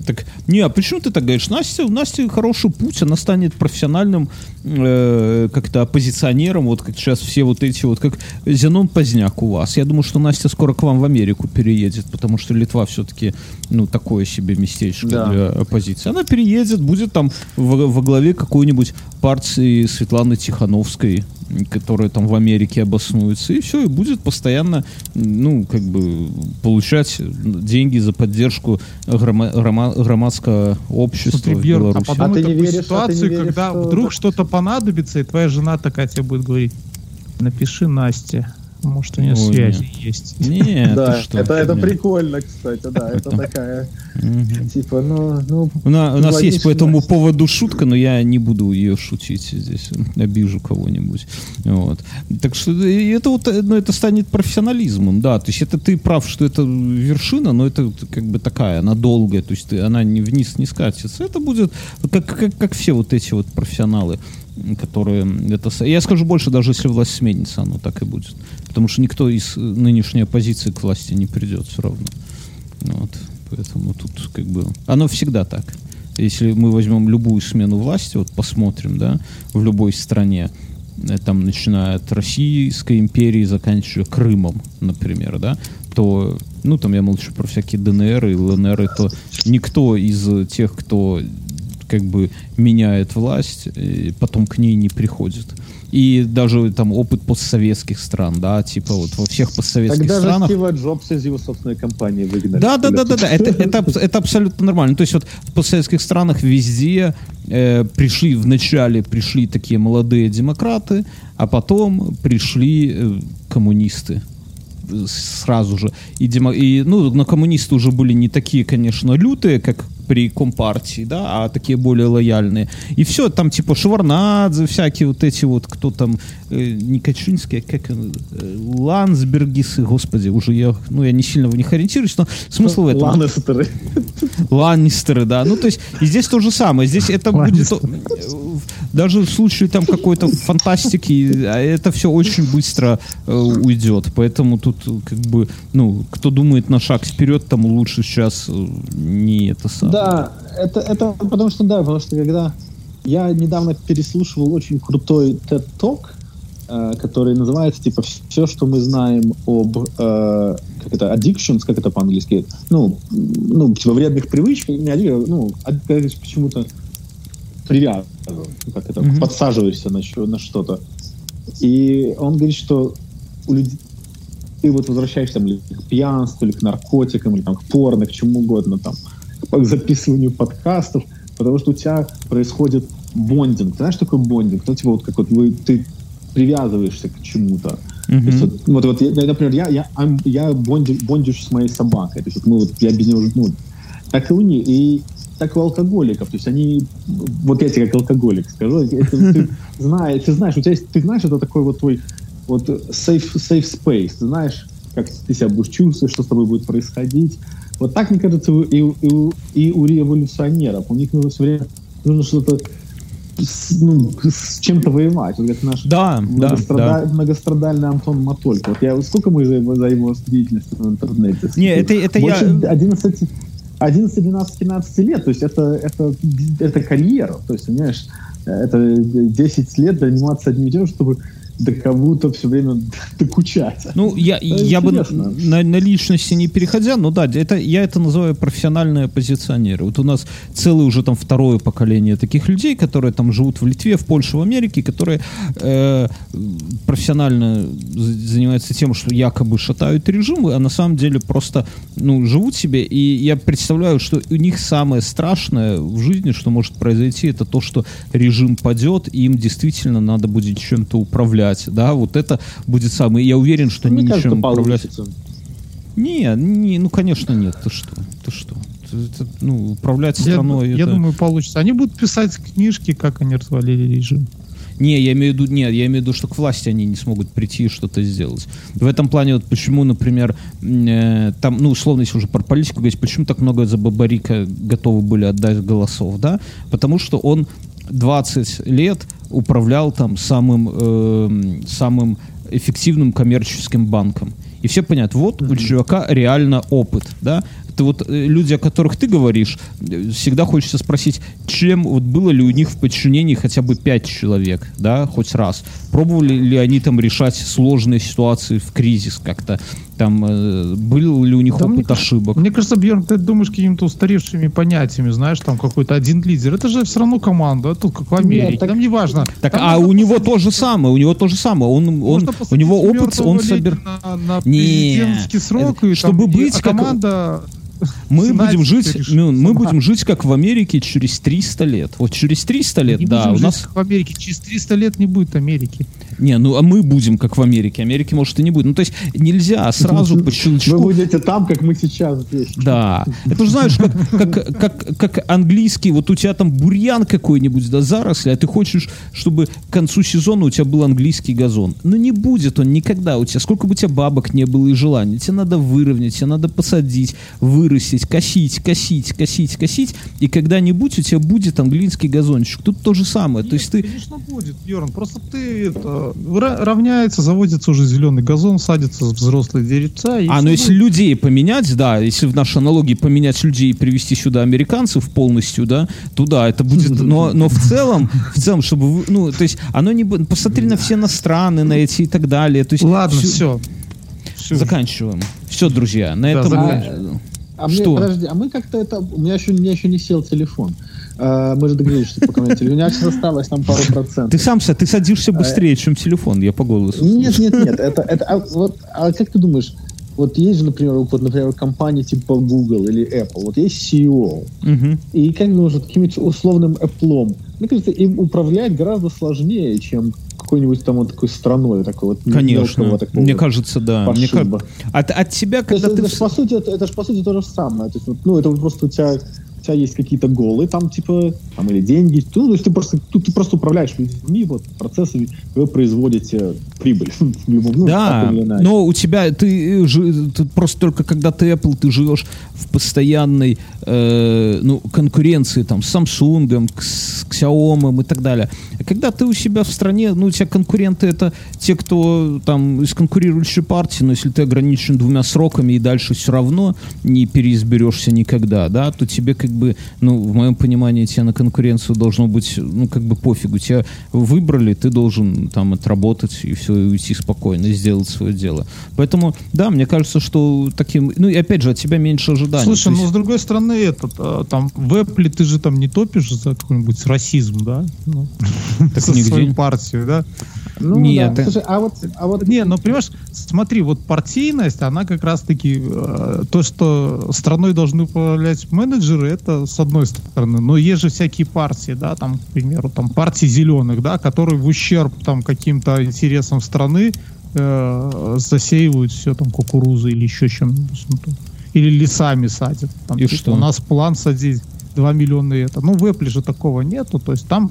Speaker 1: Так, не, а почему ты так говоришь? Настя, у Насти хороший путь, она станет профессиональным э, как-то оппозиционером, вот как сейчас все вот эти вот, как Зенон Поздняк у вас. Я думаю, что Настя скоро к вам в Америку переедет, потому что Литва все-таки, ну, такое себе местечко
Speaker 3: Да.
Speaker 1: для оппозиции. Она переедет, будет там во, во главе какой-нибудь партии Светланы Тихановской, которая там в Америке обоснуется, и все, и будет постоянно, ну, как бы, получать деньги за поддержку грома- грома- громадского общества
Speaker 4: Смотри,
Speaker 1: в
Speaker 4: Бьерн, а
Speaker 1: Беларуси.
Speaker 4: подумай
Speaker 3: А ты не
Speaker 4: такую
Speaker 3: веришь- а ты не
Speaker 4: ситуацию,
Speaker 3: веришь,
Speaker 4: когда
Speaker 3: что-
Speaker 4: вдруг что-то понадобится, и твоя жена такая тебе будет говорить, напиши Насте, может у нее
Speaker 1: Ой,
Speaker 4: связи есть.
Speaker 1: Не,
Speaker 3: Да,
Speaker 1: что?
Speaker 3: это, это прикольно, кстати, да, это такая, типа, ну, ну,
Speaker 1: У, на- у нас есть по этому поводу шутка, но я не буду ее шутить здесь, обижу кого-нибудь. Вот. Так что это вот, э, ну, это станет профессионализмом, да. То есть это ты прав, что это вершина, но это как бы такая, она долгая, то есть ты- она не вниз не скатится. Это будет как, как, как все вот эти вот профессионалы, которые это... Я скажу больше, даже если власть сменится, оно так и будет. Потому что никто из нынешней оппозиции к власти не придет все равно. Вот. Поэтому тут как бы... Оно всегда так. Если мы возьмем любую смену власти, вот посмотрим, да, в любой стране, э, там, начиная от Российской империи, заканчивая Крымом, например, да, то, ну, там я молчу про всякие ДНР и ЛНР, то никто из тех, кто как бы меняет власть, э, потом к ней не приходит. И даже там опыт постсоветских стран, да, типа вот во всех постсоветских
Speaker 3: тогда
Speaker 1: странах...
Speaker 3: Стива Джобса из его собственной компании выгнали.
Speaker 1: Да, да, да, да, да. Это, это, это абсолютно нормально. То есть вот в постсоветских странах везде э, пришли, вначале пришли такие молодые демократы, а потом пришли э, коммунисты э, сразу же. И, демо- и, ну, но коммунисты уже были не такие, конечно, лютые, как при Компартии, да, а такие более лояльные. И все, там типа Шеварнадзе, всякие вот эти вот, кто там, э, не Качинский, а как он, э, Лансбергисы, господи, уже я, ну, я не сильно в них ориентируюсь, но смысл в этом.
Speaker 3: Ланнистеры.
Speaker 1: Ланнистеры, да. Ну, то есть, и здесь то же самое. Здесь это будет... э, Даже в случае там какой-то фантастики, а это все очень быстро э, уйдет. Поэтому тут, э, как бы, ну, кто думает на шаг вперед, тому лучше сейчас э, не это самое.
Speaker 3: Да, это, это потому что, да, потому что когда я недавно переслушивал очень крутой TED Talk, э, который называется, типа, все, что мы знаем об, э, как это, addictions, как это по-английски, ну, ну, типа, вредных привычках, не addiction, ну, это почему-то привязан, как это,
Speaker 1: Мгм.
Speaker 3: подсаживаешься на, на что-то. И он говорит, что у людей ты вот возвращаешься там, к пьянству, или к наркотикам, или там, к порно, к чему угодно, там, к записыванию подкастов, потому что у тебя происходит бондинг. Ты знаешь, что такое бондинг? Ну, типа, вот как вот вы, ты привязываешься к чему-то. То есть вот, вот, вот я, например, я, я, я бонди, бондюсь с моей собакой. То есть вот мы вот, я без уже, ну, так и у них, и так и у алкоголиков. То есть они, вот я тебе как алкоголик скажу, это ты знаешь, ты знаешь, у тебя есть, ты знаешь, это такой вот твой вот safe, safe space. Ты знаешь, как ты себя будешь чувствовать, что с тобой будет происходить. Вот так, мне кажется, и, у- и, и у революционеров. У них нужно все время нужно что-то с, ну, с чем-то воевать. Вот как наш
Speaker 1: Да, да,
Speaker 3: многострада-
Speaker 1: да.
Speaker 3: многострадальный Антон Матолько. Вот я, сколько мы за его, за его деятельность в интернете?
Speaker 1: Не, это- это
Speaker 3: Больше
Speaker 1: я-
Speaker 3: 11, 11, 12, 15 лет. То есть это, это, это карьера. То есть, понимаешь, это 10 лет заниматься одним тем, чтобы до кого-то все время докучать.
Speaker 1: Ну, я, я бы
Speaker 3: интересно.
Speaker 1: на, на личности не переходя, но да, это, я это называю профессиональные оппозиционеры. Вот у нас целое уже там второе поколение таких людей, которые там живут в Литве, в Польше, в Америке, которые э, профессионально занимаются тем, что якобы шатают режимы, а на самом деле просто ну, живут себе. И я представляю, что у них самое страшное в жизни, что может произойти, это то, что режим падет, и им действительно надо будет чем-то управлять. Да, вот это будет самое. Я уверен, что они
Speaker 3: Мне кажется,
Speaker 1: ничем управлять.
Speaker 3: получится.
Speaker 1: Не, не, ну, конечно, нет. Ты что? Ты что? Это, ну, управлять страной...
Speaker 4: Я,
Speaker 1: это...
Speaker 4: я думаю, получится. Они будут писать книжки, как они развалили режим.
Speaker 1: Не, я имею в виду, нет, я имею в виду, что к власти они не смогут прийти и что-то сделать. В этом плане, вот почему, например, э, там, ну, условно, если уже про политику говорить, почему так много за Бабарика готовы были отдать голосов, да? Потому что он 20 лет управлял там самым, э, самым эффективным коммерческим банком. И все понятно, вот у чувака реально опыт, да, ты вот э, люди, о которых ты говоришь, э, всегда хочется спросить, чем вот было ли у них в подчинении хотя бы пять человек, да, хоть раз. Пробовали ли они там решать сложные ситуации в кризис как-то? Там э, был ли у них
Speaker 4: Да
Speaker 1: опыт
Speaker 4: мне
Speaker 1: ошибок?
Speaker 4: Мне кажется, Бьерн, ты думаешь какими-то устаревшими понятиями, знаешь, там какой-то один лидер. Это же все равно команда, а тут как в Америке.
Speaker 3: так-
Speaker 4: Там не важно.
Speaker 1: Так,
Speaker 4: Там
Speaker 1: а у него то же самое, у него то же самое. Он, он, у него опыт, он собер...
Speaker 4: На, на
Speaker 1: Не,
Speaker 4: президентский срок,
Speaker 1: это-
Speaker 4: и
Speaker 1: чтобы
Speaker 4: там, и-
Speaker 1: быть
Speaker 4: а
Speaker 1: как-
Speaker 4: команда...
Speaker 1: Мы будем жить, ну, мы будем жить как в Америке через 300 лет. Вот через 300 лет,
Speaker 4: не
Speaker 1: да,
Speaker 4: будем
Speaker 1: у
Speaker 4: жить
Speaker 1: нас...
Speaker 4: как в Америке. Через 300 лет не будет Америки.
Speaker 1: Не, ну а мы будем как в Америке. Америки, может, и не будет. Ну, то есть нельзя сразу по
Speaker 3: Вы
Speaker 1: щелчку...
Speaker 3: будете там, как мы сейчас здесь.
Speaker 1: Да. Это же знаешь, как, как, как, как английский, вот у тебя там бурьян какой-нибудь, да, заросли, а ты хочешь, чтобы к концу сезона у тебя был английский газон. Но не будет он никогда у тебя. Сколько бы у тебя бабок не было и желаний. Тебе надо выровнять, тебе надо посадить, вырастить, косить, косить, косить, косить. И когда-нибудь у тебя будет английский газончик. Тут то же самое. То есть ты...
Speaker 4: Конечно, будет, Бьерн. Просто ты это, ра- равняется, заводится уже зеленый газон, садятся взрослые деревца.
Speaker 1: А, ну если людей поменять, да, если в нашей аналогии поменять людей и привести сюда американцев полностью, да, то да, это будет, но, но в целом, в целом, чтобы, вы- ну, то есть, оно не будет, посмотри на все иностранные, на эти и так далее, то есть,
Speaker 4: Ладно,
Speaker 1: всё-
Speaker 4: все.
Speaker 1: заканчиваем. Все, друзья, на
Speaker 4: Да,
Speaker 1: этом...
Speaker 3: А мне,
Speaker 1: Что?
Speaker 3: подожди, а мы как-то это... У меня еще, у меня еще не сел телефон. А, мы же договорились, что пока у меня телефон. У меня сейчас осталось там пару процентов.
Speaker 1: Ты сам, са- ты садишься быстрее, чем телефон, я по голосу.
Speaker 3: Нет, нет, нет. Это, это, а, вот, а как ты думаешь, вот есть же, например, вот, например, компании типа Google или Apple, вот есть CEO,
Speaker 1: Мгм.
Speaker 3: и как вот каким-нибудь условным Apple, мне кажется, им управлять гораздо сложнее, чем какой-нибудь там вот такой страной, такой вот
Speaker 1: Конечно,
Speaker 3: мелкого такого
Speaker 1: мне кажется, да. Мне
Speaker 3: пошиба.
Speaker 1: ка- от, от тебя,
Speaker 3: То есть
Speaker 1: когда ты...
Speaker 3: это,
Speaker 1: в-
Speaker 3: по сути, это, это же по сути то же самое. То есть, ну, это просто у тебя, у тебя есть какие-то голы, там, типа, там, или деньги. Ну, то есть ты просто, тут ты просто управляешь людьми, вот, процессами, вы производите прибыль. любом, ну,
Speaker 1: Да, но у тебя ты, э, ты просто только когда ты Apple, ты живешь в постоянной э, ну, конкуренции там с Samsung, с Xiaomi и так далее. А когда ты у себя в стране, ну, у тебя конкуренты это те, кто там из конкурирующей партии, но если ты ограничен двумя сроками и дальше все равно не переизберешься никогда, да, то тебе как бы, ну, в моем понимании, тебе на конкуренцию должно быть, ну, как бы пофигу. Тебя выбрали, ты должен там отработать и все, и уйти спокойно, и сделать свое дело. Поэтому, да, мне кажется, что таким... Ну, и опять же, от тебя меньше ожиданий.
Speaker 4: Слушай, ну
Speaker 1: есть-
Speaker 4: с другой стороны, этот, а, там в Apple ты же там не топишь за какой-нибудь расизм, да? Ну,
Speaker 1: Так
Speaker 4: за
Speaker 1: нигде.
Speaker 4: свою партию, да?
Speaker 3: Ну,
Speaker 1: Нет,
Speaker 3: да.
Speaker 1: ты-
Speaker 3: Слушай, а вот, а вот
Speaker 4: Не, ну понимаешь, смотри, вот партийность, она как раз-таки э, то, что страной должны управлять менеджеры, это с одной стороны. Но есть же всякие партии, да, там, к примеру, там партии зеленых, да, которые в ущерб там каким-то интересам страны э, засеивают все там кукурузы или еще чем-нибудь. Или лесами садят. Там,
Speaker 1: И
Speaker 4: типа,
Speaker 1: что?
Speaker 4: У нас план садить 2 миллиона и это. Ну, в Apple же такого нету, то есть там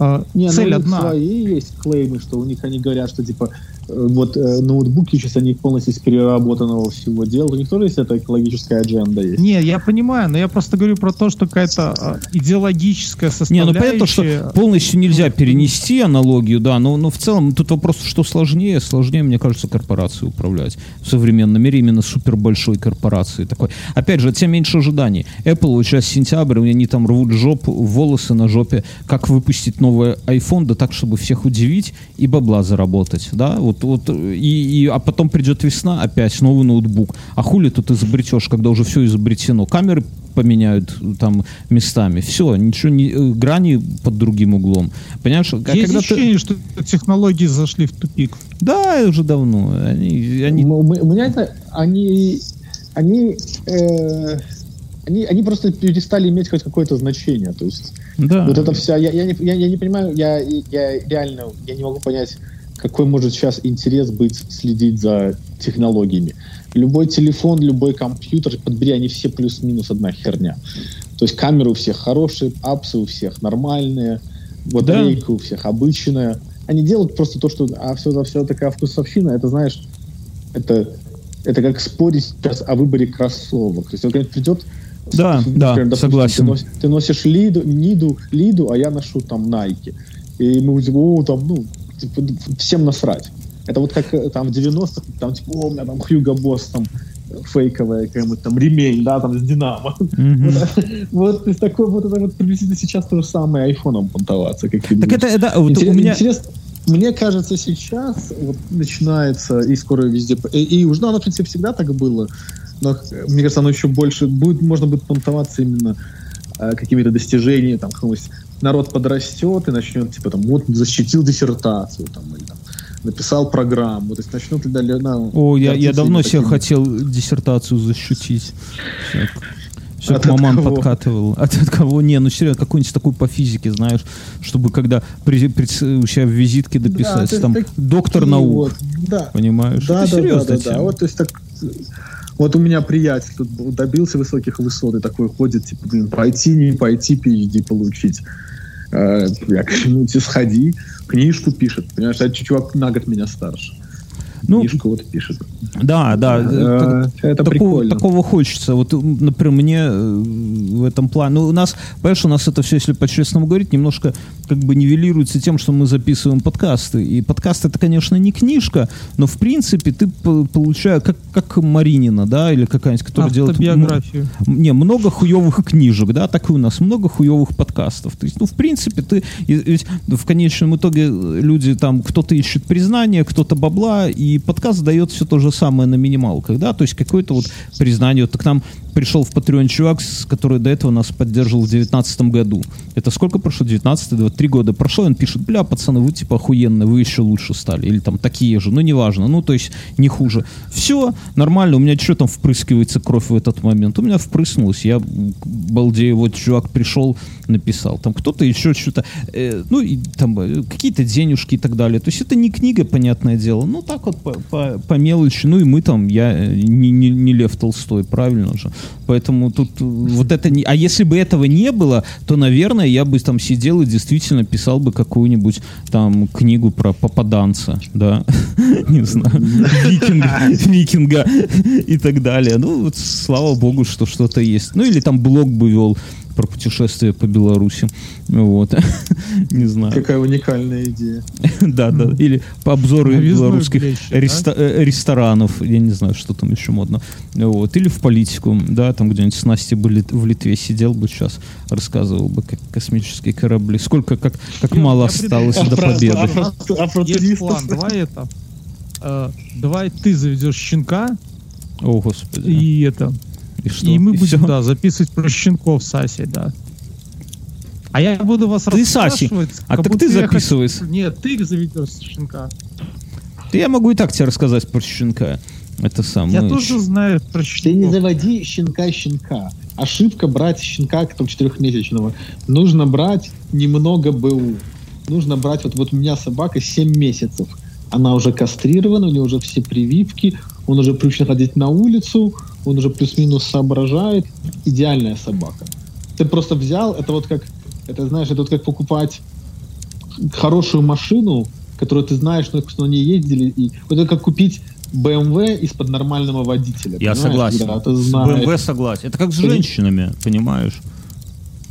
Speaker 4: э,
Speaker 3: Не,
Speaker 4: цель
Speaker 3: ну, у них
Speaker 4: одна.
Speaker 3: свои есть клеймы, что у них они говорят, что типа вот э, ноутбуки сейчас они полностью из переработанного всего делают. У них тоже есть эта экологическая адженда есть.
Speaker 4: Не, я понимаю, но я просто говорю про то, что какая-то а, идеологическая
Speaker 1: Не,
Speaker 4: составляющая.
Speaker 1: ну понятно, что полностью нельзя перенести аналогию, да, но, но в целом тут вопрос, что сложнее, сложнее, мне кажется, корпорации управлять в современном мире, именно супер большой корпорации такой. Опять же, тебя меньше ожиданий. Apple вот сейчас сентябрь, они там рвут жопу, волосы на жопе, как выпустить новый iPhone, да так, чтобы всех удивить и бабла заработать, да, вот, вот, и, и, а потом придет весна, опять новый ноутбук. А хули тут изобретешь, когда уже все изобретено? Камеры поменяют э, там местами. Все, ничего не э, грани под другим углом. Понимаешь, а
Speaker 4: Есть
Speaker 1: когда ты-
Speaker 4: ощущение, что технологии зашли в тупик.
Speaker 1: Да, уже давно. Они, они...
Speaker 3: М- У меня это они они э, они, они просто перестали иметь хоть какое-то значение. То есть
Speaker 1: Да.
Speaker 3: вот это вся, я, я, не, я, я не понимаю, я, я реально я не могу понять, какой может сейчас интерес быть следить за технологиями. Любой телефон, любой компьютер, подбери, они все плюс-минус одна херня. То есть камеры у всех хорошие, апсы у всех нормальные, батарейка да. у всех обычная. Они делают просто то, что а все, все такая вкусовщина, это знаешь, это, это как спорить сейчас о выборе кроссовок. То есть, когда придет
Speaker 1: да, например, да, допустим, согласен. Ты
Speaker 3: носишь, ты носишь лиду, ниду, лиду, а я ношу там Nike. И мы будем, о, там, ну, типа, всем насрать. Это вот как э, там в 90-х, там, типа, о, у меня там Хьюго Босс, там, фейковая какая-нибудь там ремень, да, там с Динамо. Mm-hmm. вот, вот, такой вот это вот приблизительно сейчас то же самое айфоном понтоваться. Как
Speaker 1: так это, это вот
Speaker 3: Интерес,
Speaker 1: у меня...
Speaker 3: Интересно, мне кажется, сейчас вот начинается, и скоро везде, и, и уже, ну, оно, в принципе, всегда так было, но, мне кажется, оно еще больше будет, можно будет понтоваться именно э, какими-то достижениями, там, народ подрастет и начнет, типа, там, вот, защитил диссертацию, там, или там, написал программу, то есть начнут ли
Speaker 1: на, О, я, я давно себе хотел диссертацию защитить. Все от, маман от подкатывал. От, от кого? Не, ну серьезно, какой-нибудь такой по физике, знаешь, чтобы когда при, при, у себя в визитке дописать, да, там, доктор наук, вот, да. понимаешь?
Speaker 3: Да, Это да, серьезно, да, да, да. Вот, то есть так, вот у меня приятель тут добился высоких высот и такой ходит, типа, блин, пойти, не пойти, PhD получить. Э, я говорю, ну, сходи, книжку пишет. Понимаешь, а чувак на год меня старше. Ну, Книжку вот пишет.
Speaker 1: Да, да. Э, это такого, прикольно. Такого хочется. Вот, например, мне э, в этом плане... Ну, у нас, понимаешь, у нас это все, если по-честному говорить, немножко как бы нивелируется тем, что мы записываем подкасты. И подкаст это, конечно, не книжка, но, в принципе, ты получаешь, как, как Маринина, да, или какая-нибудь, которая делает...
Speaker 4: биографию.
Speaker 1: Не, много хуевых книжек, да, так и у нас, много хуевых подкастов. То есть, ну, в принципе, ты... Ведь в конечном итоге люди там, кто-то ищет признание, кто-то бабла, и подкаст дает все то же самое на минималках, да, то есть какое-то вот признание. Вот к нам пришел в Patreon чувак, который до этого нас поддерживал в 2019 году. Это сколько прошло? 19 три года прошло, он пишет, бля, пацаны, вы типа охуенные, вы еще лучше стали. Или там такие же, ну неважно, ну то есть не хуже. Все, нормально, у меня что там впрыскивается кровь в этот момент? У меня впрыснулось, я балдею, вот чувак пришел, написал. Там кто-то еще что-то, э, ну и там э, какие-то денежки и так далее. То есть это не книга, понятное дело, ну так вот по, по, по мелочи. Ну и мы там, я э, не, не, не Лев Толстой, правильно же. Поэтому тут э, вот это не... А если бы этого не было, то, наверное, я бы там сидел и действительно писал бы какую-нибудь там книгу про попаданца, да, не знаю, викинга, и так далее. Ну, вот, слава богу, что что-то есть. Ну, или там блог бы вел про путешествие по Беларуси. Вот. Не знаю.
Speaker 3: Какая уникальная идея.
Speaker 1: Да, да. Или по обзору белорусских э, ресторанов. Я не знаю, что там еще модно. Вот. Или в политику. Да, там где-нибудь с Настей бы в Литве сидел бы сейчас, рассказывал бы, как космические корабли. Сколько, как, как мало осталось до победы.
Speaker 4: Есть план. Давай это. Э, давай ты заведешь щенка.
Speaker 1: О, господи.
Speaker 4: И это и что? И мы и будем, все? да, записывать про щенков Саси, да. А я буду вас
Speaker 1: ты Саси. А так ты записываешь.
Speaker 4: Хочу... Нет, ты заведешь щенка.
Speaker 1: Я могу и так тебе рассказать про щенка. Это сам.
Speaker 4: Я тоже знаю про щенка.
Speaker 3: Ты не заводи щенка-щенка. Ошибка брать щенка, там, четырехмесячного. Нужно брать немного БУ. Нужно брать, вот, вот у меня собака 7 месяцев. Она уже кастрирована, у нее уже все прививки, он уже привычно ходить на улицу, он уже плюс-минус соображает. Идеальная собака. Ты просто взял, это вот как, это знаешь, это вот как покупать хорошую машину, которую ты знаешь, что на ней ездили, и вот это как купить BMW из-под нормального водителя.
Speaker 1: Я согласен. Да, ты знаешь. С BMW согласен. Это как с женщинами, понимаешь?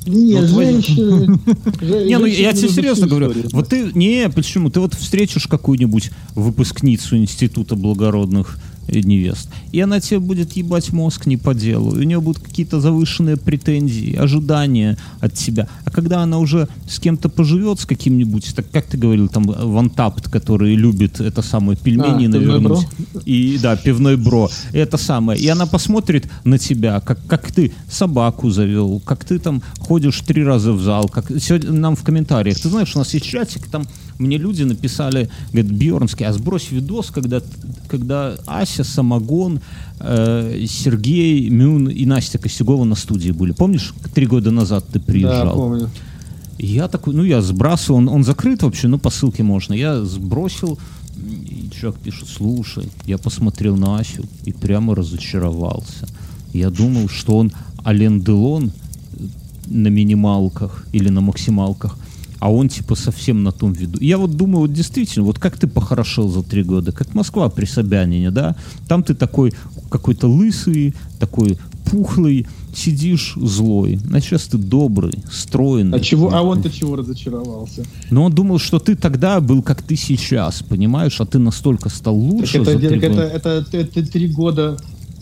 Speaker 3: Нет, вот женщины...
Speaker 1: Не, ну я тебе серьезно говорю. Вот ты, не, почему? Ты вот встретишь какую-нибудь выпускницу Института благородных невест. И она тебе будет ебать мозг не по делу. у нее будут какие-то завышенные претензии, ожидания от тебя. А когда она уже с кем-то поживет, с каким-нибудь, так как ты говорил, там, вантапт, который любит это самое пельмени а, навернуть. И, да, пивной бро. Это самое. И она посмотрит на тебя, как, как ты собаку завел, как ты там ходишь три раза в зал, как сегодня нам в комментариях. Ты знаешь, у нас есть чатик, там мне люди написали, говорят, Бьернский, а сбрось видос, когда, когда Ася, Самогон, э, Сергей, Мюн и Настя Костюгова на студии были. Помнишь, три года назад ты приезжал?
Speaker 3: Да, помню.
Speaker 1: Я такой, ну, я сбрасываю, он, он закрыт вообще, ну, по ссылке можно. Я сбросил, и человек пишет, слушай, я посмотрел на Асю и прямо разочаровался. Я думал, что он Ален Делон на минималках или на максималках, а он типа совсем на том виду. Я вот думаю, вот действительно, вот как ты похорошел за три года, как Москва при Собянине, да? Там ты такой какой-то лысый, такой пухлый, сидишь злой. А сейчас ты добрый, стройный.
Speaker 3: А чего? А он-то чего разочаровался?
Speaker 1: Но он думал, что ты тогда был как ты сейчас, понимаешь? А ты настолько стал лучше.
Speaker 3: Так это,
Speaker 1: за три
Speaker 3: это,
Speaker 1: года.
Speaker 3: это, это, это три года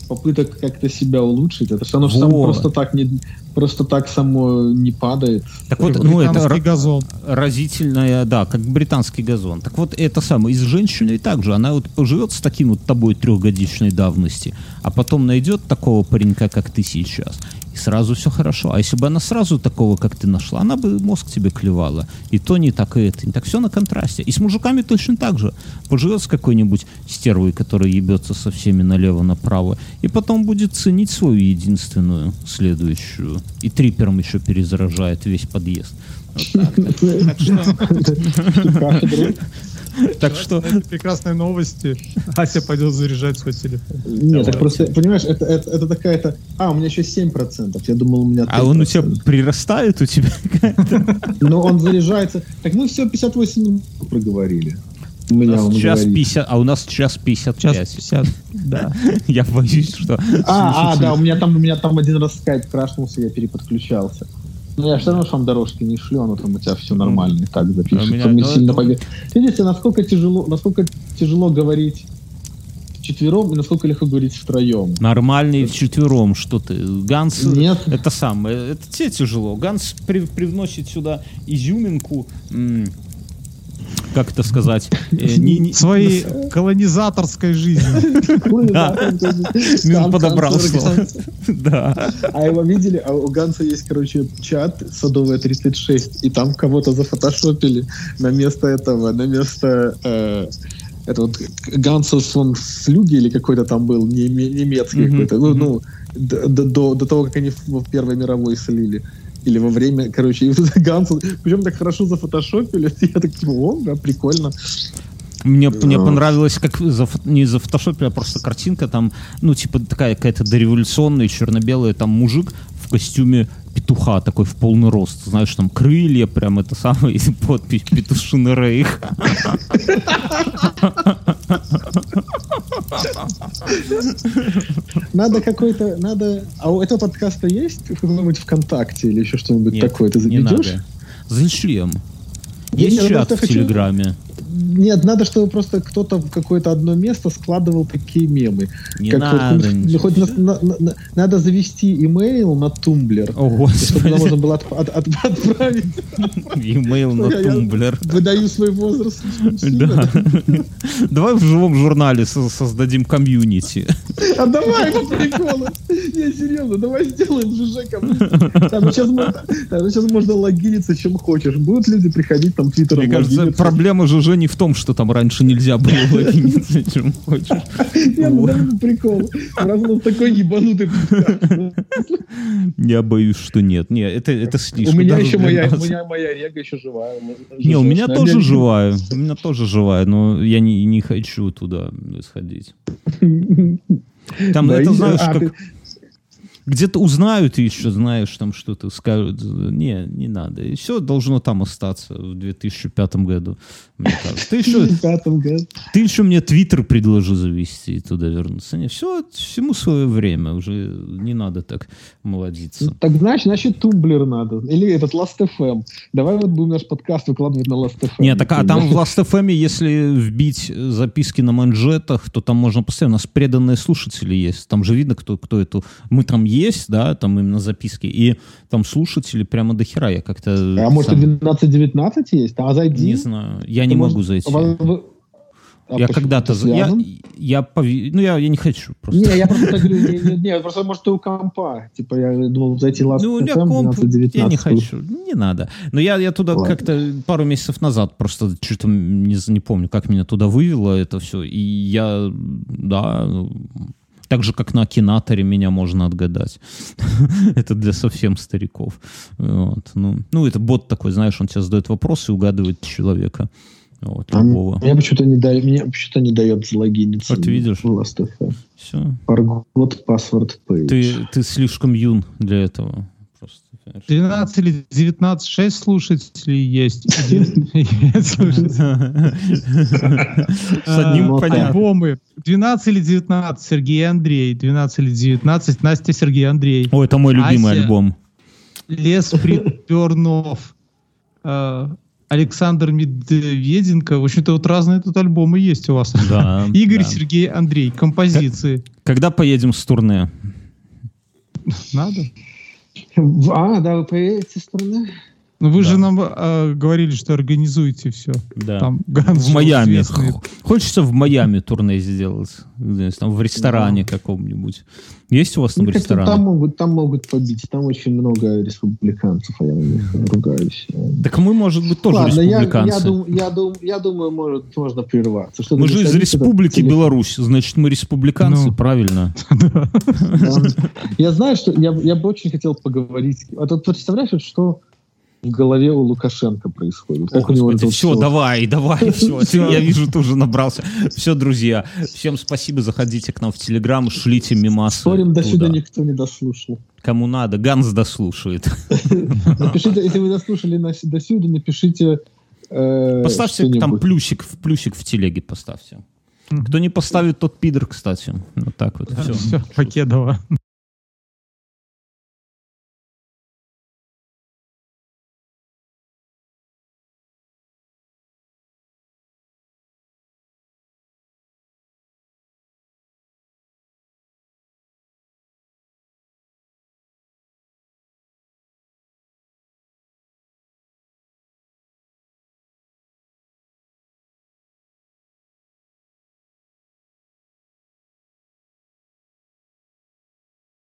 Speaker 3: попыток как-то себя улучшить. Это все равно же само просто так не просто так само не падает.
Speaker 1: Так вот, ну это
Speaker 4: газон.
Speaker 1: разительная, да, как британский газон. Так вот, это самое, и с женщиной также. Она вот поживет с таким вот тобой трехгодичной давности, а потом найдет такого паренька, как ты сейчас, и сразу все хорошо. А если бы она сразу такого, как ты нашла, она бы мозг тебе клевала. И то не так, и это. не Так все на контрасте. И с мужиками точно так же. Поживет с какой-нибудь стервой, которая ебется со всеми налево-направо, и потом будет ценить свою единственную, следующую. И трипером еще перезаражает весь подъезд. Так. Что,
Speaker 4: Это прекрасные новости. Ася пойдет заряжать свой телефон.
Speaker 3: Нет, так просто, понимаешь, это, это, это такая-то... А, у меня еще 7%. Я думал, у меня 3%.
Speaker 1: а он у тебя прирастает у тебя?
Speaker 3: Но он заряжается. Так мы все 58 минут проговорили. У
Speaker 1: У
Speaker 3: меня
Speaker 1: нас
Speaker 3: он
Speaker 1: час
Speaker 3: говорит.
Speaker 1: 50, а у нас час 55.
Speaker 4: Час 50.
Speaker 1: Да. Я боюсь, что...
Speaker 3: А, а, да, у меня там, у меня там один раз скайп крашнулся, я переподключался. Ну, я все равно, что вам дорожки не шлю, оно там у тебя все нормально и так запишется.
Speaker 1: У меня, ну,
Speaker 3: сильно
Speaker 1: это-
Speaker 3: пога- Видите, насколько тяжело, насколько тяжело говорить вчетвером и насколько легко говорить втроем.
Speaker 1: Нормальный вчетвером, что ты. Ганс,
Speaker 3: Нет.
Speaker 1: это самое, это тебе тяжело. Ганс при- привносит сюда изюминку, м, как это сказать, э, не- не-
Speaker 4: Своей колонизаторской жизни.
Speaker 1: Он подобрал слово. Да.
Speaker 3: А его видели? А у Ганса есть, короче, чат Садовая 36, и там кого-то зафотошопили на место этого, на место э, это вот Гансов фон Флюге или какой-то там был неме- немецкий
Speaker 1: Мгм,
Speaker 3: какой-то, ну,
Speaker 1: мгм.
Speaker 3: ну, д- д- до, до того, как они в в Первой мировой слили. Или во время, короче, и вот это причем так хорошо зафотошопили, я так, типа, о, да, прикольно.
Speaker 1: Мне, мне
Speaker 3: Да.
Speaker 1: понравилось, как за, не за фотошопе, а просто картинка там, ну, типа такая какая-то дореволюционная, черно-белая, там мужик в костюме петуха, такой в полный рост, знаешь, там крылья, прям это самое, и подпись «Петушиный рейх».
Speaker 3: Надо какой-то, надо... А у этого подкаста есть какой-нибудь ВКонтакте или еще что-нибудь такое? Ты заведешь? Я
Speaker 1: Есть чат в Телеграме.
Speaker 3: Нет, надо, чтобы просто кто-то в какое-то одно место складывал такие мемы.
Speaker 1: Не
Speaker 3: Как
Speaker 1: надо ничего.
Speaker 3: хоть на- на- на- надо завести имейл на Tumblr,
Speaker 1: О,
Speaker 3: чтобы можно было отп- от- от- отправить.
Speaker 1: Имейл на Tumblr.
Speaker 3: Выдаю свой возраст.
Speaker 1: Да.
Speaker 3: да?
Speaker 1: Давай в живом журнале со- создадим комьюнити.
Speaker 3: А давай по приколу. Не, серьезно, давай сделаем ЖЖ комьюнити. Там сейчас можно, там сейчас можно логиниться чем хочешь. Будут люди приходить там твиттером
Speaker 1: Мне кажется, проблема уже не в том, что там раньше нельзя было логиниться, чем хочешь.
Speaker 3: Ну по приколу. Раз у такой ебанутый.
Speaker 1: Я боюсь, что нет. Не, это, это
Speaker 3: У
Speaker 1: слишком.
Speaker 3: меня
Speaker 1: даже
Speaker 3: еще моя, у меня моя рега еще живая.
Speaker 1: Не, у меня тоже живая. У меня тоже живая, но я не, не хочу туда сходить. Там, это знаешь,
Speaker 3: а,
Speaker 1: как... Где-то узнают еще, знаешь, там что-то скажут. Не, не надо. И все должно там остаться в 2005 году, мне кажется. Ты еще, ты еще мне Твиттер предложи завести и туда вернуться. Не, все, всему свое время. Уже не надо так молодиться.
Speaker 3: Так значит, значит, тумблер надо. Или этот Last.fm. Давай вот будем наш подкаст выкладывать на Last.fm.
Speaker 1: Нет, так а там в. Last.fm, если вбить записки на манжетах, то там можно постоянно, у нас преданные слушатели есть. Там же видно, кто, кто это. Мы там есть, да, там именно записки. И там слушатели прямо до хера. Я как-то...
Speaker 3: А может,
Speaker 1: сам
Speaker 3: и 12-19 есть? А зайди.
Speaker 1: Не знаю. Я не
Speaker 3: Ты
Speaker 1: могу зайти.
Speaker 3: Во- А
Speaker 1: Я когда-то...
Speaker 3: Ты
Speaker 1: Я, я, пови- ну, я, я не хочу просто.
Speaker 3: Не, я просто так говорю, не, не, не, просто может ты у компа. Типа я думал зайти Last.fm
Speaker 1: Ну, у меня комп,
Speaker 3: 12-19.
Speaker 1: я не хочу, не надо. Но я, я туда как-то пару месяцев назад просто что-то не, не помню, как меня туда вывело это все. И я, да, ну, Так же, как на Акинаторе меня можно отгадать. это для совсем стариков. Вот. Ну, ну, это бот такой, знаешь, он тебе задает вопросы и угадывает человека. Вот,
Speaker 3: А
Speaker 1: любого.
Speaker 3: Мне почему-то не дает, мне почему-то не дает залогиниться.
Speaker 1: Вот видишь. Все.
Speaker 3: Password page.
Speaker 1: Ты, ты слишком юн для этого. Понимаешь?
Speaker 4: 12 или 19, 6 слушателей есть.
Speaker 1: С одним понятно.
Speaker 4: Альбомы. 12 или 19 Сергей Андрей. 12 или 19 Настя, Сергей, Андрей.
Speaker 1: О, это мой любимый альбом.
Speaker 4: Лес Припернов. э, Александр Медведенко. В общем-то, вот разные тут альбомы есть у вас.
Speaker 1: Да,
Speaker 4: Игорь,
Speaker 1: да.
Speaker 4: Сергей, Андрей. Композиции.
Speaker 1: Когда поедем с турне?
Speaker 4: Надо?
Speaker 3: А, да, вы поедете с страны?
Speaker 4: Ну вы
Speaker 1: Да.
Speaker 4: же нам э, говорили, что организуете все.
Speaker 1: Да.
Speaker 4: Там Ганс
Speaker 1: в Майами.
Speaker 4: известный.
Speaker 1: Х- Хочется в Майами турне сделать. Где-нибудь Там в ресторане каком-нибудь. Есть у вас там
Speaker 3: Ну,
Speaker 1: ресторан?
Speaker 3: там могут, там могут побить. Там очень много республиканцев, а я на них ругаюсь.
Speaker 1: Так мы, может быть, тоже
Speaker 3: Ладно, я, я,
Speaker 1: республиканцы.
Speaker 3: дум- я, дум- я думаю, может, можно прерваться. Что
Speaker 1: мы же из республики
Speaker 3: телефон-
Speaker 1: Беларусь, значит, мы республиканцы,
Speaker 4: Ну.
Speaker 1: правильно.
Speaker 3: Да. Я знаю, что я, я бы очень хотел поговорить. А тут представляешь, вот что в голове у Лукашенко происходит? Как у него это вот
Speaker 1: все,
Speaker 3: всё-
Speaker 1: давай, давай, все. Я вижу, ты уже набрался. Все, друзья, всем спасибо, заходите к нам в Телеграм, шлите мимасы.
Speaker 3: Спорим, до сюда никто не дослушал.
Speaker 1: Кому надо, Ганс дослушает.
Speaker 3: Напишите, если вы дослушали до сюда, напишите э,
Speaker 1: Поставьте там плюсик, в плюсик в телеге поставьте. Кто не поставит, тот пидор, кстати. Вот так вот.
Speaker 4: Все. Покедова.